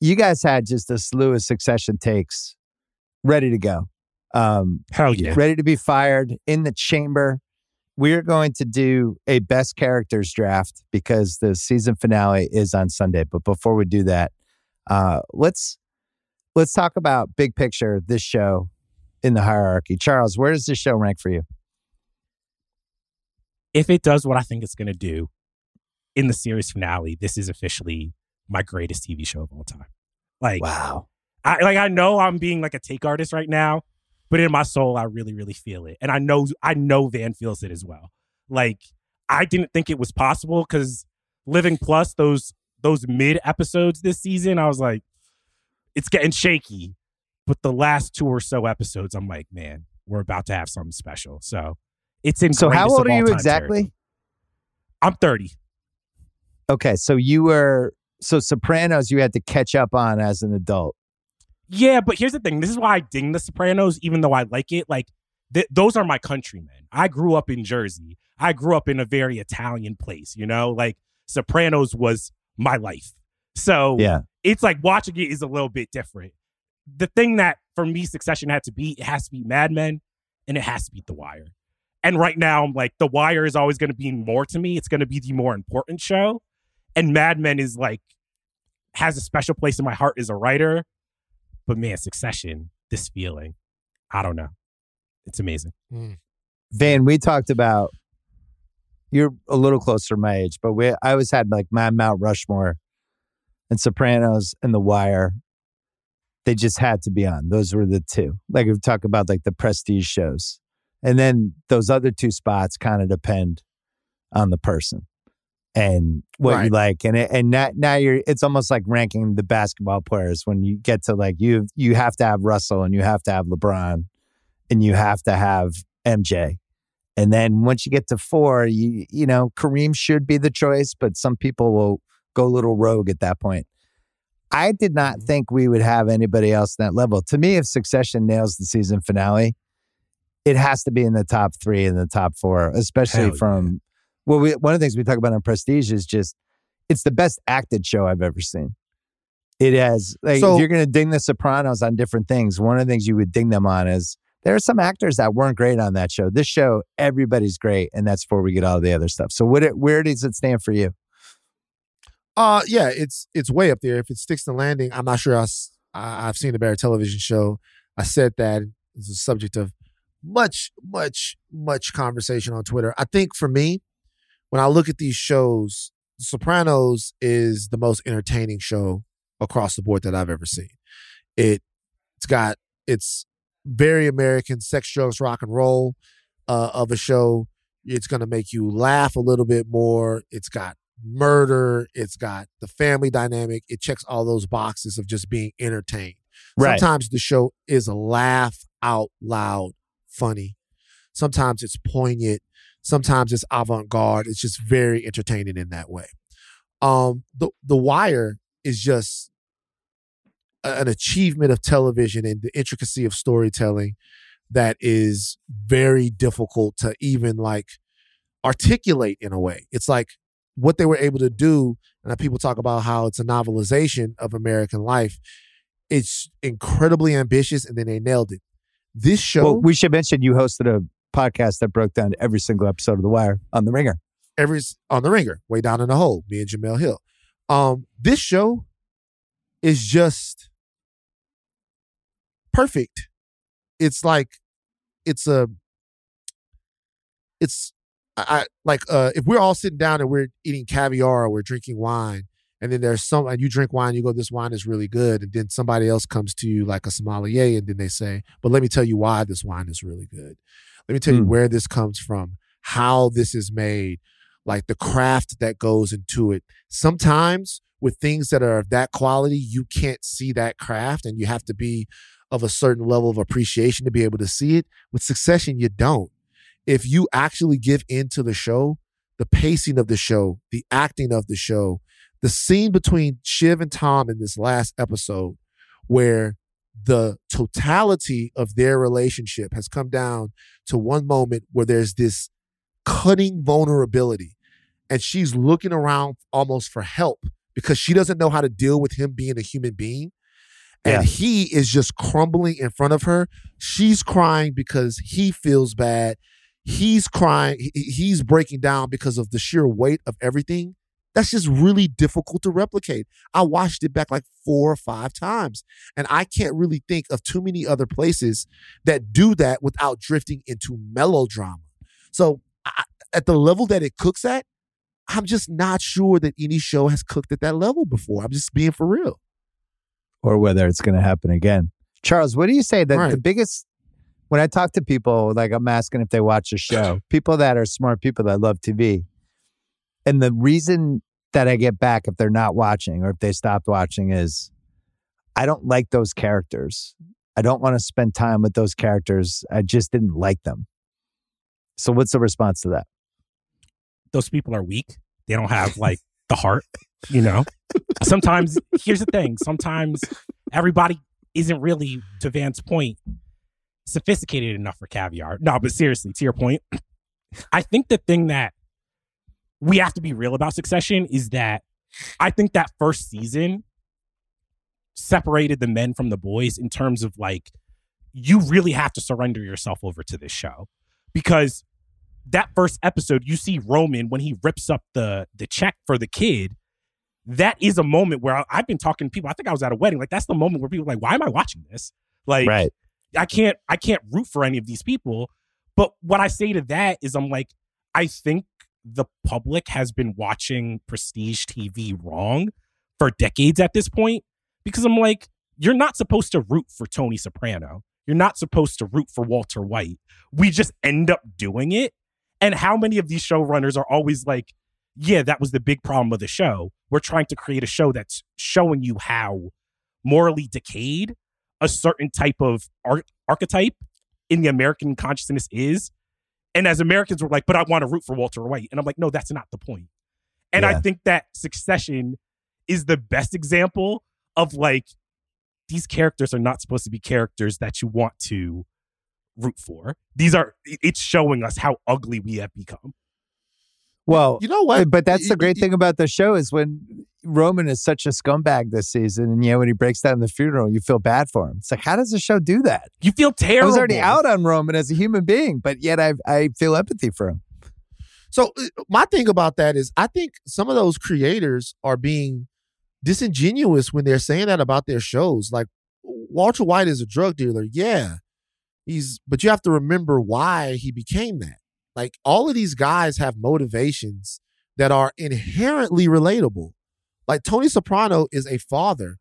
You guys had just a slew of succession takes ready to go. Um, Hell yeah. Ready to be fired in the chamber we're going to do a best characters draft because the season finale is on Sunday. But before we do that, uh, let's let's talk about big picture this show in the hierarchy. Charles, where does this show rank for you? If it does what I think it's going to do in the series finale, this is officially my greatest TV show of all time. Like wow, I like I know I'm being like a take artist right now, but in my soul, I really, really feel it. And I know I know Van feels it as well. Like I didn't think it was possible because Living Plus, those those mid episodes this season, I was like, it's getting shaky. But the last two or so episodes, I'm like, man, we're about to have something special. So it's in. So how old are you exactly? I'm 30. Okay, so you were so Sopranos you had to catch up on as an adult. Yeah, but here's the thing. This is why I ding The Sopranos, even though I like it. Like, th- those are my countrymen. I grew up in Jersey. I grew up in a very Italian place, you know? Like, Sopranos was my life. So Yeah. It's like watching it is a little bit different. The thing that for me Succession had to be, it has to be Mad Men and it has to be The Wire. And right now, I'm like, The Wire is always going to be more to me. It's going to be the more important show. And Mad Men is like, has a special place in my heart as a writer. But man, Succession, this feeling, I don't know. It's amazing. Hmm. Van, we talked about you're a little closer to my age, but we I always had like my Mount Rushmore and Sopranos and The Wire. They just had to be on. Those were the two. Like we talk about like the prestige shows. And then those other two spots kind of depend on the person and what you like. And it, and now, now you're it's almost like ranking the basketball players when you get to like you you have to have Russell and you have to have LeBron and you have to have MJ. And then once you get to four, you you know, Kareem should be the choice, but some people will go little rogue at that point. I did not Mm-hmm. think we would have anybody else in that level. To me, if Succession nails the season finale, it has to be in the top three and the top four, especially Hell yeah. from well, we, one of the things we talk about on Prestige is just it's the best acted show I've ever seen. It has like So- if you're gonna ding the Sopranos on different things, one of the things you would ding them on is there are some actors that weren't great on that show. This show, everybody's great, and that's before we get all the other stuff. So, what it, where does it stand for you? Uh, yeah, it's it's way up there. If it sticks to landing, I'm not sure I, I've seen a better television show. I said that it's a subject of much, much, much conversation on Twitter. I think for me, when I look at these shows, Sopranos is the most entertaining show across the board that I've ever seen. It it's got it's very American sex, drugs, rock and roll uh, of a show. It's to make you laugh a little bit more. It's got murder. It's got the family dynamic. It checks all those boxes of just being entertained. Right. Sometimes the show is a laugh out loud funny. Sometimes it's poignant. Sometimes it's avant garde. It's just very entertaining in that way. Um, the The Wire is just a- an achievement of television and the intricacy of storytelling that is very difficult to even like articulate in a way. It's like what they were able to do, and people talk about how it's a novelization of American life. It's incredibly ambitious, and then they nailed it. This show, Well, we should mention you hosted a podcast that broke down every single episode of The Wire on The Ringer. every on the ringer, way down in the hole, me and Jemele Hill. Um, this show is just perfect. It's like it's a it's I, like uh if we're all sitting down and we're eating caviar or we're drinking wine and then there's some and you drink wine you go this wine is really good and then somebody else comes to you like a sommelier and then they say but let me tell you why this wine is really good. Let me tell you Mm. where this comes from how this is made like the craft that goes into it. Sometimes with things that are of that quality you can't see that craft and you have to be of a certain level of appreciation to be able to see it. With succession you don't if you actually give into the show the pacing of the show the acting of the show the scene between Shiv and Tom in this last episode, where the totality of their relationship has come down to one moment where there's this cutting vulnerability, and she's looking around almost for help because she doesn't know how to deal with him being a human being. And Yeah. he is just crumbling in front of her. She's crying because he feels bad. He's crying. He's breaking down because of the sheer weight of everything that's just really difficult to replicate. I watched it back like four or five times, and I can't really think of too many other places that do that without drifting into melodrama. So, I, at the level that it cooks at, I'm just not sure that any show has cooked at that level before. I'm just being for real. or whether it's going to happen again. Charles, what do you say that the biggest when I talk to people, like I'm asking if they watch a show, people that are smart, people that love TV. And the reason that I get back if they're not watching or if they stopped watching is I don't like those characters. I don't want to spend time with those characters. I just didn't like them. So, what's the response to that? Those people are weak. They don't have like the heart, you know? Sometimes, here's the thing sometimes everybody isn't really, to Van's point, sophisticated enough for caviar. No, but seriously, to your point, I think the thing that we have to be real about Succession is that I think that first season separated the men from the boys in terms of like, you really have to surrender yourself over to this show. Because that first episode you see Roman when he rips up the the check for the kid. That is a moment where I, have been talking to people. I think I was at a wedding. Like that's the moment where people like why am I watching this? Like right. I can't I can't root for any of these people but what I say to that is I'm like I think the public has been watching prestige TV wrong for decades at this point because I'm like, you're not supposed to root for Tony Soprano. You're not supposed to root for Walter White. We just end up doing it. And how many of these showrunners are always like, yeah, that was the big problem of the show. We're trying to create a show that's showing you how morally decayed a certain type of ar- archetype in the American consciousness is. And as Americans, we're like, but I want to root for Walter White. And I'm like, no, that's not the point. And yeah. I think that Succession is the best example of like these characters are not supposed to be characters that you want to root for. These are it's showing us how ugly we have become. Well, you know what? But that's the great thing about the show is when Roman is such a scumbag this season, and yeah, when he breaks down the funeral, you feel bad for him. It's like, how does the show do that? You feel terrible. I was already out on Roman as a human being, but yet I I feel empathy for him. So uh, my thing about that is, I think some of those creators are being disingenuous when they're saying that about their shows. Like Walter White is a drug dealer. Yeah. He's but you have to remember why he became that. Like all of these guys have motivations that are inherently relatable. Like Tony Soprano is a father.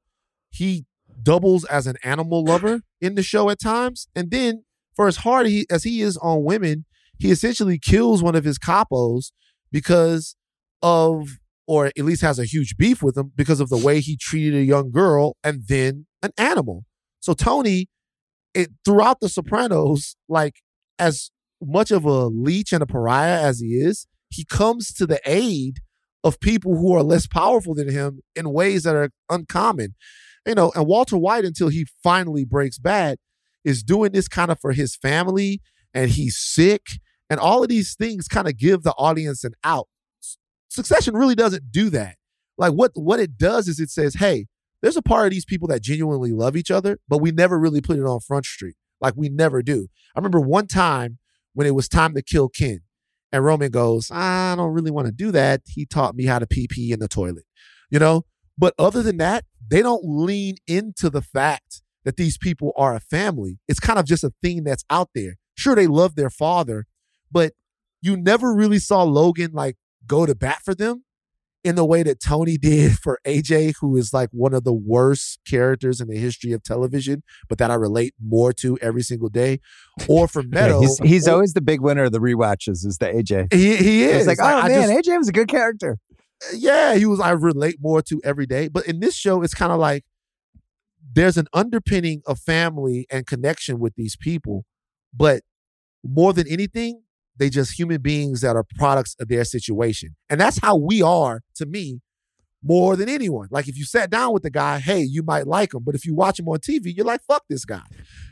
He doubles as an animal lover in the show at times. And then for as hard he, as he is on women, he essentially kills one of his capos because of or at least has a huge beef with him because of the way he treated a young girl and then an animal. So Tony, it, throughout The Sopranos, like as much of a leech and a pariah as he is, he comes to the aid of people who are less powerful than him in ways that are uncommon. You know, and Walter White, until he finally breaks bad, is doing this kind of for his family and he's sick. And all of these things kind of give the audience an out. Succession really doesn't do that. Like what what it does is it says, hey, there's a part of these people that genuinely love each other, but we never really put it on Front Street. Like we never do. I remember one time when it was time to kill Ken, and Roman goes, I don't really want to do that. He taught me how to pee pee in the toilet, you know? But other than that, they don't lean into the fact that these people are a family. It's kind of just a thing that's out there. Sure, they love their father, but you never really saw Logan like go to bat for them in the way that Tony did for AJ, who is like one of the worst characters in the history of television, but that I relate more to every single day. Or for Meadow, yeah, he's, he's or, always the big winner of the re-watches. Is the AJ? He he is. It's like, oh man, just, AJ was a good character. Yeah, he was. I relate more to every day. But in this show, it's kind of like there's an underpinning of family and connection with these people, but more than anything, they just human beings that are products of their situation. And that's how we are to me more than anyone. Like if you sat down with the guy, hey, you might like him, but if you watch him on TV, you're like, fuck this guy.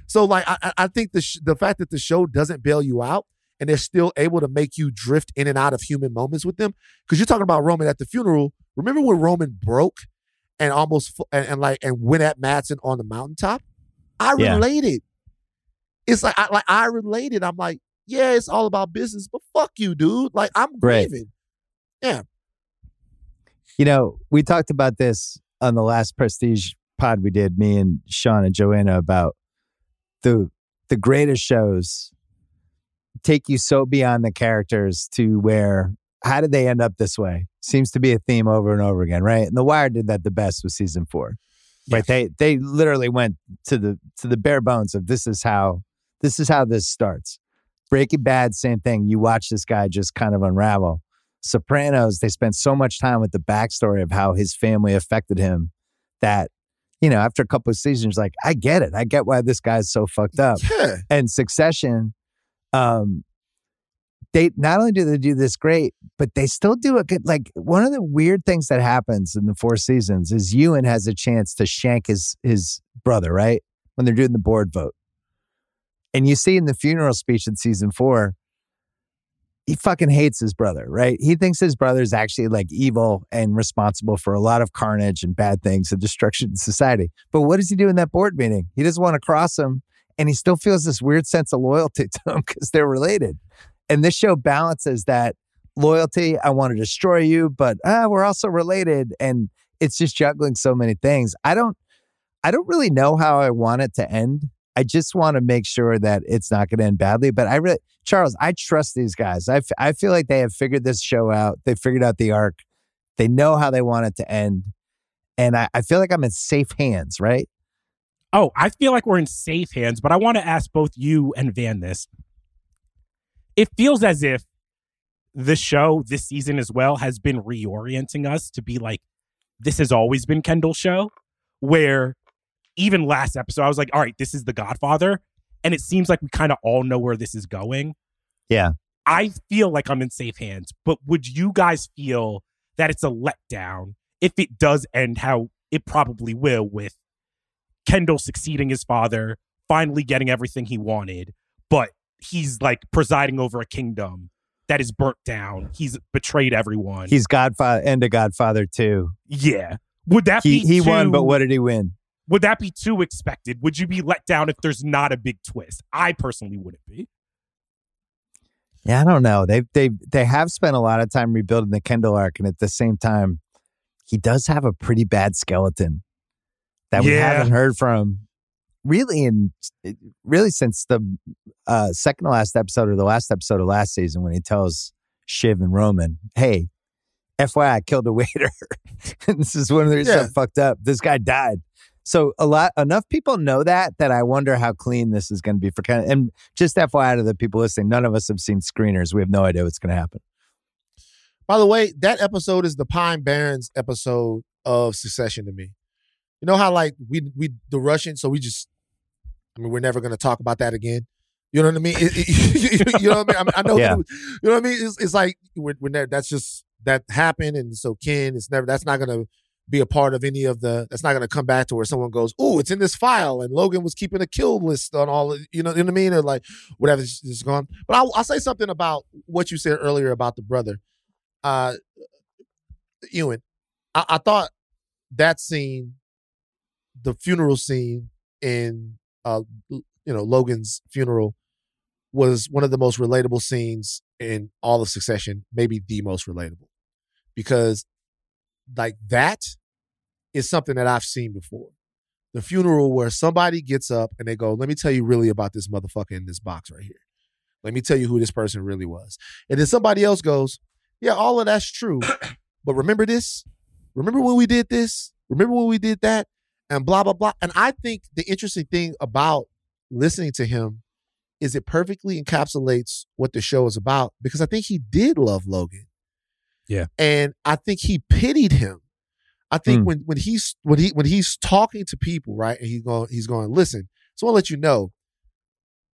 So like I, I think the sh- the fact that the show doesn't bail you out and they're still able to make you drift in and out of human moments with them, because you're talking about Roman at the funeral. Remember when Roman broke and almost and, and like and went at Matson on the mountaintop? I yeah. related. It's like I like I related. I'm like, yeah, it's all about business, but fuck you, dude. Like I'm grieving. Right. Yeah. You know, we talked about this on the last Prestige pod we did, me and Sean and Joanna, about the the greatest shows take you so beyond the characters to where how did they end up this way? Seems to be a theme over and over again, right? And The Wire did that the best with season four. Right. They they literally went to the to the bare bones of this is how This is how this starts. Breaking Bad, same thing. You watch this guy just kind of unravel. Sopranos, they spent so much time with the backstory of how his family affected him that, you know, after a couple of seasons, like, I get it. I get why this guy's so fucked up. Yeah. And Succession, um, they not only do they do this great, but they still do it good. Like one of the weird things that happens in the four seasons is Ewan has a chance to shank his his brother, right? When they're doing the board vote. And you see in the funeral speech in season four, he fucking hates his brother, right? He thinks his brother's actually like evil and responsible for a lot of carnage and bad things and destruction in society. But what does he do in that board meeting? He doesn't want to cross him and he still feels this weird sense of loyalty to him because they're related. And this show balances that loyalty. I want to destroy you, but ah, we're also related. And it's just juggling so many things. I don't, I don't really know how I want it to end. I just want to make sure that it's not going to end badly. But I really, Charles, I trust these guys. I, f- I feel like they have figured this show out. They figured out the arc. They know how they want it to end. And I, I feel like I'm in safe hands, right? Oh, I feel like we're in safe hands, but I want to ask both you and Van this. It feels as if the show this season as well has been reorienting us to be like, this has always been Kendall's show, where even last episode, I was like, all right, this is The Godfather. And it seems like we kind of all know where this is going. Yeah. I feel like I'm in safe hands, but would you guys feel that it's a letdown if it does end how it probably will with Kendall succeeding his father, finally getting everything he wanted, but he's like presiding over a kingdom that is burnt down. He's betrayed everyone. He's Godfather and a Godfather too. yeah. Would that He be he too, won, but what did he win? Would that be too expected? Would you be let down if there's not a big twist? I personally wouldn't be. Yeah, I don't know. They they they have spent a lot of time rebuilding the Kendall arc, and at the same time, he does have a pretty bad skeleton that we Yeah. haven't heard from really in really since the uh, second to last episode or the last episode of last season when he tells Shiv and Roman, "Hey, FYI, I killed a waiter. this is one of the reasons Yeah. I'm fucked up. This guy died." So a lot enough people know that that I wonder how clean this is going to be for Ken. And just FYI to the people listening, none of us have seen screeners. We have no idea what's going to happen. By the way, that episode is the Pine Barrens episode of Succession to me. You know how like we we the Russian, so we just I mean we're never gonna talk about that again. You know what I mean? It- it- you know what I mean? I, mean, I know. Yeah. was- you know what I mean? It's, it's like we're, we're never. That's just that happened, and so Ken, it's never. That's not gonna be a part of any of the. That's not gonna come back to where someone goes, "Oh, it's in this file," and Logan was keeping a kill list on all. You know, you know what I mean? Or like whatever is going. But I'll, I'll say something about what you said earlier about the brother. Uh, Ewan, I, I thought that scene, the funeral scene in uh, you know Logan's funeral, was one of the most relatable scenes in all of Succession, maybe the most relatable, because like that is something that I've seen before. The funeral where somebody gets up and they go, "Let me tell you really about this motherfucker in this box right here. Let me tell you who this person really was," and then somebody else goes, "Yeah, all of that's true." But remember this? Remember when we did this? Remember when we did that? And blah, blah, blah. And I think the interesting thing about listening to him is it perfectly encapsulates what the show is about because I think he did love Logan. Yeah. And I think he pitied him. I think Hmm. when when he's when he when he's talking to people, right? And he's going, he's going, listen, so I'll let you know,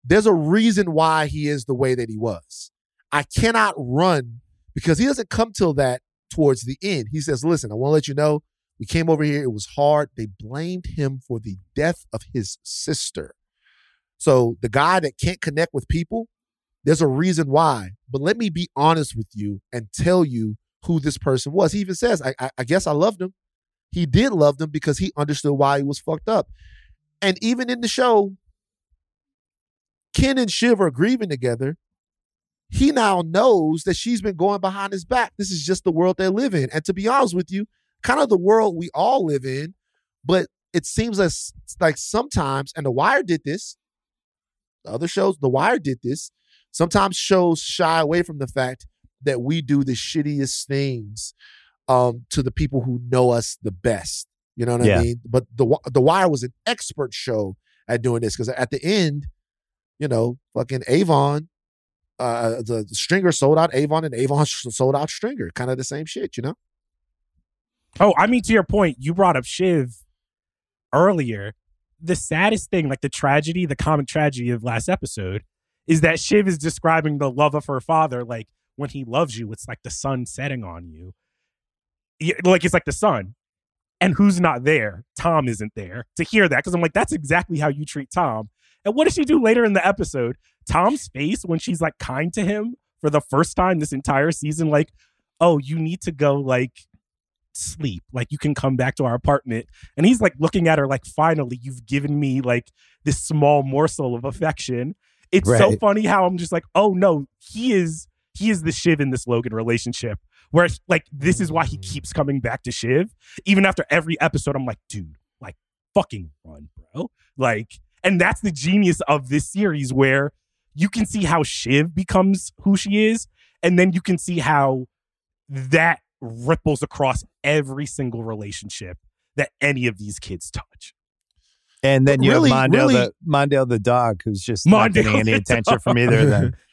there's a reason why he is the way that he was. I cannot run because he doesn't come till that towards the end. He says, Listen, I want to let you know we came over here. It was hard. They blamed him for the death of his sister. So the guy that can't connect with people, there's a reason why. But let me be honest with you and tell you who this person was. He even says, I, I, I guess I loved him. He did love them because he understood why he was fucked up. And even in the show, Ken and Shiv are grieving together he now knows that she's been going behind his back. This is just the world they live in. And to be honest with you, kind of the world we all live in, but it seems as like sometimes, and The Wire did this, the other shows, The Wire did this. Sometimes shows shy away from the fact that we do the shittiest things um, to the people who know us the best. You know what Yeah. I mean? But the the Wire was an expert show at doing this because at the end, you know, fucking Avon, uh, the Stringer sold out Avon and Avon sold out Stringer. Kind of the same shit, you know? Oh, I mean, to your point, you brought up Shiv earlier. The saddest thing, like the tragedy, the comic tragedy of last episode, is that Shiv is describing the love of her father. Like when he loves you, it's like the sun setting on you. Like it's like the sun. And who's not there? Tom isn't there to hear that. Cause I'm like, that's exactly how you treat Tom. And what does she do later in the episode? Tom's face when she's like kind to him for the first time this entire season, like, oh, you need to go like sleep. Like you can come back to our apartment. And he's like looking at her like, finally, you've given me like this small morsel of affection. It's so funny how I'm just like, oh no, he is he is the Shiv in this Logan relationship. Where like this is why he keeps coming back to Shiv. Even after every episode, I'm like, dude, like fucking run, bro. Like, and that's the genius of this series where you can see how Shiv becomes who she is, and then you can see how that ripples across every single relationship that any of these kids touch. And then But you really- have Mondale, really- the, Mondale the dog, who's just not getting any the attention from either of them.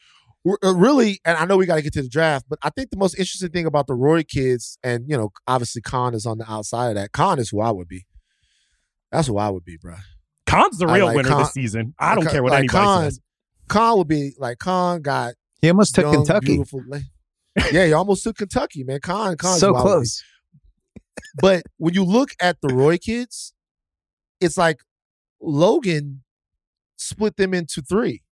R- uh, really, and I know we got to get to the draft, but I think the most interesting thing about the Roy kids, and you know, obviously Con is on the outside of that. Con is who I would be. That's who I would be, bro. Con's the real like winner Con- this season. I don't Like, care what like anybody Con, says. Con would be like Con got He almost took young, Kentucky. yeah, he almost took Kentucky, man. Con, Con, so who I would be. close. But when you look at the Roy kids, it's like Logan split them into three.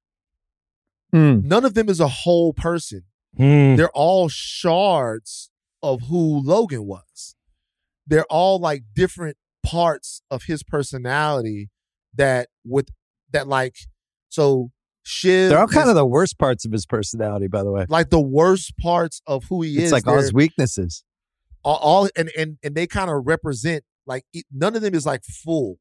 Hmm. None of them is a whole person. Hmm. They're all shards of who Logan was. They're all like different parts of his personality that with that like so Shiv They're all kind is of the worst parts of his personality, by the way. like the worst parts of who he It's is. like all They're- his weaknesses. all, all and and and they kind of represent like none of them is like full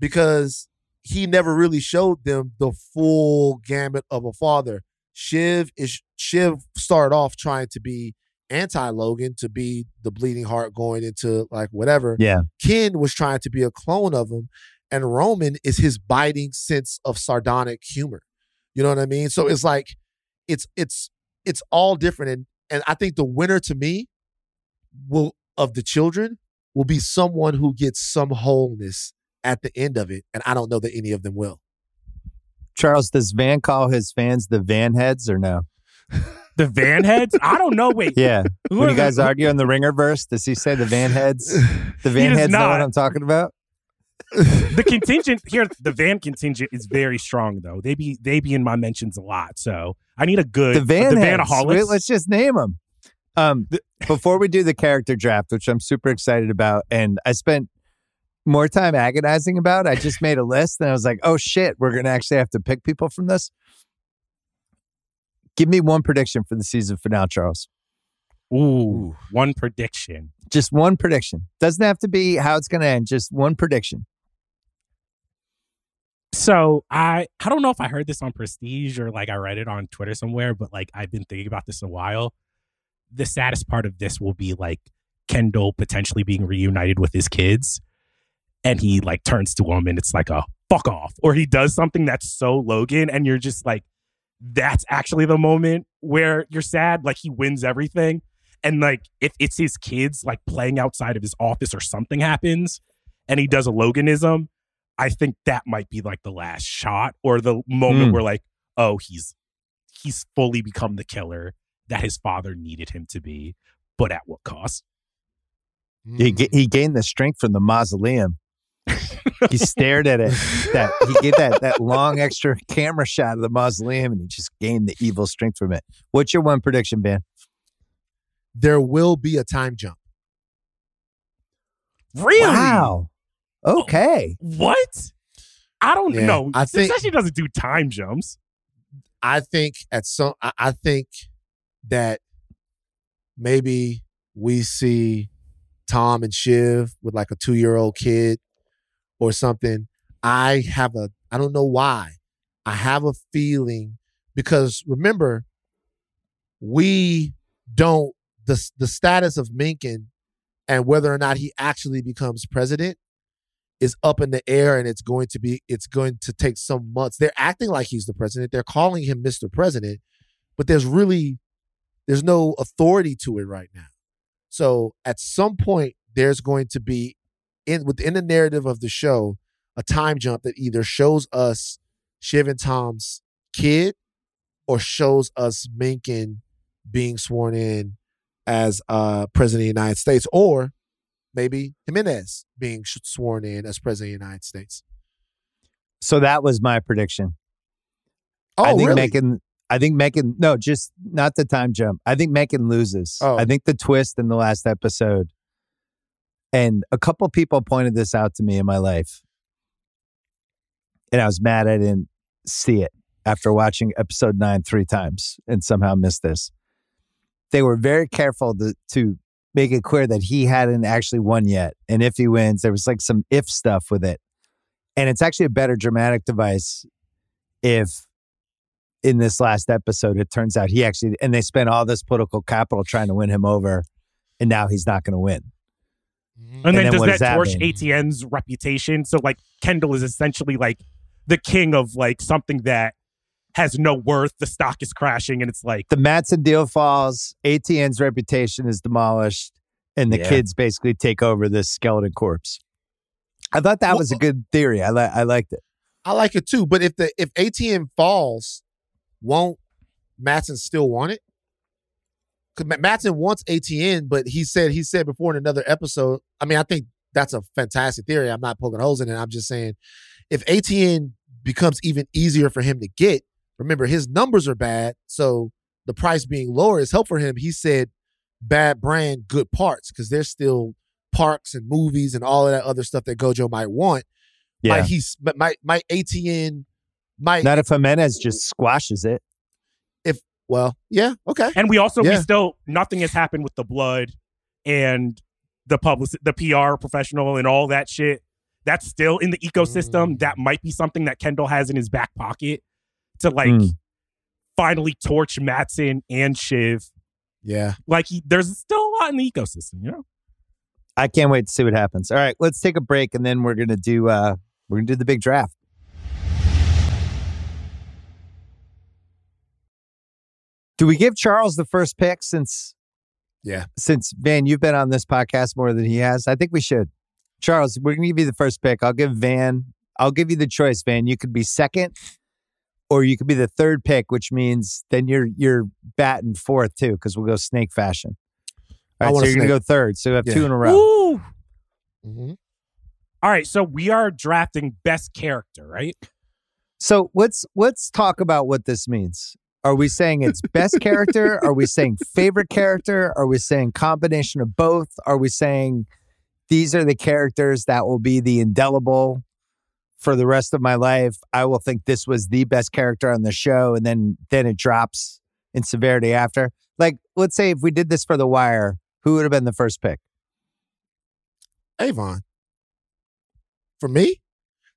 because he never really showed them the full gamut of a father. Shiv is Shiv started off trying to be anti Logan to be the bleeding heart going into like whatever. Yeah. Ken was trying to be a clone of him, and Roman is his biting sense of sardonic humor. You know what I mean? So it's like it's it's it's all different, and and I think the winner to me will of the children will be someone who gets some wholeness at the end of it, and I don't know that any of them will. Charles, does Van call his fans the Van Heads or no? The Van Heads? I don't know. Wait, Yeah. who when are you the- guys argue in the Ringer verse, does he say the Van Heads? The Van does Heads know what. I'm talking about? the contingent here, the Van contingent is very strong though. They be they be in my mentions a lot. So I need a good The Van the Heads. Vanaholics. Wait, let's just name them. Um, before we do the character draft, which I'm super excited about, and I spent more time agonizing about, I just made a list and I was like, oh shit, we're going to actually have to pick people from this. Give me one prediction for the season finale, Charles. Ooh, one prediction. Just one prediction. Doesn't have to be how it's going to end, just one prediction. So I I don't know if I heard this on Prestige or like I read it on Twitter somewhere, but like I've been thinking about this a while. The saddest part of this will be like Kendall potentially being reunited with his kids, and he like turns to him and it's like a fuck off, or he does something that's so Logan, and you're just like, that's actually the moment where you're sad. Like he wins everything, and like if it's his kids like playing outside of his office or something happens, and he does a Loganism, I think that might be like the last shot or the moment Hmm. where like, oh, he's he's fully become the killer that his father needed him to be, but at what cost? He, he gained the strength from the mausoleum. He stared at it. That he gave that that long extra camera shot of the mausoleum, and he just gained the evil strength from it. What's your one prediction, Ben? there will be a time jump. Really? Wow. Oh, okay. What? I don't Yeah, know. I think- Succession doesn't do time jumps. I think at some I, I think that maybe we see Tom and Shiv with like a two year old kid or something. I have a I don't know why. I have a feeling because remember, we don't the the status of Mencken and whether or not he actually becomes president is up in the air and it's going to be it's going to take some months. They're acting like he's the president. They're calling him Mr. President, but there's really there's no authority to it right now. So at some point there's going to be in within the narrative of the show a time jump that either shows us Shiv and Tom's kid or shows us Mencken being sworn in as uh, president of the United States, or maybe Jimenez being sworn in as president of the United States. So that was my prediction. Oh, I think really? Mencken. I think Mencken. No, just not the time jump. I think Mencken loses. Oh. I think the twist in the last episode, and a couple people pointed this out to me in my life, and I was mad I didn't see it after watching episode nine three times and somehow missed this. They were very careful to to make it clear that he hadn't actually won yet, and if he wins, there was like some if stuff with it, and it's actually a better dramatic device if in this last episode it turns out he actually and they spent all this political capital trying to win him over and now he's not going to win Mm-hmm. And, And then, then does that torch mean? ATN's reputation? So like Kendall is essentially like the king of like something that has no worth. The stock is crashing, and it's like the Matson deal falls atn's reputation is demolished and the Yeah. kids basically take over this skeleton corpse i thought that was a good theory i, li- I liked it I like it too. But if the if ATN falls, won't Matson still want it? Matson wants ATN, but he said he said before in another episode. I mean, I think that's a fantastic theory. I'm not poking holes in it. I'm just saying, if ATN becomes even easier for him to get, remember his numbers are bad, so the price being lower is help for him. He said, bad brand, good parts, because there's still parks and movies and all of that other stuff that Gojo might want yeah might he's but might might ATN might not if jimenez just squashes it well yeah okay And we also we still nothing has happened with the blood and the public the PR professional and all that shit. That's still in the ecosystem. Mm. That might be something that Kendall has in his back pocket to like Mm. finally torch Matson and Shiv. yeah Like he, there's still a lot in the ecosystem, you know. i can't wait to see what happens all right let's take a break and then we're gonna do uh we're gonna do the big draft do we give charles the first pick since yeah since Van, you've been on this podcast more than he has, I think we should. Charles, we're gonna give you the first pick. I'll give Van. I'll give you the choice, Van. You could be second, or you could be the third pick, which means then you're you're batting fourth too, because we'll go snake fashion. I All right, so you're gonna go third. So we have two in a row. Woo! Mhm. All right, so we are drafting best character, right? So let's let's talk about what this means. Are we saying it's best character? Are we saying favorite character? Are we saying combination of both? Are we saying these are the characters that will be the indelible for the rest of my life? I will think this was the best character on the show, and then then it drops in severity after. Like, let's say if we did this for The Wire, who would have been the first pick? Avon for me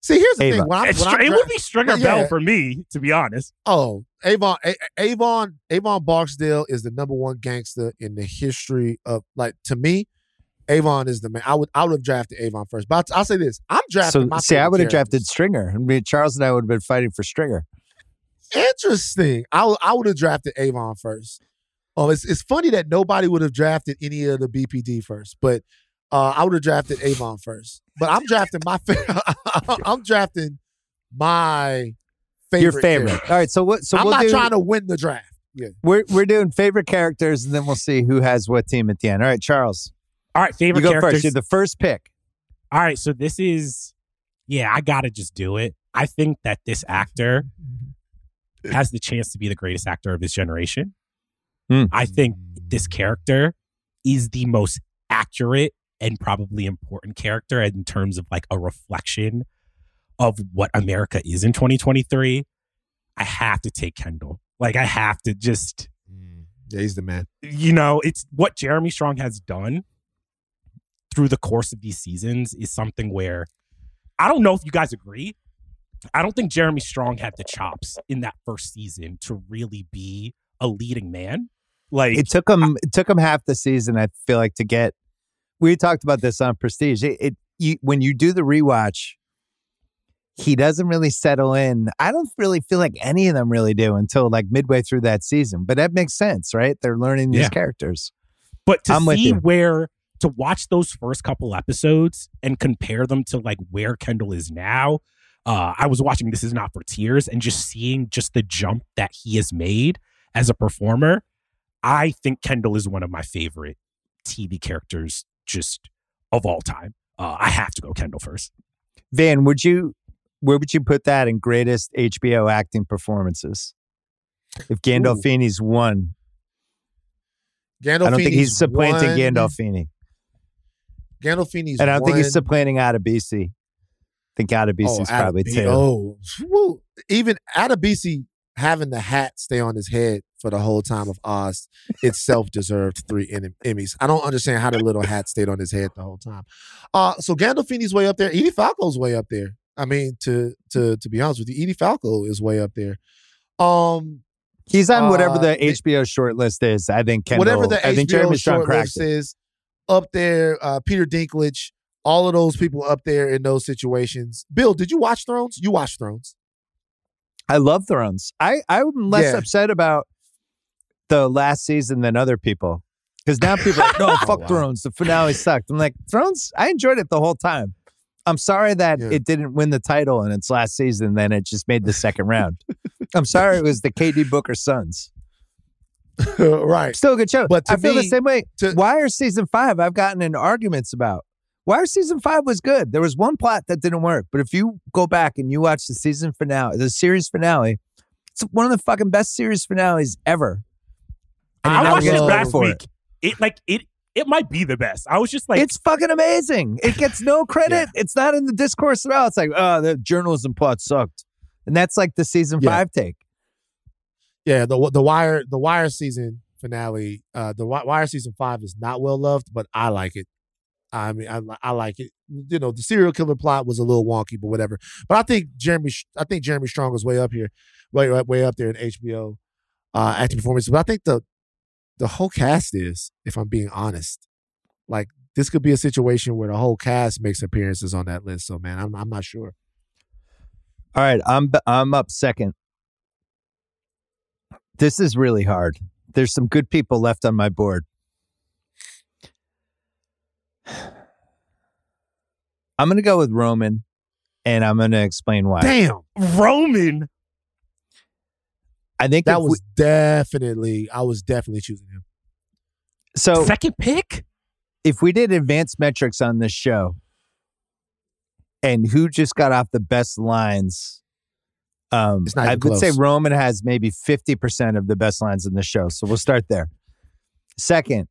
see here's the Avon. thing when I'm, when it would be Stringer yeah. Bell for me, to be honest. oh Avon A- Avon Avon Barksdale is the number one gangster in the history of like to me Avon is the man I would I would have drafted Avon first but I'll, I'll say this I'm drafting So, my see, I would have drafted. Stringer. I mean, Charles and I would have been fighting for Stringer. Interesting. I would- I would have drafted Avon first. Oh, it's it's funny that nobody would have drafted any of the BPD first, but uh, I would have drafted Avon first. But I'm drafting my fa- I'm drafting my favorite. Your favorite. character. All right. So what? So I'm we'll not do, trying to win the draft. Yeah. We're we're doing favorite characters, and then we'll see who has what team at the end. All right, Charles, All right, favorite you go characters. first. You're the first pick. All right, so this is, yeah, I gotta just do it. I think that this actor has the chance to be the greatest actor of this generation. Hmm. I think this character is the most accurate and probably important character in terms of like a reflection of what America is in 2023. I have to take Kendall. Like, I have to just, mm. Yeah, he's the man. you know, it's what Jeremy Strong has done through the course of these seasons is something where I don't know if you guys agree. I don't think Jeremy Strong had the chops in that first season to really be a leading man. Like It took him. It took him half the season. I feel like to get. We talked about this on Prestige. It, it you when you do the rewatch, he doesn't really settle in. I don't really feel like any of them really do until like midway through that season. But that makes sense, right? They're learning these Yeah. characters. But to I'm see where to watch those first couple episodes and compare them to like where Kendall is now. Uh, I was watching This Is Not for Tears and just seeing just the jump that he has made as a performer. I think Kendall is one of my favorite TV characters just of all time. Uh, I have to go Kendall first. Van, would you where would you put that in greatest HBO acting performances? If Gandolfini's one, Gandolfini's I don't think he's supplanting one- Gandolfini. Gandolfini's And I don't think he's supplanting Adebisi. I think Adebisi's probably Adeb- two. Oh, woo. even Adebisi having the hat stay on his head for the whole time of Oz itself deserved three Em- Emmys. I don't understand how the little hat stayed on his head the whole time. Uh, so Gandolfini's way up there. Edie Falco's way up there. I mean, to to to be honest with you, Edie Falco is way up there. Um, He's on whatever Uh, the HBO short list is. I think Kendall. whatever the I think HBO Jeremy short list it. is up there. Uh, Peter Dinklage, all of those people up there in those situations. Bill, did you watch Thrones? You watched Thrones. I love Thrones. I I'm less Yeah. upset about the last season than other people because now people are like, no, oh, fuck wow. Thrones. The finale sucked. I'm like Thrones. I enjoyed it the whole time. I'm sorry that Yeah. it didn't win the title in its last season. Then it just made the second round. I'm sorry it was the KD Booker Suns. right. Still a good show. But I feel the same way. to- Wire season five, I've gotten in arguments about. Wire season five was good. There was one plot that didn't work, but if you go back and you watch the season finale, the series finale, it's one of the fucking best series finales ever. And I watched get it last for week. It like it it might be the best. I was just like it's fucking amazing. It gets no credit. It's not in the discourse at all. It's like, oh, the journalism plot sucked, and that's like the season Yeah. five take. Yeah, the the wire the wire season finale, uh the wire season 5 is not well loved, but I like it. I mean I I like it. You know, the serial killer plot was a little wonky, but whatever. But I think Jeremy I think Jeremy Strong was way up here, way way, way up there in HBO uh acting performance. But I think the the whole cast is, if I'm being honest. Like this could be a situation where the whole cast makes appearances on that list. So man, I'm I'm not sure. All right, I'm I'm up second. This is really hard. There's some good people left on my board. I'm going to go with Roman, and I'm going to explain why. Damn. Roman. I think That if we- was definitely I was definitely choosing him. so. Second pick? If we did advanced metrics on this show, and who just got off the best lines, um, It's not I even would say. Roman has maybe fifty percent of the best lines in the show. So we'll start there. Second,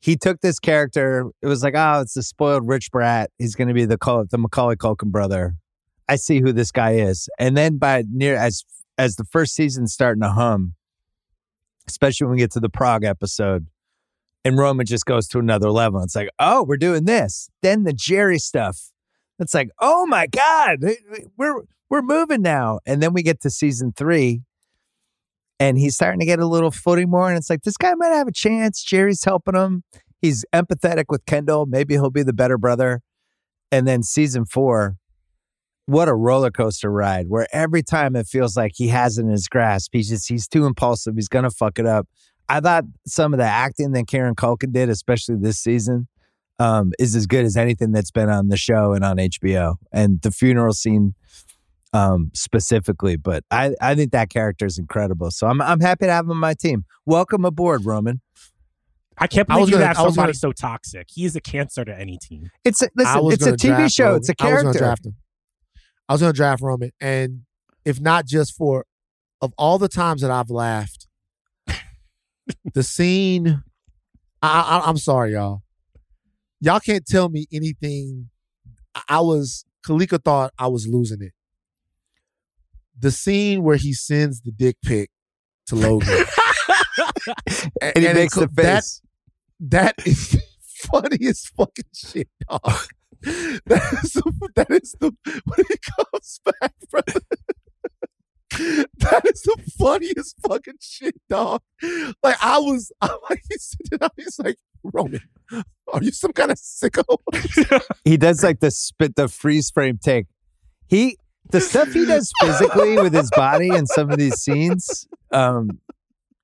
he took this character. It was like, oh, it's the spoiled rich brat. He's going to be the the Macaulay Culkin brother. I see who this guy is. And then by near as as the first season's starting to hum, especially when we get to the Prague episode, and Roman just goes to another level. It's like, oh, we're doing this. Then the Jerry stuff. It's like, oh my God, we're we're moving now. And then we get to season three, and he's starting to get a little footing more. And it's like, this guy might have a chance. Jerry's helping him. He's empathetic with Kendall. Maybe he'll be the better brother. And then season four, what a roller coaster ride where every time it feels like he has it in his grasp. He's just he's too impulsive. He's gonna fuck it up. I thought some of the acting that Kieran Culkin did, especially this season, um, is as good as anything that's been on the show and on HBO. And the funeral scene um, specifically, but I, I think that character is incredible. So I'm I'm happy to have him on my team. Welcome aboard, Roman. I can't I believe was you gonna- have somebody gonna- so toxic. He is a cancer to any team. It's a, I listen, it's a TV draft show. Roman. It's a I was gonna draft him. I was gonna draft Roman, and if not just for of all the times that I've laughed, the scene. I, I, I'm sorry, y'all. Y'all can't tell me anything. I- I was Kalika thought I was losing it. The scene where he sends the dick pic to Logan, and he it makes co- the that- face. that is funny as fucking shit, dog. That is the, that is the when he comes back, brother. That is the funniest fucking shit, dog. Like I was, I'm like he's sitting out, he's like Roman, Are you some kind of sicko? he does like the spit, the freeze frame take. He the stuff he does physically with his body in some of these scenes. Um,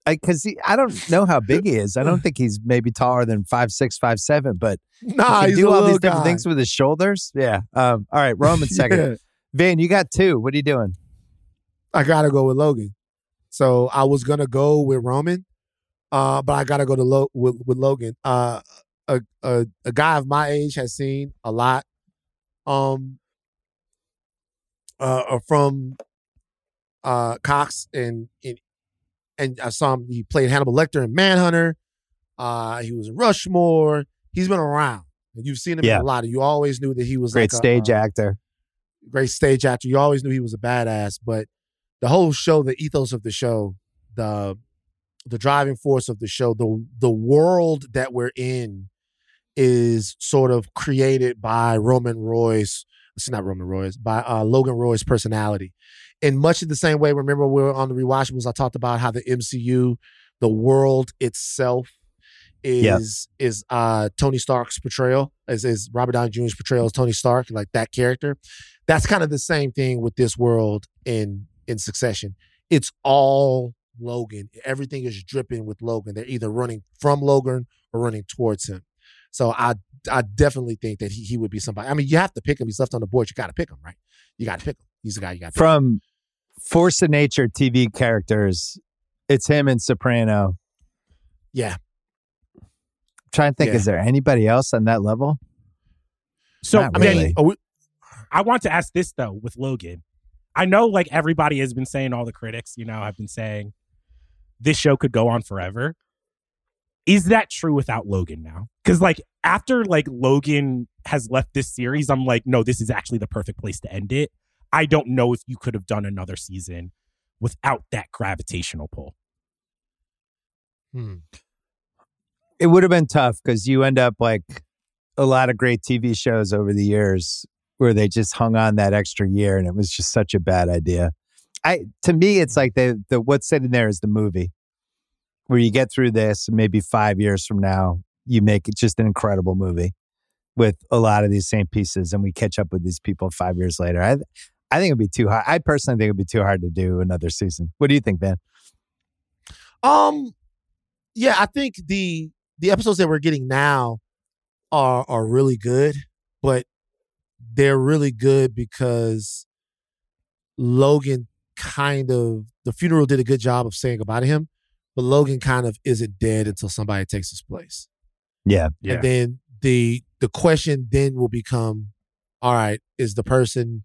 because I don't know how big he is. I don't think he's maybe taller than five six, five seven. But nah, he do all these different things with his shoulders. Yeah. Um. All right, Roman second. Yeah. Van, you got two. What are you doing? I gotta go with Logan. So I was gonna go with Roman, uh, but I gotta go to Lo- with, with Logan. Uh, a, a a guy of my age has seen a lot. Um, uh, from uh Cox and and and I saw him. He played Hannibal Lecter in Manhunter. Uh, he was in Rushmore. He's been around. And you've seen him Yeah. a lot. You always knew that he was a Great like stage uh, actor. great stage actor. You always knew he was a badass, but the whole show, the ethos of the show, the the driving force of the show, the the world that we're in is sort of created by Roman Roy's it's not Roman Roy's, by uh, Logan Roy's personality. In much of the same way, remember we were on the rewatchables, I talked about how the MCU, the world itself is is uh Tony Stark's portrayal, is is Robert Downey Jr.'s portrayal as Tony Stark, like that character. That's kind of the same thing with this world in in succession. It's all Logan. Everything is dripping with Logan. They're either running from Logan or running towards him. So I I definitely think that he, he would be somebody. I mean, you have to pick him. He's left on the board. You got to pick him, right? You got to pick him. He's the guy you got. From Force of Nature TV characters, it's him and Soprano. Yeah. I'm trying to think, Yeah. is there anybody else on that level? So Not I mean, really. Oh, we- I want to ask this though with Logan. I know like everybody has been saying, all the critics, you know, have been saying this show could go on forever. Is that true without Logan now? Because like after like Logan has left this series, I'm like, no, this is actually the perfect place to end it. I don't know if you could have done another season without that gravitational pull. hmm. It would have been tough because you end up like a lot of great TV shows over the years where they just hung on that extra year and it was just such a bad idea. I to me, it's like the the what's sitting there is the movie where you get through this and maybe five years from now you make it just an incredible movie with a lot of these same pieces and we catch up with these people five years later. I I think it'd be too hard. I personally think it'd be too hard to do another season. What do you think, Ben? Um, yeah, I think the the episodes that we're getting now are are really good, but they're really good because Logan kind of the funeral did a good job of saying goodbye to him, but Logan kind of isn't dead until somebody takes his place. Yeah. And then the the question then will become, all right, is the person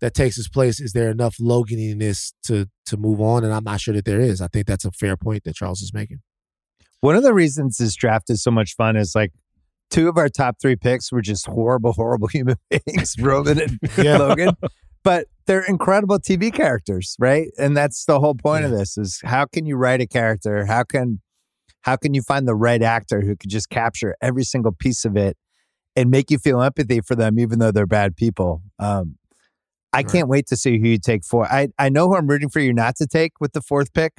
that takes his place, is there enough Loganiness to to move on? And I'm not sure that there is. I think that's a fair point that Charles is making. One of the reasons this draft is so much fun is like two of our top three picks were just horrible, horrible human beings, Roman and Yeah. Logan. But they're incredible TV characters, right? And that's the whole point of this is how can you write a character? How can how can you find the right actor who could just capture every single piece of it and make you feel empathy for them, even though they're bad people? Um, I Right. can't wait to see who you take for. I I know who I'm rooting for you not to take with the fourth pick.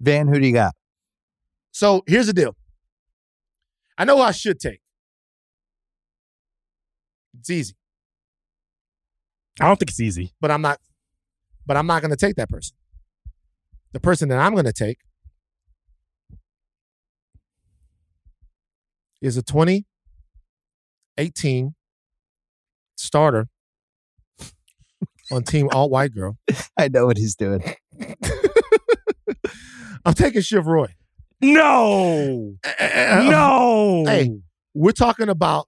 Van, who do you got? So here's the deal. I know who I should take. It's easy, I don't think it's easy. but I'm not. But I'm not going to take that person. The person that I'm going to take is a 2018 starter on Team Alt White Girl. I know what he's doing. I'm taking Shiv Roy. No, No. no, Hey. We're talking about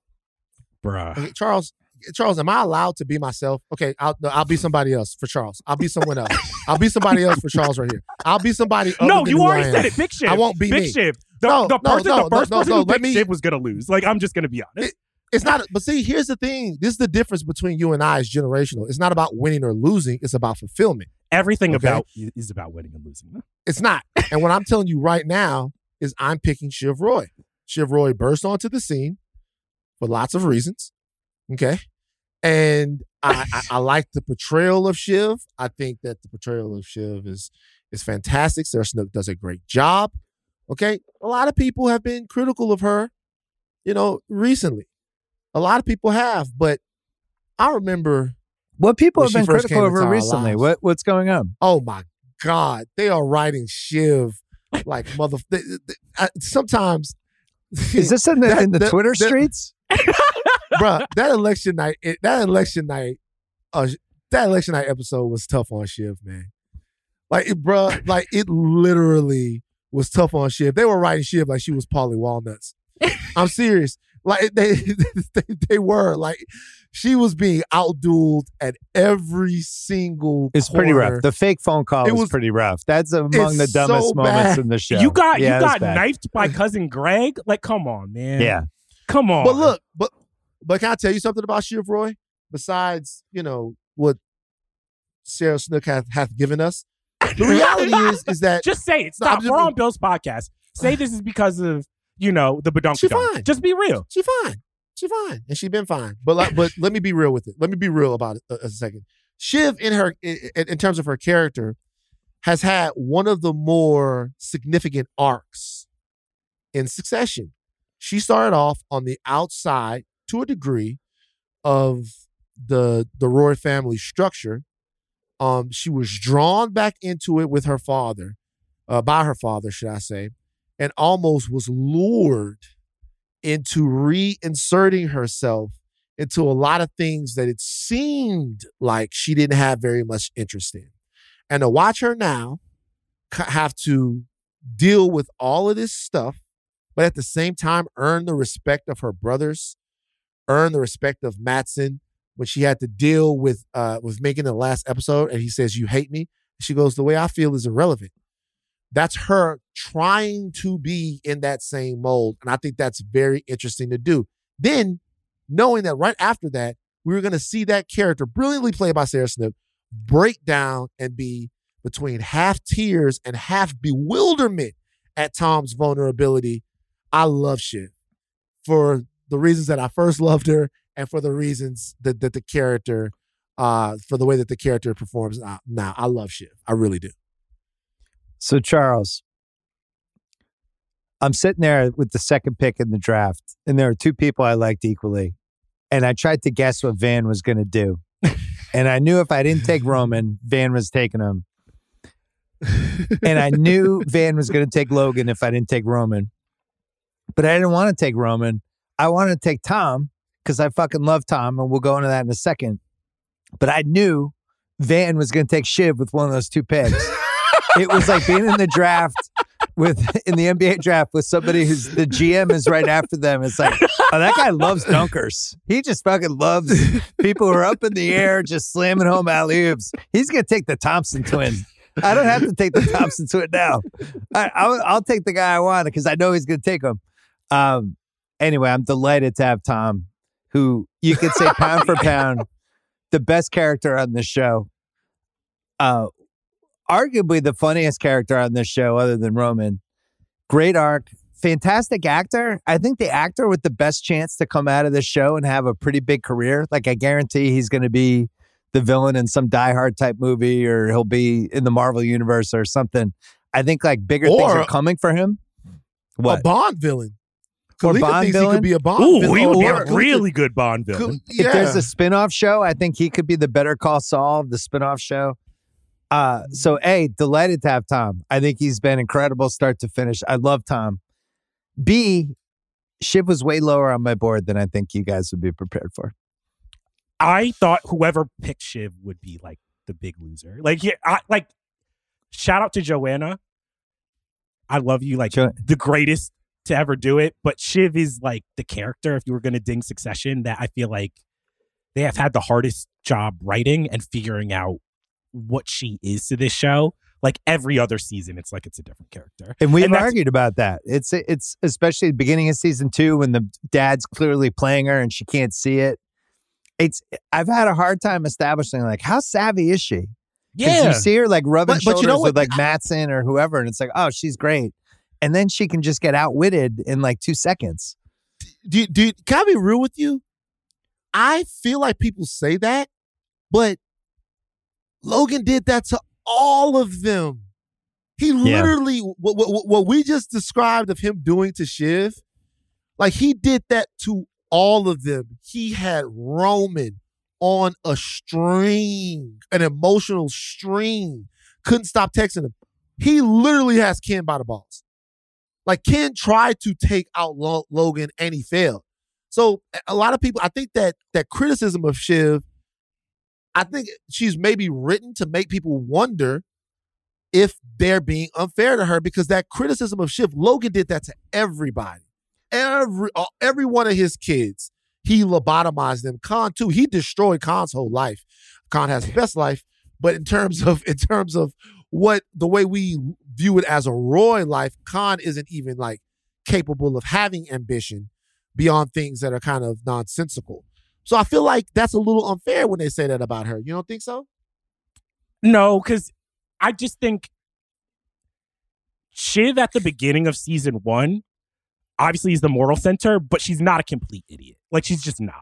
bruh. Okay, Charles, Charles, am I allowed to be myself? Okay, I'll no, I'll be somebody else for Charles. I'll be someone else. I'll be somebody else for Charles right here. I'll be somebody. No, you already said it. Big Shiv. I won't be Big me. Shiv. The, No, the person, no, the first no, person no, who let me- Shiv was gonna lose. Like I'm just gonna be honest. It's not. But see, here's the thing. This is the difference between you and I. Is generational. It's not about winning or losing. It's about fulfillment. Everything Okay. about is about winning and losing. It's not. And what I'm telling you right now is I'm picking Shiv Roy. Shiv Roy burst onto the scene for lots of reasons. Okay. And I, I, I like the portrayal of Shiv. I think that the portrayal of Shiv is is fantastic. Sarah Snook does a great job. Okay. A lot of people have been critical of her you know, recently. A lot of people have, but I remember What people have been critical of her recently? lives. What what's going on? Oh my God, they are writing Shiv like mother. They, they, I, sometimes, Is this in the, That- in the that- Twitter that- streets? bruh? That election night, it, that election night, uh, that election night episode was tough on Shiv, man. Like, it, bruh, like it literally was tough on Shiv. They were writing Shiv like she was Paulie Walnuts. I'm serious. Like they, they, they were like she was being outdueled at every single. It's pretty rough. The fake phone call It was, was- pretty rough. That's among the dumbest so moments in the show. You got Yeah, you got knifed by cousin Greg. Like, come on, man. Yeah. come on. But look, but but can I tell you something about Shiv Roy? Besides, you know what Sarah Snook hath hath given us. The reality is is that just say it. No, Stop. just- We're on Bill's podcast. Say this is because of you know the badunk. She fine. Just be real. she fine, she fine, and she been fine. But like, but let me be real with it. Let me be real about it a, a second. Shiv, in her in, in terms of her character, has had one of the more significant arcs in succession. She started off on the outside to a degree of the the Roy family structure. Um, she was drawn back into it with her father, uh, by her father, should I say, and almost was lured into reinserting herself into a lot of things that it seemed like she didn't have very much interest in. And to watch her now have to deal with all of this stuff, but at the same time earn the respect of her brothers, earn the respect of Matson when she had to deal with uh with making the last episode and he says, You hate me. She goes, The way I feel is irrelevant. That's her trying to be in that same mold. And I think that's very interesting to do. Then, knowing that right after that, we were going to see that character, brilliantly played by Sarah Snook, break down and be between half tears and half bewilderment at Tom's vulnerability. I love Shiv for the reasons that I first loved her and for the reasons that, that the character, uh, for the way that the character performs uh, now. I love Shiv. I really do. So Charles, I'm sitting there with the second pick in the draft, and there are two people I liked equally, and I tried to guess what Van was going to do, and I knew if I didn't take Roman, Van was taking him, and I knew Van was going to take Logan if I didn't take Roman, but I didn't want to take Roman. I wanted to take Tom because I fucking love Tom, and we'll go into that in a second. But I knew Van was going to take Shiv with one of those two picks it was like being in the draft with in the NBA draft with somebody who's the GM is right after them. It's like, oh, that guy loves dunkers. He just fucking loves people who are up in the air just slamming home alley oops. He's gonna take the Thompson twin. I don't have to take the Thompson twin now. I, I'll, I'll take the guy I want because I know he's gonna take him. Um, anyway, I'm delighted to have Tom, who you could say pound for pound, the best character on the show. Uh, arguably the funniest character on this show other than Roman. Great arc, fantastic actor. I think the actor with the best chance to come out of this show and have a pretty big career. Like I guarantee he's going to be the villain in some Die Hard type movie or he'll be in the Marvel universe or something. I think like bigger things are coming for him. A What? Bond villain. Or Kalika Bond thinks he could be a Bond Ooh, villain. he would be a really good Bond Kal- villain. If there's a spin-off show, I think he could be the Better Call Saul, of the spin-off show. Uh, so A, delighted to have Tom. I think he's been incredible start to finish. I love Tom. B, Shiv was way lower on my board than I think you guys would be prepared for. I thought whoever picked Shiv would be like the big loser. Like, yeah, I, like shout out to Joanna. I love you, like Jo- the greatest to ever do it. But Shiv is like the character. If you were going to ding Succession, that I feel like they have had the hardest job writing and figuring out what she is to this show. Like every other season, it's like it's a different character. And we've And argued about that. It's it's especially the beginning of season two when the dad's clearly playing her and she can't see it. It's I've had a hard time establishing like how savvy is she? Yeah, you see her like rubbing But- but shoulders you know with like Matson or whoever, and it's like, oh, she's great. And then she can just get outwitted in like two seconds. do, do, can I be real with you? I feel like people say that, but Logan did that to all of them. He literally, what, what, what we just described of him doing to Shiv, Like he did that to all of them. He had Roman on a string, an emotional string. Couldn't stop texting him. He literally has Ken by the balls. Like Ken tried to take out Lo- Logan and he failed. So a lot of people, I think that that criticism of Shiv, I think she's maybe written to make people wonder if they're being unfair to her because that criticism of Shiv, Logan did that to everybody. Every uh, every one of his kids, he lobotomized them. Con too, he destroyed Con's whole life. Con has the best life, but in terms of in terms of what the way we view it as a Roy life, Con isn't even like capable of having ambition beyond things that are kind of nonsensical. So I feel like that's a little unfair when they say that about her. You don't think so? No, because I just think Shiv at the beginning of season one, obviously is the moral center, but she's not a complete idiot. Like she's just not.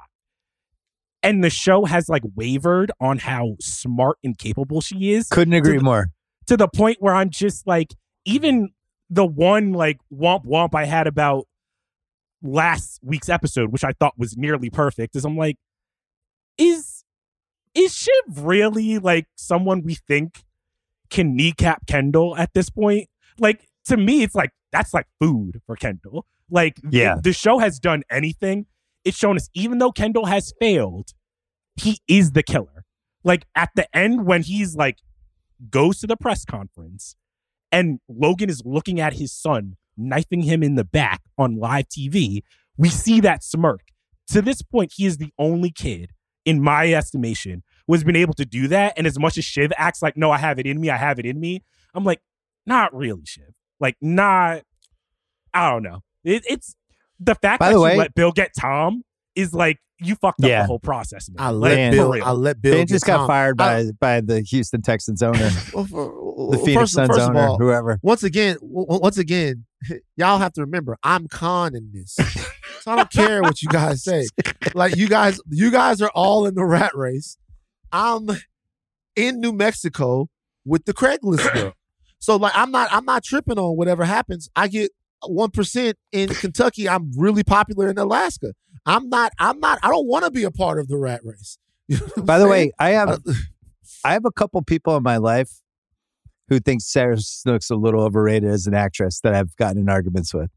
And the show has like wavered on how smart and capable she is. Couldn't agree the- more. To the point where I'm just like, even the one like womp womp I had about last week's episode, which I thought was nearly perfect, is I'm like, is is Shiv really like someone we think can kneecap Kendall at this point? Like to me, it's like that's like food for Kendall. Like Yeah. the, the show has done anything. It's shown us, even though Kendall has failed, he is the killer. Like at the end, when he's like goes to the press conference and Logan is looking at his son knifing him in the back on live TV, we see that smirk. To this point, he is the only kid, in my estimation, who has been able to do that. And as much as Shiv acts like, no, I have it in me, I have it in me, I'm like, not really, Shiv. Like, not, I don't know. It, it's the fact By that the you let Bill get Tom is like, you fucked up Yeah. the whole process, man. I let Man. Bill. I let Bill. They just got Tom. fired I- by by the Houston Texans owner, Well, for- the Phoenix first, Suns first owner, all, whoever. once again, w- w- once again, y'all have to remember, I'm con in this. So I don't care what you guys say. Like you guys, you guys are all in the rat race. I'm in New Mexico with the Craigslist girl. So like I'm not I'm not tripping on whatever happens. I get one percent in Kentucky. I'm really popular in Alaska. I'm not I'm not I don't want to be a part of the rat race. You know By the saying? way, I have Uh, I have a couple people in my life who think Sarah Snook's a little overrated as an actress that I've gotten in arguments with.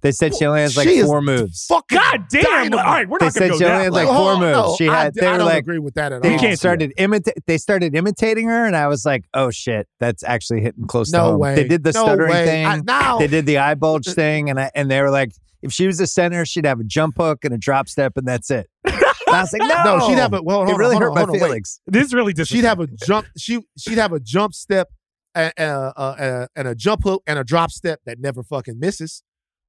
They said she only has like She four moves. fucking God damn! dynamite. All right, we're They not gonna said go she only that had low. like Well, four hold on, moves. She I- had. they I were don't like agree with that at they all. can't started imita- They started imitating her, and I was like, "Oh shit, that's actually hitting close to No home." way. They did the No stuttering way. thing. I- now- they did the eye bulge thing, and I, and they were like, "If she was a center, she'd have a jump hook and a drop step, and that's it." And I was like, "No, No, she'd have a well. Hold it on, really hold hurt on, my hold on, wait. feelings." This is really She'd have a jump. She she'd have a jump step and, uh, uh, uh, and a jump hook and a drop step that never fucking misses.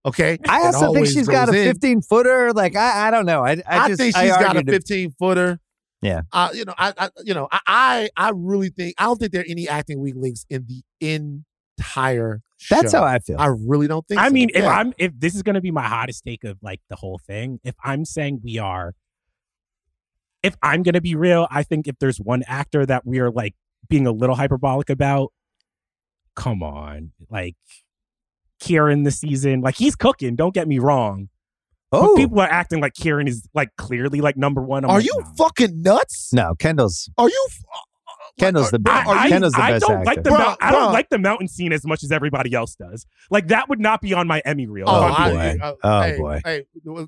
Okay. I also think she's got a goes in. 15 footer. Like I, I don't know. I, I, I, just think I she's got a argued it. 15 footer. Yeah. Uh, you know, I, I you know, I, I I really think I don't think there are any acting weak links in the entire show. That's how I feel. I really don't think. I so. mean, if I'm if this is gonna be my hottest take of like the whole thing, if I'm saying we are, if I'm gonna be real, I think if there's one actor that we are like being a little hyperbolic about, come on, like Kieran this season, like he's cooking. Don't get me wrong, oh but people are acting like Kieran is like clearly like number one. I'm are like, you nah. fucking nuts? no, Kendall's Are you? f- Kendall's the best. I, Kendall's the I best don't actor. like the Bruh, mount, I don't bruh. like the mountain scene as much as everybody else does. Like that would not be on my Emmy reel. Oh, if I'm I, boy. uh, Oh, hey, boy. Hey,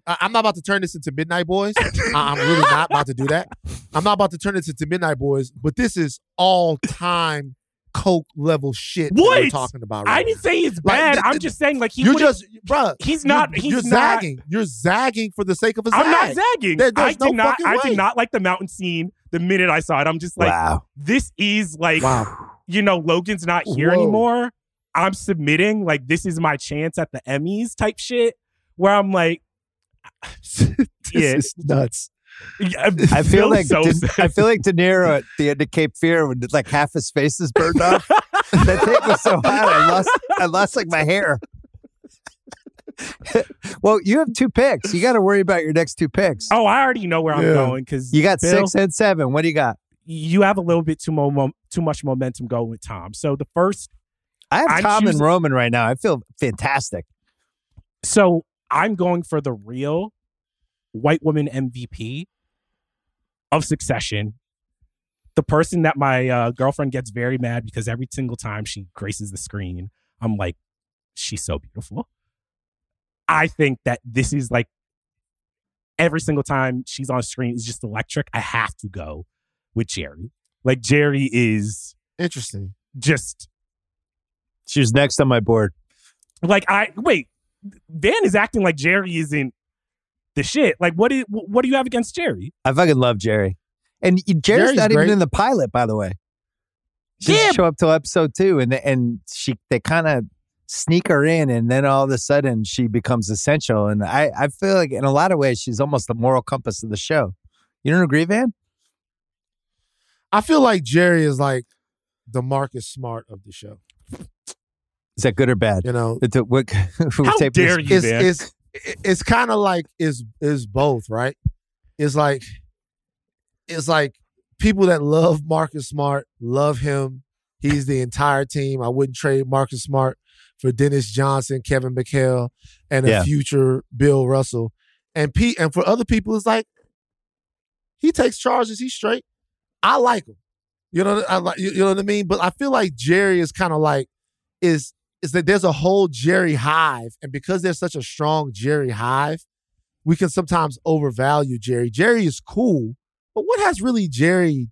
I- I'm not about to turn this into Midnight Boys. I'm really not about to do that. I'm not about to turn this into Midnight Boys, but this is all time Coke level shit what? we're Wait, talking about. I Right didn't say it's Like, bad. th- I'm just saying like he you're just, bruh. he's you're- not- he's you're not- zagging. You're zagging for the sake of a I'm not zagging. There- I there's did not. I way. did not like the mountain scene the minute I saw it. I'm just like, wow. this is like, Wow. you know, Logan's not here Whoa. anymore. I'm submitting. Like, this is my chance at the Emmys type shit. Where I'm like, this Yeah. is nuts. I I feel like so De. I feel like De Niro at the end of Cape Fear when like half his face is burned off. that take was so hot, I lost I lost like my hair. well, you have two picks. You got to worry about your next two picks. Oh, I already know where I'm Yeah. going because you got six and seven. What do you got? You have a little bit too mo- mom- too much momentum going with Tom. So the first I have I'm Tom and Roman right now. I feel fantastic. So I'm going for the real white woman MVP of Succession. The person that my uh, girlfriend gets very mad because every single time she graces the screen, I'm like, she's so beautiful. I think that this is like every single time she's on screen is just electric. I have to go with Jerry. Like Jerry is Interesting. just She was next on my board. like I wait. Van is acting like Jerry isn't the shit. Like what do you, what do you have against Jerry? I fucking love Jerry. And Jerry's, Jerry's not great. even in the pilot, by the way. She Yeah. didn't show up till episode two, and and she they kind of sneak her in, and then all of a sudden she becomes essential. And I I feel like in a lot of ways she's almost the moral compass of the show. You don't agree, Van? I feel like Jerry is like the Marcus Smart of the show. Is that good or bad? You know, It- what- How dare this? you, it's Van? It's kind of like is is both right. It's like it's like people that love Marcus Smart love him. He's the entire team. I wouldn't trade Marcus Smart for Dennis Johnson, Kevin McHale, and a Yeah. future Bill Russell. And Pete, and for other people, it's like he takes charges. He's straight. I like him. You know, I like you, you know what I mean. But I feel like Jerry is kind of like is is that there's a whole Jerry hive, and because there's such a strong Jerry hive, we can sometimes overvalue Jerry. Jerry is cool, but what has really Jerry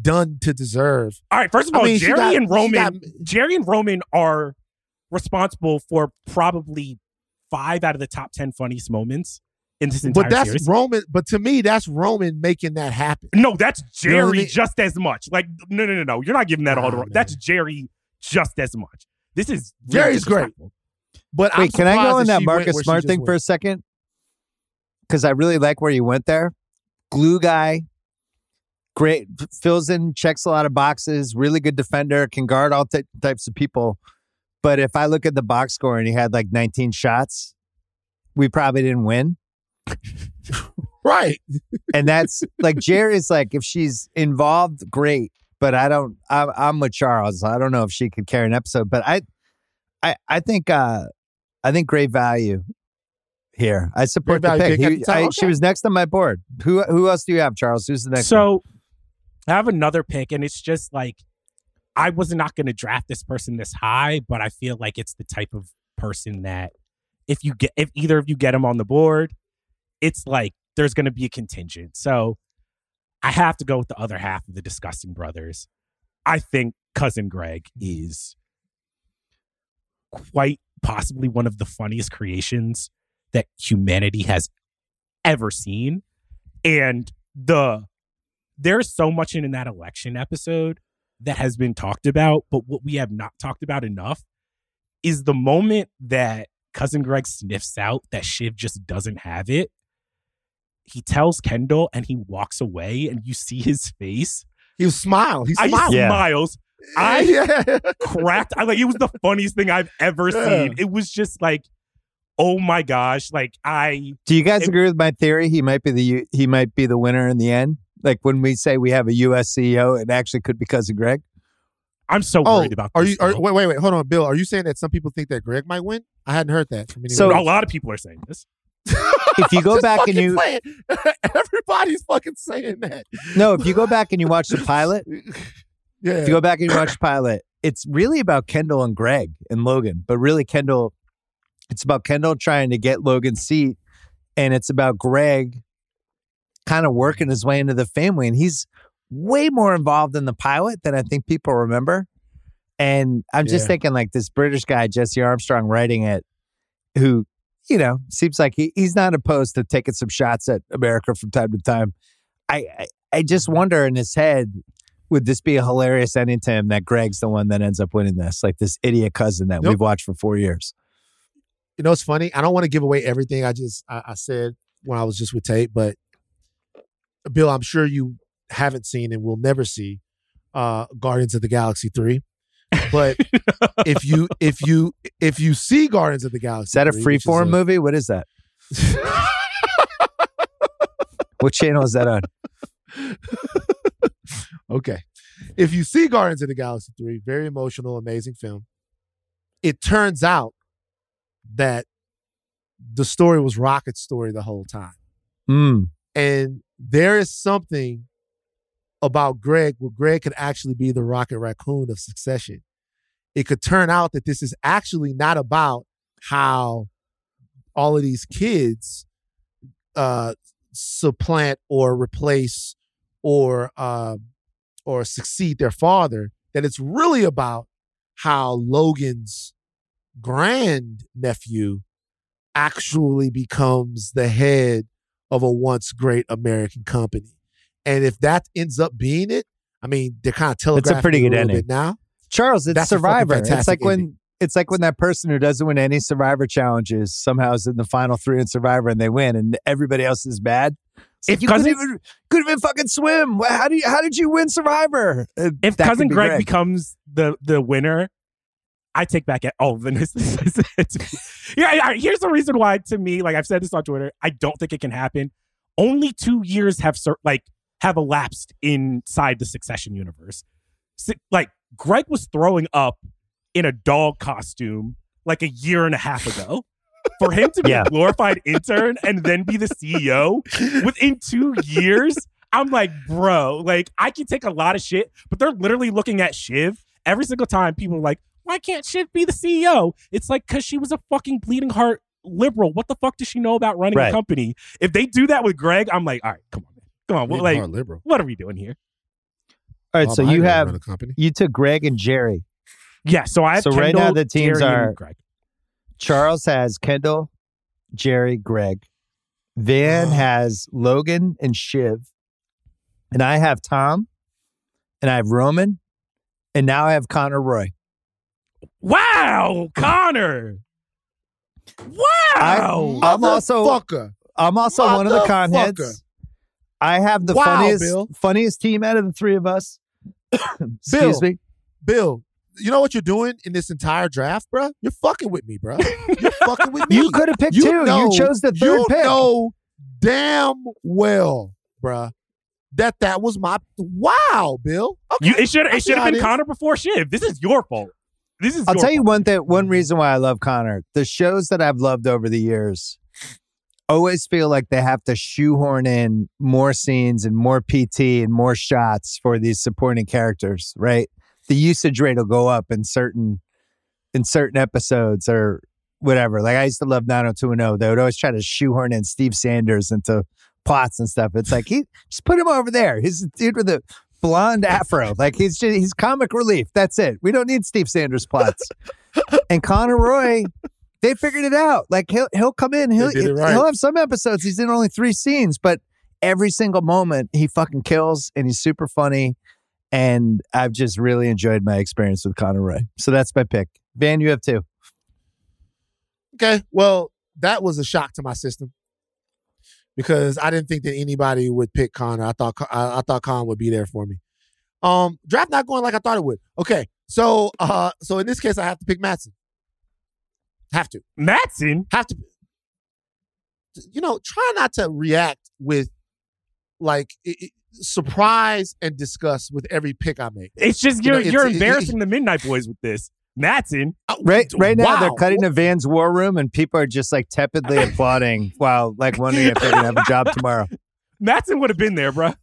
done to deserve? All right, first of I all, mean, Jerry got- and Roman got- Jerry and Roman are responsible for probably five out of the top ten funniest moments in this entire But that's series. Roman. But to me, that's Roman making that happen. No, that's Jerry You know I mean? just as much. Like, no, no, no, no. You're not giving that all to Nah, Ro- That's. Jerry just as much. This is really Jerry's great. But Wait, can I go in that she Marcus Smart thing went. for a second? Because I really like where you went there. Glue guy, great, fills in, checks a lot of boxes, really good defender, can guard all ty- types of people. But if I look at the box score and he had like 19 shots, we probably didn't win. Right. And that's like Jerry's like, if she's involved, great. But I don't, I'm, I'm with Charles. I don't know if she could carry an episode, but I, I, I think, uh, I think great value here. I support Great the pick. pick He- the. I- Okay. She was next on my board. Who, who else do you have, Charles? Who's the next? one? So I have another pick, and it's just like I was not going to draft this person this high, but I feel like it's the type of person that if you get if either of you get him on the board, it's like there's going to be a contingent. So I have to go with the other half of the Disgusting Brothers. I think cousin Greg is quite possibly one of the funniest creations that humanity has ever seen. And the there's so much in that election episode that has been talked about, but what we have not talked about enough is the moment that cousin Greg sniffs out that Shiv just doesn't have it. He tells Kendall and he walks away, and you see his face. He was smile. He I. Yeah. smiles, I- yeah. cracked. I like it was the funniest thing I've ever Yeah. seen. It was just like, oh my gosh, like I do you guys it- agree with my theory? He might be the, he might be the winner in the end. Like when we say we have a U.S. CEO, it actually could be of Greg. I'm so Oh, worried about. are this, you? Are, though. wait, wait, wait. Hold on, Bill. Are you saying that some people think that Greg might win? I hadn't heard that. From So- anyone. a lot of people are saying this. If you go back and you- everybody's fucking saying that. No, if you go back and you watch the pilot, Yeah. if you go back and you watch the pilot, it's really about Kendall and Greg and Logan, but really Kendall, it's about Kendall trying to get Logan's seat, and it's about Greg kind of working his way into the family, and he's way more involved in the pilot than I think people remember. And I'm just Yeah. thinking like this British guy Jesse Armstrong writing it, who you know seems like he, he's not opposed to taking some shots at America from time to time. I, I I just wonder in his head would this be a hilarious ending to him that Greg's the one that ends up winning this, like this idiot cousin that Yep. we've watched for four years? you know, it's funny. I don't want to give away everything I just I, I said when I was just with Tate, but Bill, I'm sure you haven't seen and will never see uh Guardians of the Galaxy three. But if you if you if you see Guardians of the Galaxy, Is that a 3, which is freeform movie? What is that? What channel is that on? okay. If you see Guardians of the Galaxy 3, very emotional, amazing film. It turns out that the story was Rocket's story the whole time. Mm. And there is something about Greg where Greg could actually be the Rocket Raccoon of succession. It could turn out that this is actually not about how all of these kids uh, supplant or replace or uh, or succeed their father. That it's really about how Logan's grand nephew actually becomes the head of a once great American company. And if that ends up being it, I mean, they're kind of telegraphing it's a pretty good a ending. now. Charles, it's That's a Survivor. It's fantastic like when ending. it's like when that person who doesn't win any Survivor challenges somehow is in the final three in Survivor and they win, and everybody else is bad. It's like, If you couldn't even couldn't even fucking swim. How do you? How did you win Survivor? Uh, If that cousin be Greg, becomes the the winner, I take back at all of the yeah, yeah, here's the reason why to me, like I've said this on Twitter, I don't think it can happen. Only two years have sur- like have elapsed inside the Succession universe. Like Greg was throwing up in a dog costume like a year and a half ago. For him to be Yeah. a glorified intern and then be the CEO within two years, I'm like, bro, like I can take a lot of shit, but they're literally looking at Shiv every single time. People are like, why can't Shiv be the CEO? It's like because she was a fucking bleeding heart liberal. What the fuck does she know about running Right. a company? If they do that with Greg, I'm like, all right, come on, come on, Bleeding like, heart liberal. what are we doing here? All right, Bob so Iger you run have a company. you took Greg and Jerry. Yeah, so I have So right Kendall, now the teams Jerry, and are- Greg. Charles has Kendall, Jerry, Greg. Van Oh. has Logan and Shiv. And I have Tom. And I have Roman. And now I have Connor Roy. Wow, Connor. Wow. I'm also- Motherfucker. I'm also one of the con Motherfucker. heads. I have the Wow, funniest Bill. funniest team out of the three of us. Excuse Bill. me. Bill, you know what you're doing in this entire draft, bro? You're fucking with me, bro. You're fucking with me. You could have picked You two. know- you chose the third you pick. You know damn well, bruh, that that was my wow, Bill. Okay. You, it should it should have been is. Connor before Shiv. This is your fault. This is. I'll your tell you one thing. One reason why I love Connor. The shows that I've loved over the years always feel like they have to shoehorn in more scenes and more PT and more shots for these supporting characters. Right? The usage rate will go up in certain in certain episodes or whatever. Like I used to love 90210. They would always try to shoehorn in Steve Sanders into plots and stuff. It's like he just put him over there. He's a dude with a blonde afro. Like he's just, he's comic relief. That's it. We don't need Steve Sanders plots. and Connor Roy, they figured it out. Like he'll he'll come in. He'll right. he'll have some episodes. He's in only three scenes, but every single moment he fucking kills, and he's super funny. And I've just really enjoyed my experience with Connor Roy. So that's my pick. Van, you have two. Okay, well, that was a shock to my system because I didn't think that anybody would pick Connor. I thought I, I thought Con would be there for me. Um, draft not going like I thought it would. Okay, so uh, so in this case, I have to pick Matson. Have to, Matson. have to. You know, try not to react with like i- i- surprise and disgust with every pick I make. It's just You know, you're it's- you're it- it- embarrassing the Midnight Boys with this. Matson. Oh, right, right now they're cutting to Van's war room, and people are just like tepidly applauding while like wondering if they're gonna have a job tomorrow. Matson would have been there, bro.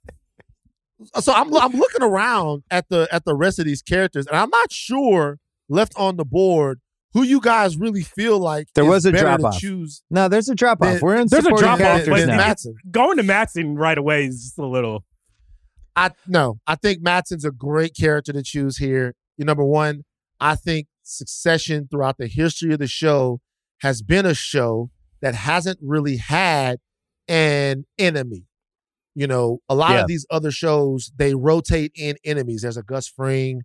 so I'm I'm looking around at the at the rest of these characters, and I'm not sure left on the board who you guys really feel like There is was a better drop-off. Choose No, there's a drop off. We're in There's a drop-off, but now. Matson. Going to Matson right away is just a little. I no, I think Matson's a great character to choose here. You number one, I think Succession throughout the history of the show has been a show that hasn't really had an enemy. You know, a lot Yeah. of these other shows they rotate in enemies. There's a Gus Fring,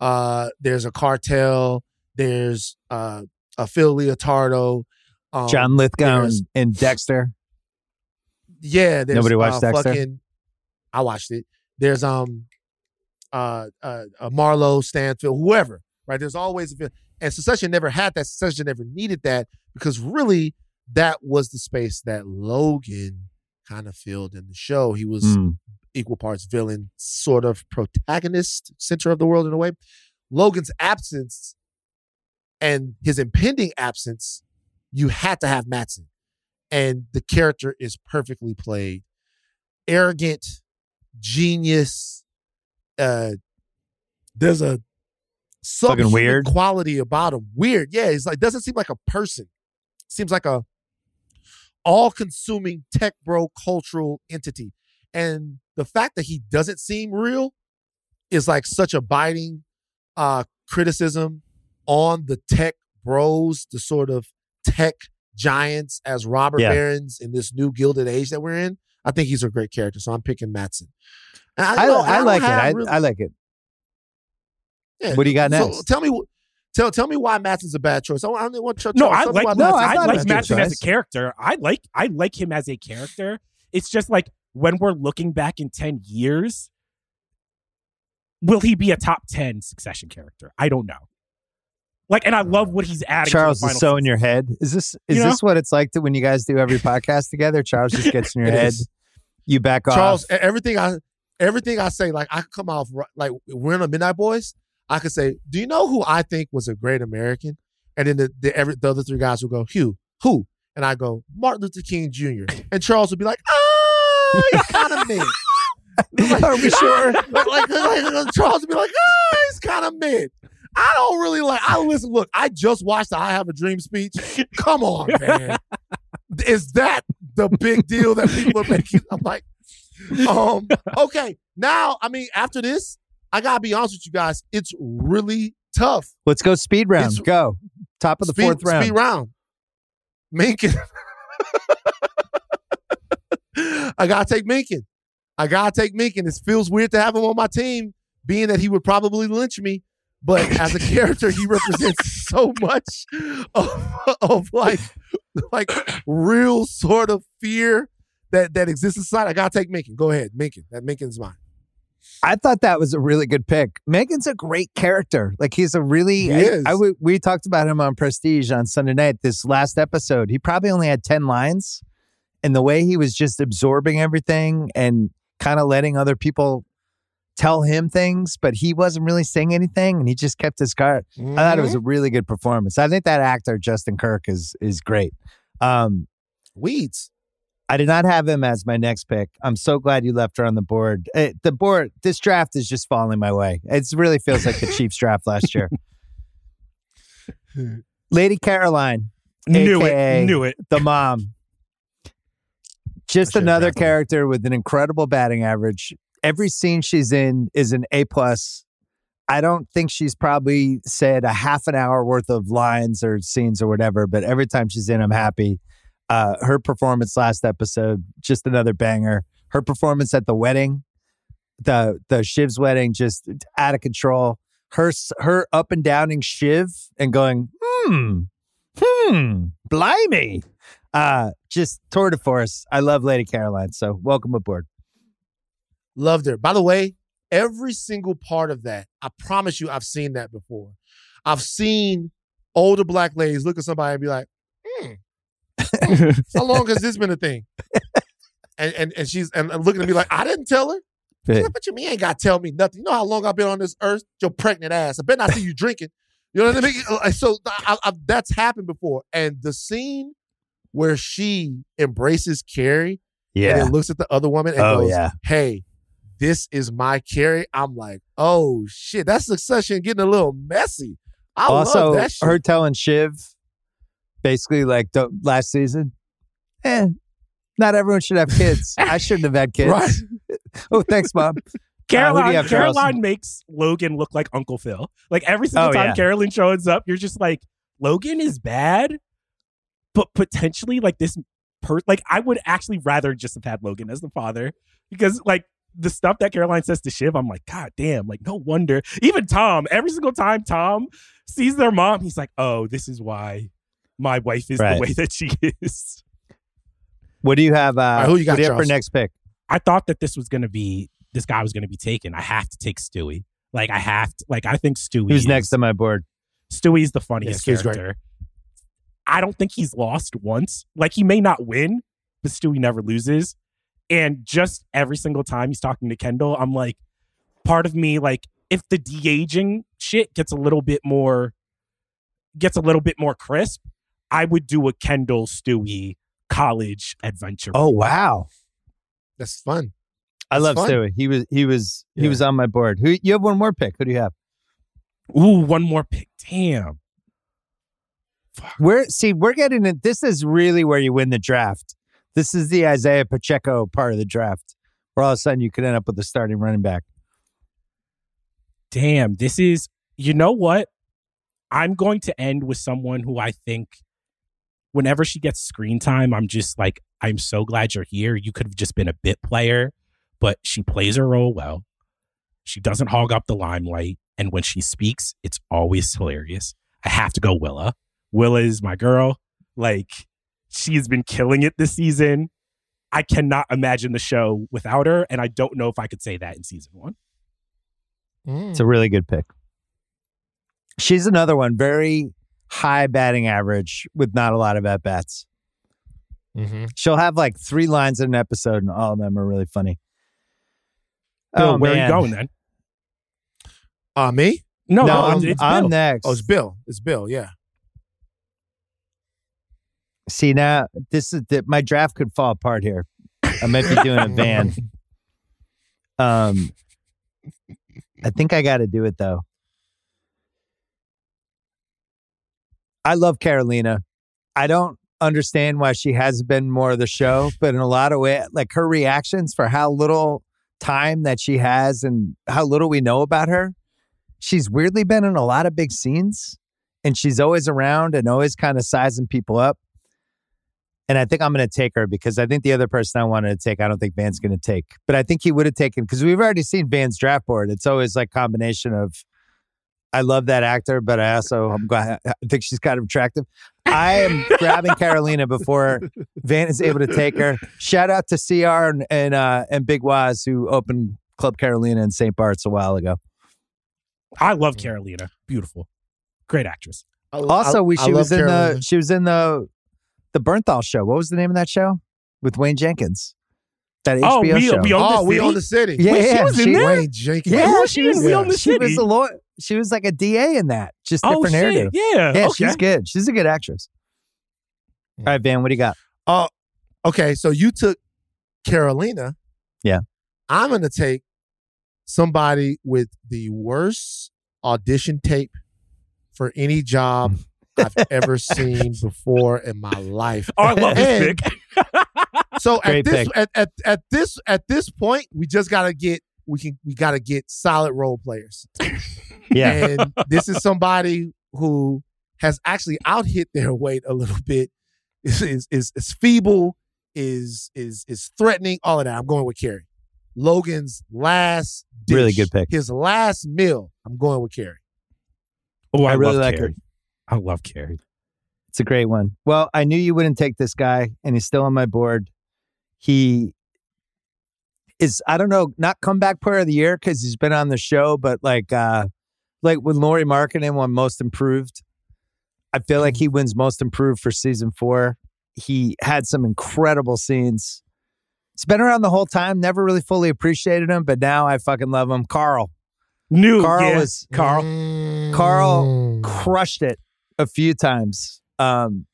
uh, there's a cartel, there's uh, a Phil Leotardo, um, John Lithgow and, Dexter. Yeah, there's Nobody watched uh, Dexter? Fucking, I watched it. There's um, uh, uh, uh Marlo, Stanfield, whoever. Right? There's always a villain. and Succession never had that. Succession never needed that because really that was the space that Logan kind of filled in the show. He was Mm. equal parts villain, sort of protagonist, center of the world in a way. Logan's absence and his impending absence, you had to have Matson. and the character is perfectly played. Arrogant, genius. Uh, there's a Fucking weird. quality about him. Weird, yeah. He's like doesn't seem like a person. Seems like a all-consuming tech bro cultural entity. And the fact that he doesn't seem real is like such a biting uh criticism on the tech bros, the sort of tech giants as robber Yeah. barons in this new gilded age that we're in. I think he's a great character, so I'm picking Matson. And I, you know, I don't like it. I, really- I like it. yeah. What do you got So tell me, wh- tell tell me why Matson's a bad choice. I want, I don't want Ch- No, Charles, I like No, Matson's I a I like it choice. Matson as a character. I like I like him as a character. It's just like when we're looking back in 10 years, will he be a top 10 succession character? I don't know. Like, and I love what he's adding. Charles to the is final so in your head. Is this is You know? this what it's like to when you guys do every podcast together? Charles just gets in your head. is. You back off. Charles, everything I everything I say, like I come off like we're in the Midnight Boys. I could say, "Do you know who I think was a great American?" And then the the, every, the other three guys will go, "Hugh, who?" And I go, "Martin Luther King Jr." And Charles would be like, "Ah, he's kind of mid." Like, Are we sure? like, like, like, Charles would be like, "Ah, he's kind of mid." I don't really like. I listen. Look, I just watched the "I Have a Dream" speech. Come on, man. Is that the big deal that people are making? I'm like, um, okay. Now, I mean, after this, I gotta be honest with you guys. It's really tough. Let's go speed round. It's- go. Top of the speed, fourth round. Speed round. Mencken. I gotta take Mencken. I gotta take Mencken. It feels weird to have him on my team, being that he would probably lynch me. But as a character, he represents so much of, of like, like real sort of fear that that exists inside. I gotta take Mencken. Go ahead, Mencken. That Mencken's mine. I thought that was a really good pick. Mencken's a great character. Like he's a really. He I- is. I we talked about him on Prestige on Sunday night. This last episode, he probably only had ten lines, and the way he was just absorbing everything and kind of letting other people tell him things, but he wasn't really saying anything, and he just kept his guard. I thought it was a really good performance. I think that actor Justin Kirk is is great. Um, weeds. I did not have him as my next pick. I'm so glad you left her on the board. Eh, the board, this draft is just falling my way. It really feels like the Chiefs draft last year. Lady Caroline, Knew it. Knew it. the mom. Just another character with an incredible batting average. Every scene she's in is an A plus. I don't think she's probably said a half an hour worth of lines or scenes or whatever, but every time she's in, I'm happy. Uh, her performance last episode, just another banger. Her performance at the wedding, the the Shiv's wedding, just out of control. Her her up and downing Shiv and going, hmm, hmm, blimey. Uh, just tour de force. I love Lady Caroline. So welcome aboard. Loved her. By the way, every single part of that, I promise you, I've seen that before. I've seen older black ladies look at somebody and be like, hmm, how long has this been a thing? And and and she's and, and looking at me like, I didn't tell her. She's like, What you mean you ain't got to tell me nothing? You know how long I've been on this earth? Your pregnant ass. I bet I see you drinking. You know what I mean? So I, I, that's happened before. And the scene where she embraces Kerry and then looks at the other woman and Oh, goes, yeah. "Hey, this is my carry, I'm like, "Oh shit, that succession getting a little messy." I also, love that shit. her telling Shiv, basically like the last season, eh, not everyone should have kids. I shouldn't have had kids. Right. oh, thanks, mom. Caroline, Uh, you Charles? Caroline makes Logan look like Uncle Phil. Like every single Oh, time yeah. Caroline shows up, you're just like, Logan is bad, but potentially like this per like I would actually rather just have had Logan as the father because like the stuff that Caroline says to Shiv, I'm like, God damn, like no wonder. Even Tom, every single time Tom sees their mom, he's like, Oh, this is why my wife is Right. the way that she is. What do you have? Uh, right, who you got, what do you for next pick? I thought that this was gonna be this guy was gonna be taken. I have to take Stewie. Like I have to like I think Stewie Who's is- next on my board? Stewie's the funniest Yeah, Stewie's great. character. I don't think he's lost once. Like he may not win, but Stewie never loses. And just every single time he's talking to Kendall, I'm like, part of me, like, if the de aging shit gets a little bit more, gets a little bit more crisp, I would do a Kendall Stewie college adventure. Oh wow. That's fun. I That's love fun. Stewie. He was he was he was on my board. Who you have one more pick? Who do you have? Ooh, one more pick. Damn. We're see, we're getting it. This is really where you win the draft. This is the Isaiah Pacheco part of the draft, where all of a sudden you could end up with a starting running back. Damn. This is, you know what? I'm going to end with someone who I think whenever she gets screen time, I'm just like, I'm so glad you're here. You could have just been a bit player, but she plays her role well. She doesn't hog up the limelight. And when she speaks, it's always hilarious. I have to go Willa. Willa is my girl. Like, she's been killing it this season. I cannot imagine the show without her. And I don't know if I could say that in season one. It's a really good pick. She's another one, very high batting average with not a lot of at bats. Mm-hmm. She'll have like three lines in an episode, and all of them are really funny. Bill, oh, where are you going then? Uh, me? No, No, no, I'm, it's I'm Bill. next. Oh, it's Bill. It's Bill. Yeah. See now, this is the, my draft could fall apart here. I might be doing a van. Um, I think I got to do it though. I love Carolina. I don't understand why she hasn't been more of the show, but in a lot of ways, like her reactions for how little time that she has and how little we know about her, she's weirdly been in a lot of big scenes and she's always around and always kind of sizing people up. And I think I'm going to take her because I think the other person I wanted to take, I don't think Van's going to take. But I think he would have taken because we've already seen Van's draft board. It's always like combination of I love that actor, but I also I'm glad, I think she's kind of attractive. I am grabbing Carolina before Van is able to take her. Shout out to CR and and, uh, and Big Waz who opened Club Carolina in St. Bart's a while ago. I love Carolina. Beautiful. Great actress. I- Also, we she love was in Carolina. the she was in the the Bernthal show. What was the name of that show with Wayne Jenkins? That oh, HBO uh, Oh, we- show. we own Oh, the we city? own the city. Yeah, Wait, she yeah, was in there? Wayne Jenkins. Yeah, Who she was was. in We Own the She was a law. She was like a DA in that. Just Oh, different shit. hairdo. Yeah. Yeah, okay. she's good. She's a good actress. All right, Van, what do you got? Oh, okay. So you took Carolina. Yeah. I'm going to take somebody with the worst audition tape for any job mm. I've ever seen before in my life. Oh, I love this And- pick. So Great at this pick. at, at at this at this point, we just gotta get we can we gotta get solid role players. Yeah. And this is somebody who has actually out hit their weight a little bit. Is is is, is feeble, is is is threatening, all of that. I'm going with Carrie. Logan's last dish, Really good pick. His last meal. I'm going with Carrie. Oh, I, I really love like her. Carrie. I love Carrie. It's a great one. Well, I knew you wouldn't take this guy, and he's still on my board. He is, I don't know, not comeback player of the year because he's been on the show, but like, uh, like when Lauri Markkanen won Most Improved, I feel like he wins Most Improved for season four. He had some incredible scenes. It's been around the whole time. Never really fully appreciated him, but now I fucking love him. Carl, New Carl yeah. is Carl. Carl crushed it a few times um,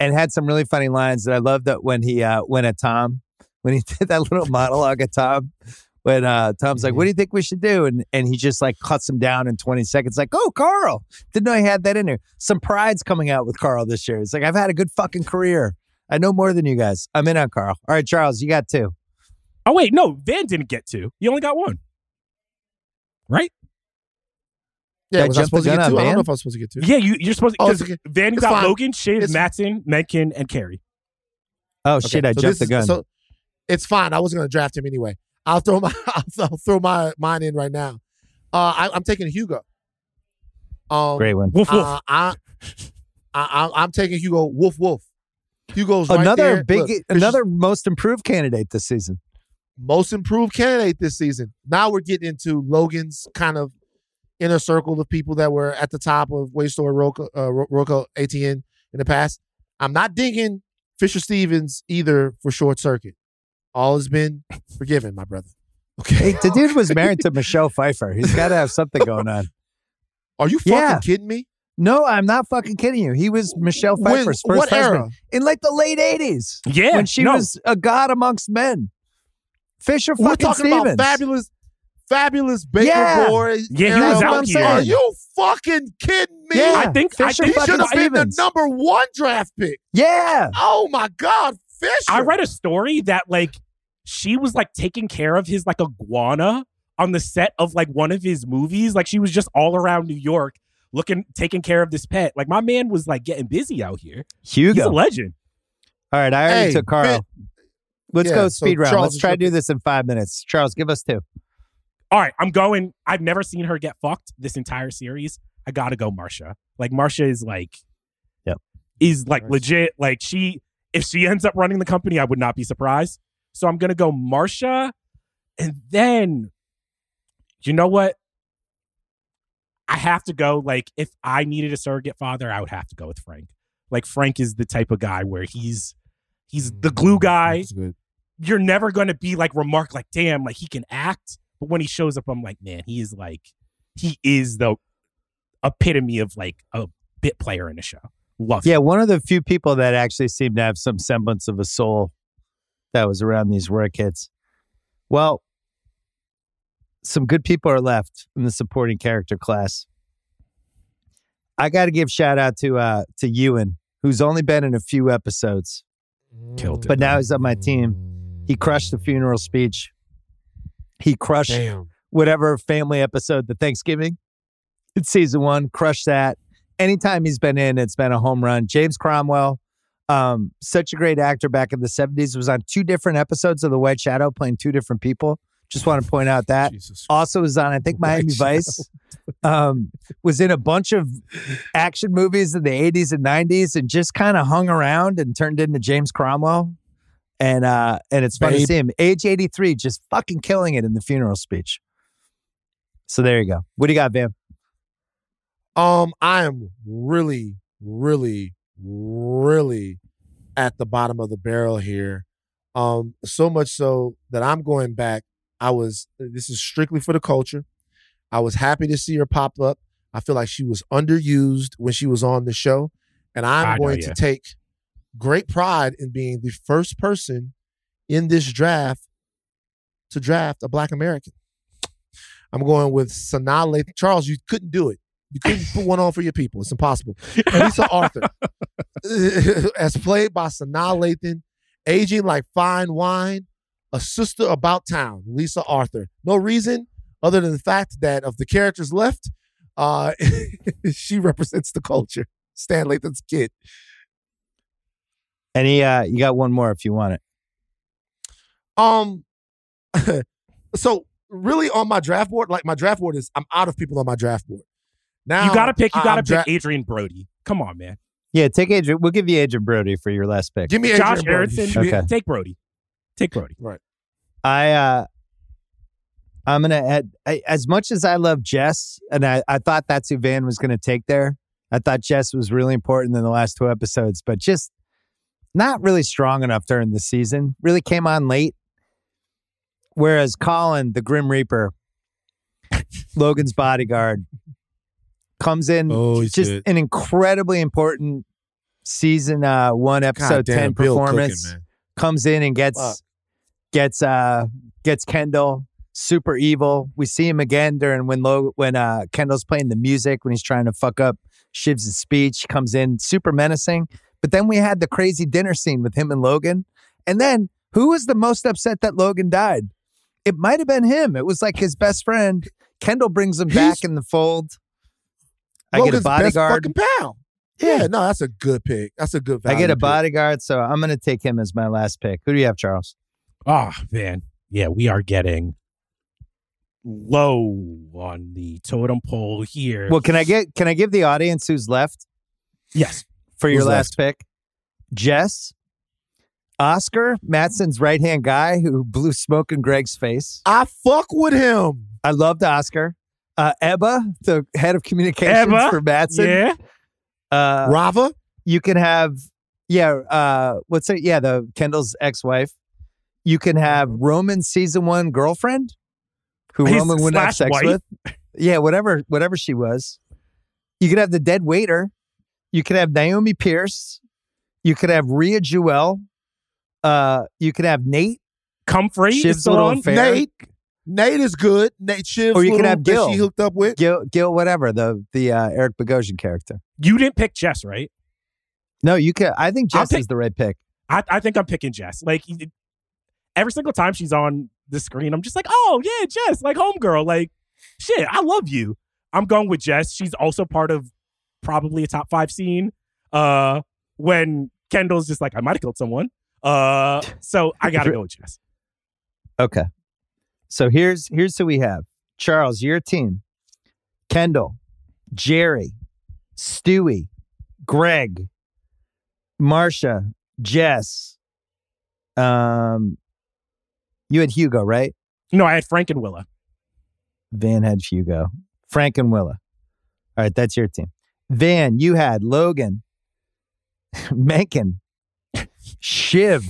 and had some really funny lines that I love that when he uh, went at Tom, when he did that little monologue at Tom, when uh, Tom's like, what do you think we should do? And and he just like cuts him down in 20 seconds, like, oh, Carl. Didn't know he had that in there. Some pride's coming out with Carl this year. It's like, I've had a good fucking career. I know more than you guys. I'm in on Carl. All right, Charles, you got two. Oh wait, no, Van didn't get two. You only got one. Right? Yeah, That was I supposed to get on two? I don't know if I was supposed to get two. Yeah, you, you're supposed to. Oh, Because it's okay. Van, you It's got fine. Logan, Shiv, It's- Matsson, Mencken, and Carrie. Oh, Okay, shit, I so jumped this the is- gun. So it's fine. I wasn't going to draft him anyway. I'll throw my I'll, I'll throw my mine in right now. Uh, I, I'm taking Hugo. Um, Great one. Woof woof. uh, I, I, I'm taking Hugo. Wolf Wolf. Hugo's right another there. big, Look, Christian- another most improved candidate this season. most improved candidate this season. Now we're getting into Logan's kind of inner circle of people that were at the top of Waystar Royco, uh, Ro- ATN in the past. I'm not digging Fisher Stevens either for short circuit. All has been forgiven, my brother. Hey, Okay. the dude was married to Michelle Pfeiffer. He's got to have something going on. Are you fucking Yeah. kidding me? No, I'm not fucking kidding you. He was Michelle When- Pfeiffer's first what husband era? in like the late '80s Yeah, when she no. was a god amongst men. Fisher We're fucking talking Stevens. about fabulous, fabulous Baker Yeah. Boy. Yeah, he was out here. Are you fucking kidding me? Yeah, I think I Fisher he should have fucking been the number one draft pick. Yeah, Oh my God, Fisher. I read a story that like she was like taking care of his like iguana on the set of like one of his movies. Like she was just all around New York looking taking care of this pet. Like my man was like getting busy out here. Hugo. He's a legend. All right, I already Hey, took Carl. Vin- Let's Yeah, go so speed round. Charles Let's try to do this in five minutes. Charles, give us two. All right, I'm going. I've never seen her get fucked this entire series. I gotta go, Marsha. Like Marsha is like, Yep. is like Nice. legit. Like she, if she ends up running the company, I would not be surprised. So I'm gonna go Marsha, and then, you know what? I have to go. Like if I needed a surrogate father, I would have to go with Frank. Like Frank is the type of guy where he's he's the glue guy you're never going to be like remark like damn like he can act but when he shows up i'm like man he is like he is the epitome of like a bit player in the show love Yeah, one of the few people that actually seemed to have some semblance of a soul that was around these rare kids. Well, some good people are left in the supporting character class. I got to give shout out to uh to Ewan, who's only been in a few episodes, Killed it. but now he's on my team. He crushed the funeral speech. He crushed Damn. whatever family episode, the Thanksgiving. It's season one, crush that. Anytime he's been in, it's been a home run. James Cromwell, um, such a great actor back in the 70s, was on two different episodes of The White Shadow playing two different people. Just want to point out that. Jesus. Also was on, I think, White Miami Vice. Um, was in a bunch of action movies in the 80s and 90s and just kind of hung around and turned into James Cromwell. And uh, and it's fun to see him. Age 83, just fucking killing it in the funeral speech. So there you go. What do you got, Van? Um, I am really, really, really at the bottom of the barrel here. Um, so much so that I'm going back. I was this is strictly for the culture. I was happy to see her pop up. I feel like she was underused when she was on the show. And I'm I know, going yeah. to take great pride in being the first person in this draft to draft a black American. I'm going with Sanaa Lathan. Charles, you couldn't do it. You couldn't put one on for your people. It's impossible. Lisa Arthur, as played by Sanaa Lathan, aging like fine wine, a sister about town, Lisa Arthur. No reason other than the fact that of the characters left, uh, she represents the culture. Stan Lathan's kid. Any uh you got one more if you want it. Um, so really on my draft board, like my draft board is, I'm out of people on my draft board. Now you gotta pick you gotta I'm pick dra- adrien brody come on man Yeah, take Adrien. We'll give you Adrien Brody for your last pick. Give me josh Adrien Brody. Aaronson, Okay. take brody take brody Right. I uh I'm gonna add I, as much as I love Jess, and I, I thought that's who Van was gonna take there. I thought Jess was really important in the last two episodes, but just not really strong enough during the season. Really came on late. Whereas Colin, the Grim Reaper, Logan's bodyguard, comes in Oh, he's just good. an incredibly important season uh one episode Goddamn, 10 Bill performance man. comes in and gets Fuck. gets uh gets Kendall super evil. We see him again during when Lo- when uh Kendall's playing the music when he's trying to fuck up Shiv's speech. Comes in super menacing. But then we had the crazy dinner scene with him and Logan. And then who was the most upset that Logan died? It might have been him. It was like his best friend. Kendall brings him back in the fold. I Logan's get a bodyguard. Best fucking pal. Yeah, no, that's a good pick. That's a good value. I get a pick. bodyguard, so I'm going to take him as my last pick. Who do you have, Charles? oh man yeah we are getting low on the totem pole here Well, can I get can I give the audience who's left yes for your Who's last pick? Jess, Oscar, Matsson's right hand guy who blew smoke in Greg's face. I fuck with him. I loved Oscar. Uh, Ebba, the head of communications Ebba? for Matsson. yeah Uh, Rava. you can have, yeah, uh, what's it? Yeah, the Kendall's ex wife. You can have Roman season one girlfriend who His Roman wouldn't have sex wife? with. Yeah, whatever, whatever she was. You could have the dead waiter. You could have Naomi Pierce. You could have Rhea Jarrell. Uh, you could have Nate. Comfrey Shiv's little on. affair. Nate, Nate is good. Nate Shiv's Or you could have Gil. she hooked up with. Gil, Gil, whatever the the uh, Eric Bogosian character. You didn't pick Jess, right? No, you could. I think Jess pick- is the right pick. I, I think I'm picking Jess. Like every single time she's on the screen, I'm just like, oh yeah, Jess, like homegirl, like shit, I love you. I'm going with Jess. She's also part of probably a top five scene. Uh, when Kendall's just like, I might have killed someone. Uh, so I gotta go with Jess. Okay. So here's here's who we have. Charles, your team. Kendall, Jerry, Stewie, Greg, Marsha, Jess. Um you had Hugo, right? No, I had Frank and Willa. Van had Hugo. Frank and Willa. All right, that's your team. Van, you had Logan, Mencken, Shiv.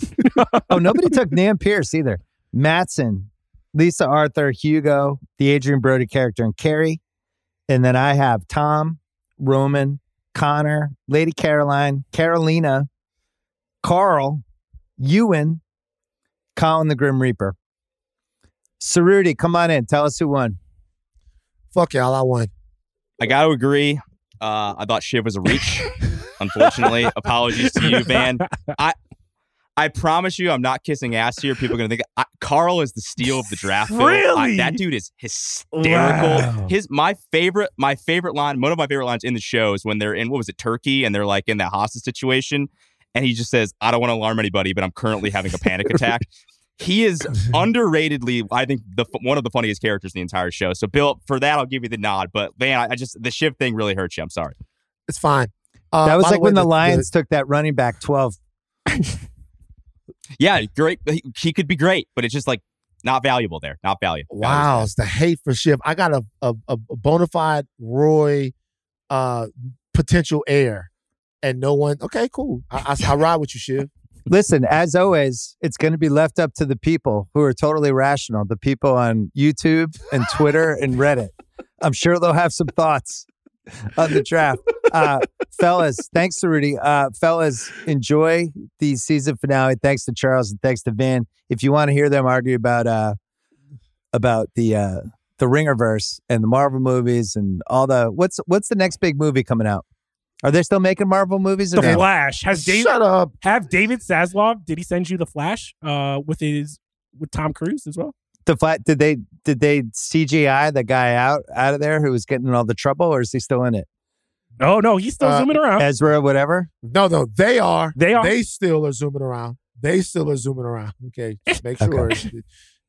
oh, nobody took Nan Pierce either. Matsson, Lisa Arthur, Hugo, the Adrien Brody character, and Carrie. And then I have Tom, Roman, Connor, Lady Caroline, Carolina, Carl, Ewan, Colin the Grim Reaper. Cerruti, come on in. Tell us who won. Fuck y'all, I won. I got to agree. Uh, I thought Shiv was a reach. Unfortunately, apologies to you, Van. I I promise you, I'm not kissing ass here. People are gonna think I, Carl is the steal of the draft. Phil. I- Really? that dude is hysterical. Wow. His my favorite, my favorite line, one of my favorite lines in the show is when they're in what was it, Turkey, and they're like in that hostage situation, and he just says, "I don't want to alarm anybody, but I'm currently having a panic attack." He is underratedly, I think, the one of the funniest characters in the entire show. So, Bill, for that, I'll give you the nod. But man, I, I just the Shiv thing really hurts you. I'm sorry. It's fine. Uh, that was like way, when the, Lions took that running back 12. Yeah, great. He, he could be great, but it's just like not valuable there. Not valuable. Wow, it's the hate for Shiv. I got a a, a bona fide Roy uh potential heir, and no one. Okay, cool. I, I, I ride with you, Shiv. Listen, as always, it's going to be left up to the people who are totally rational, the people on YouTube and Twitter and Reddit. I'm sure they'll have some thoughts on the draft. Uh, fellas, thanks to Rudy. Uh, fellas, enjoy the season finale. Thanks to Charles and thanks to Van. If you want to hear them argue about uh, about the uh, the Ringerverse and the Marvel movies and all the what's what's the next big movie coming out? Are they still making Marvel movies? The no? Flash has David Shut up. have David Zaslav. Did he send you the Flash uh, with his with Tom Cruise as well? the flat did they did they CGI the guy out out of there who was getting in all the trouble or is he still in it? Oh no, he's still Uh, zooming around. Ezra, whatever. No, no, they are. They are. They still are zooming around. They still are zooming around. Okay, just make sure.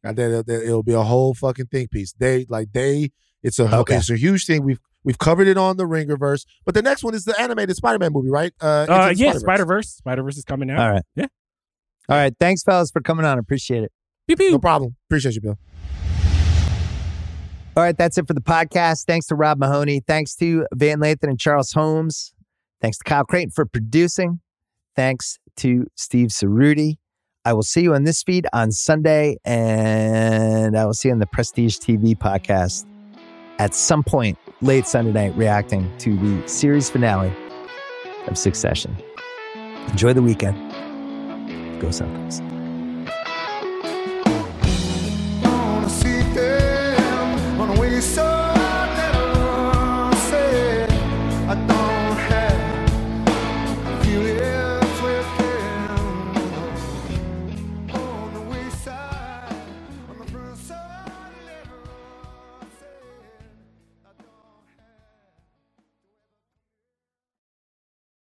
And then it'll, it'll be a whole fucking think piece. They like they. It's a Okay. it's a huge thing. We've we've covered it on the Ringerverse, but the next one is the animated Spider-Man movie, right? Uh, uh, yeah, Spider-Verse. Spider Verse. Spider Verse is coming out. All right. Yeah. All right. Thanks, fellas, for coming on. Appreciate it. Pew, pew. No problem. Appreciate you, Bill. All right, that's it for the podcast. Thanks to Rob Mahoney. Thanks to Van Lathan and Charles Holmes. Thanks to Kyle Crichton for producing. Thanks to Steve Cerruti. I will see you on this feed on Sunday, and I will see you on the Prestige TV podcast at some point late Sunday night, reacting to the series finale of Succession. Enjoy the weekend. Go Celtics.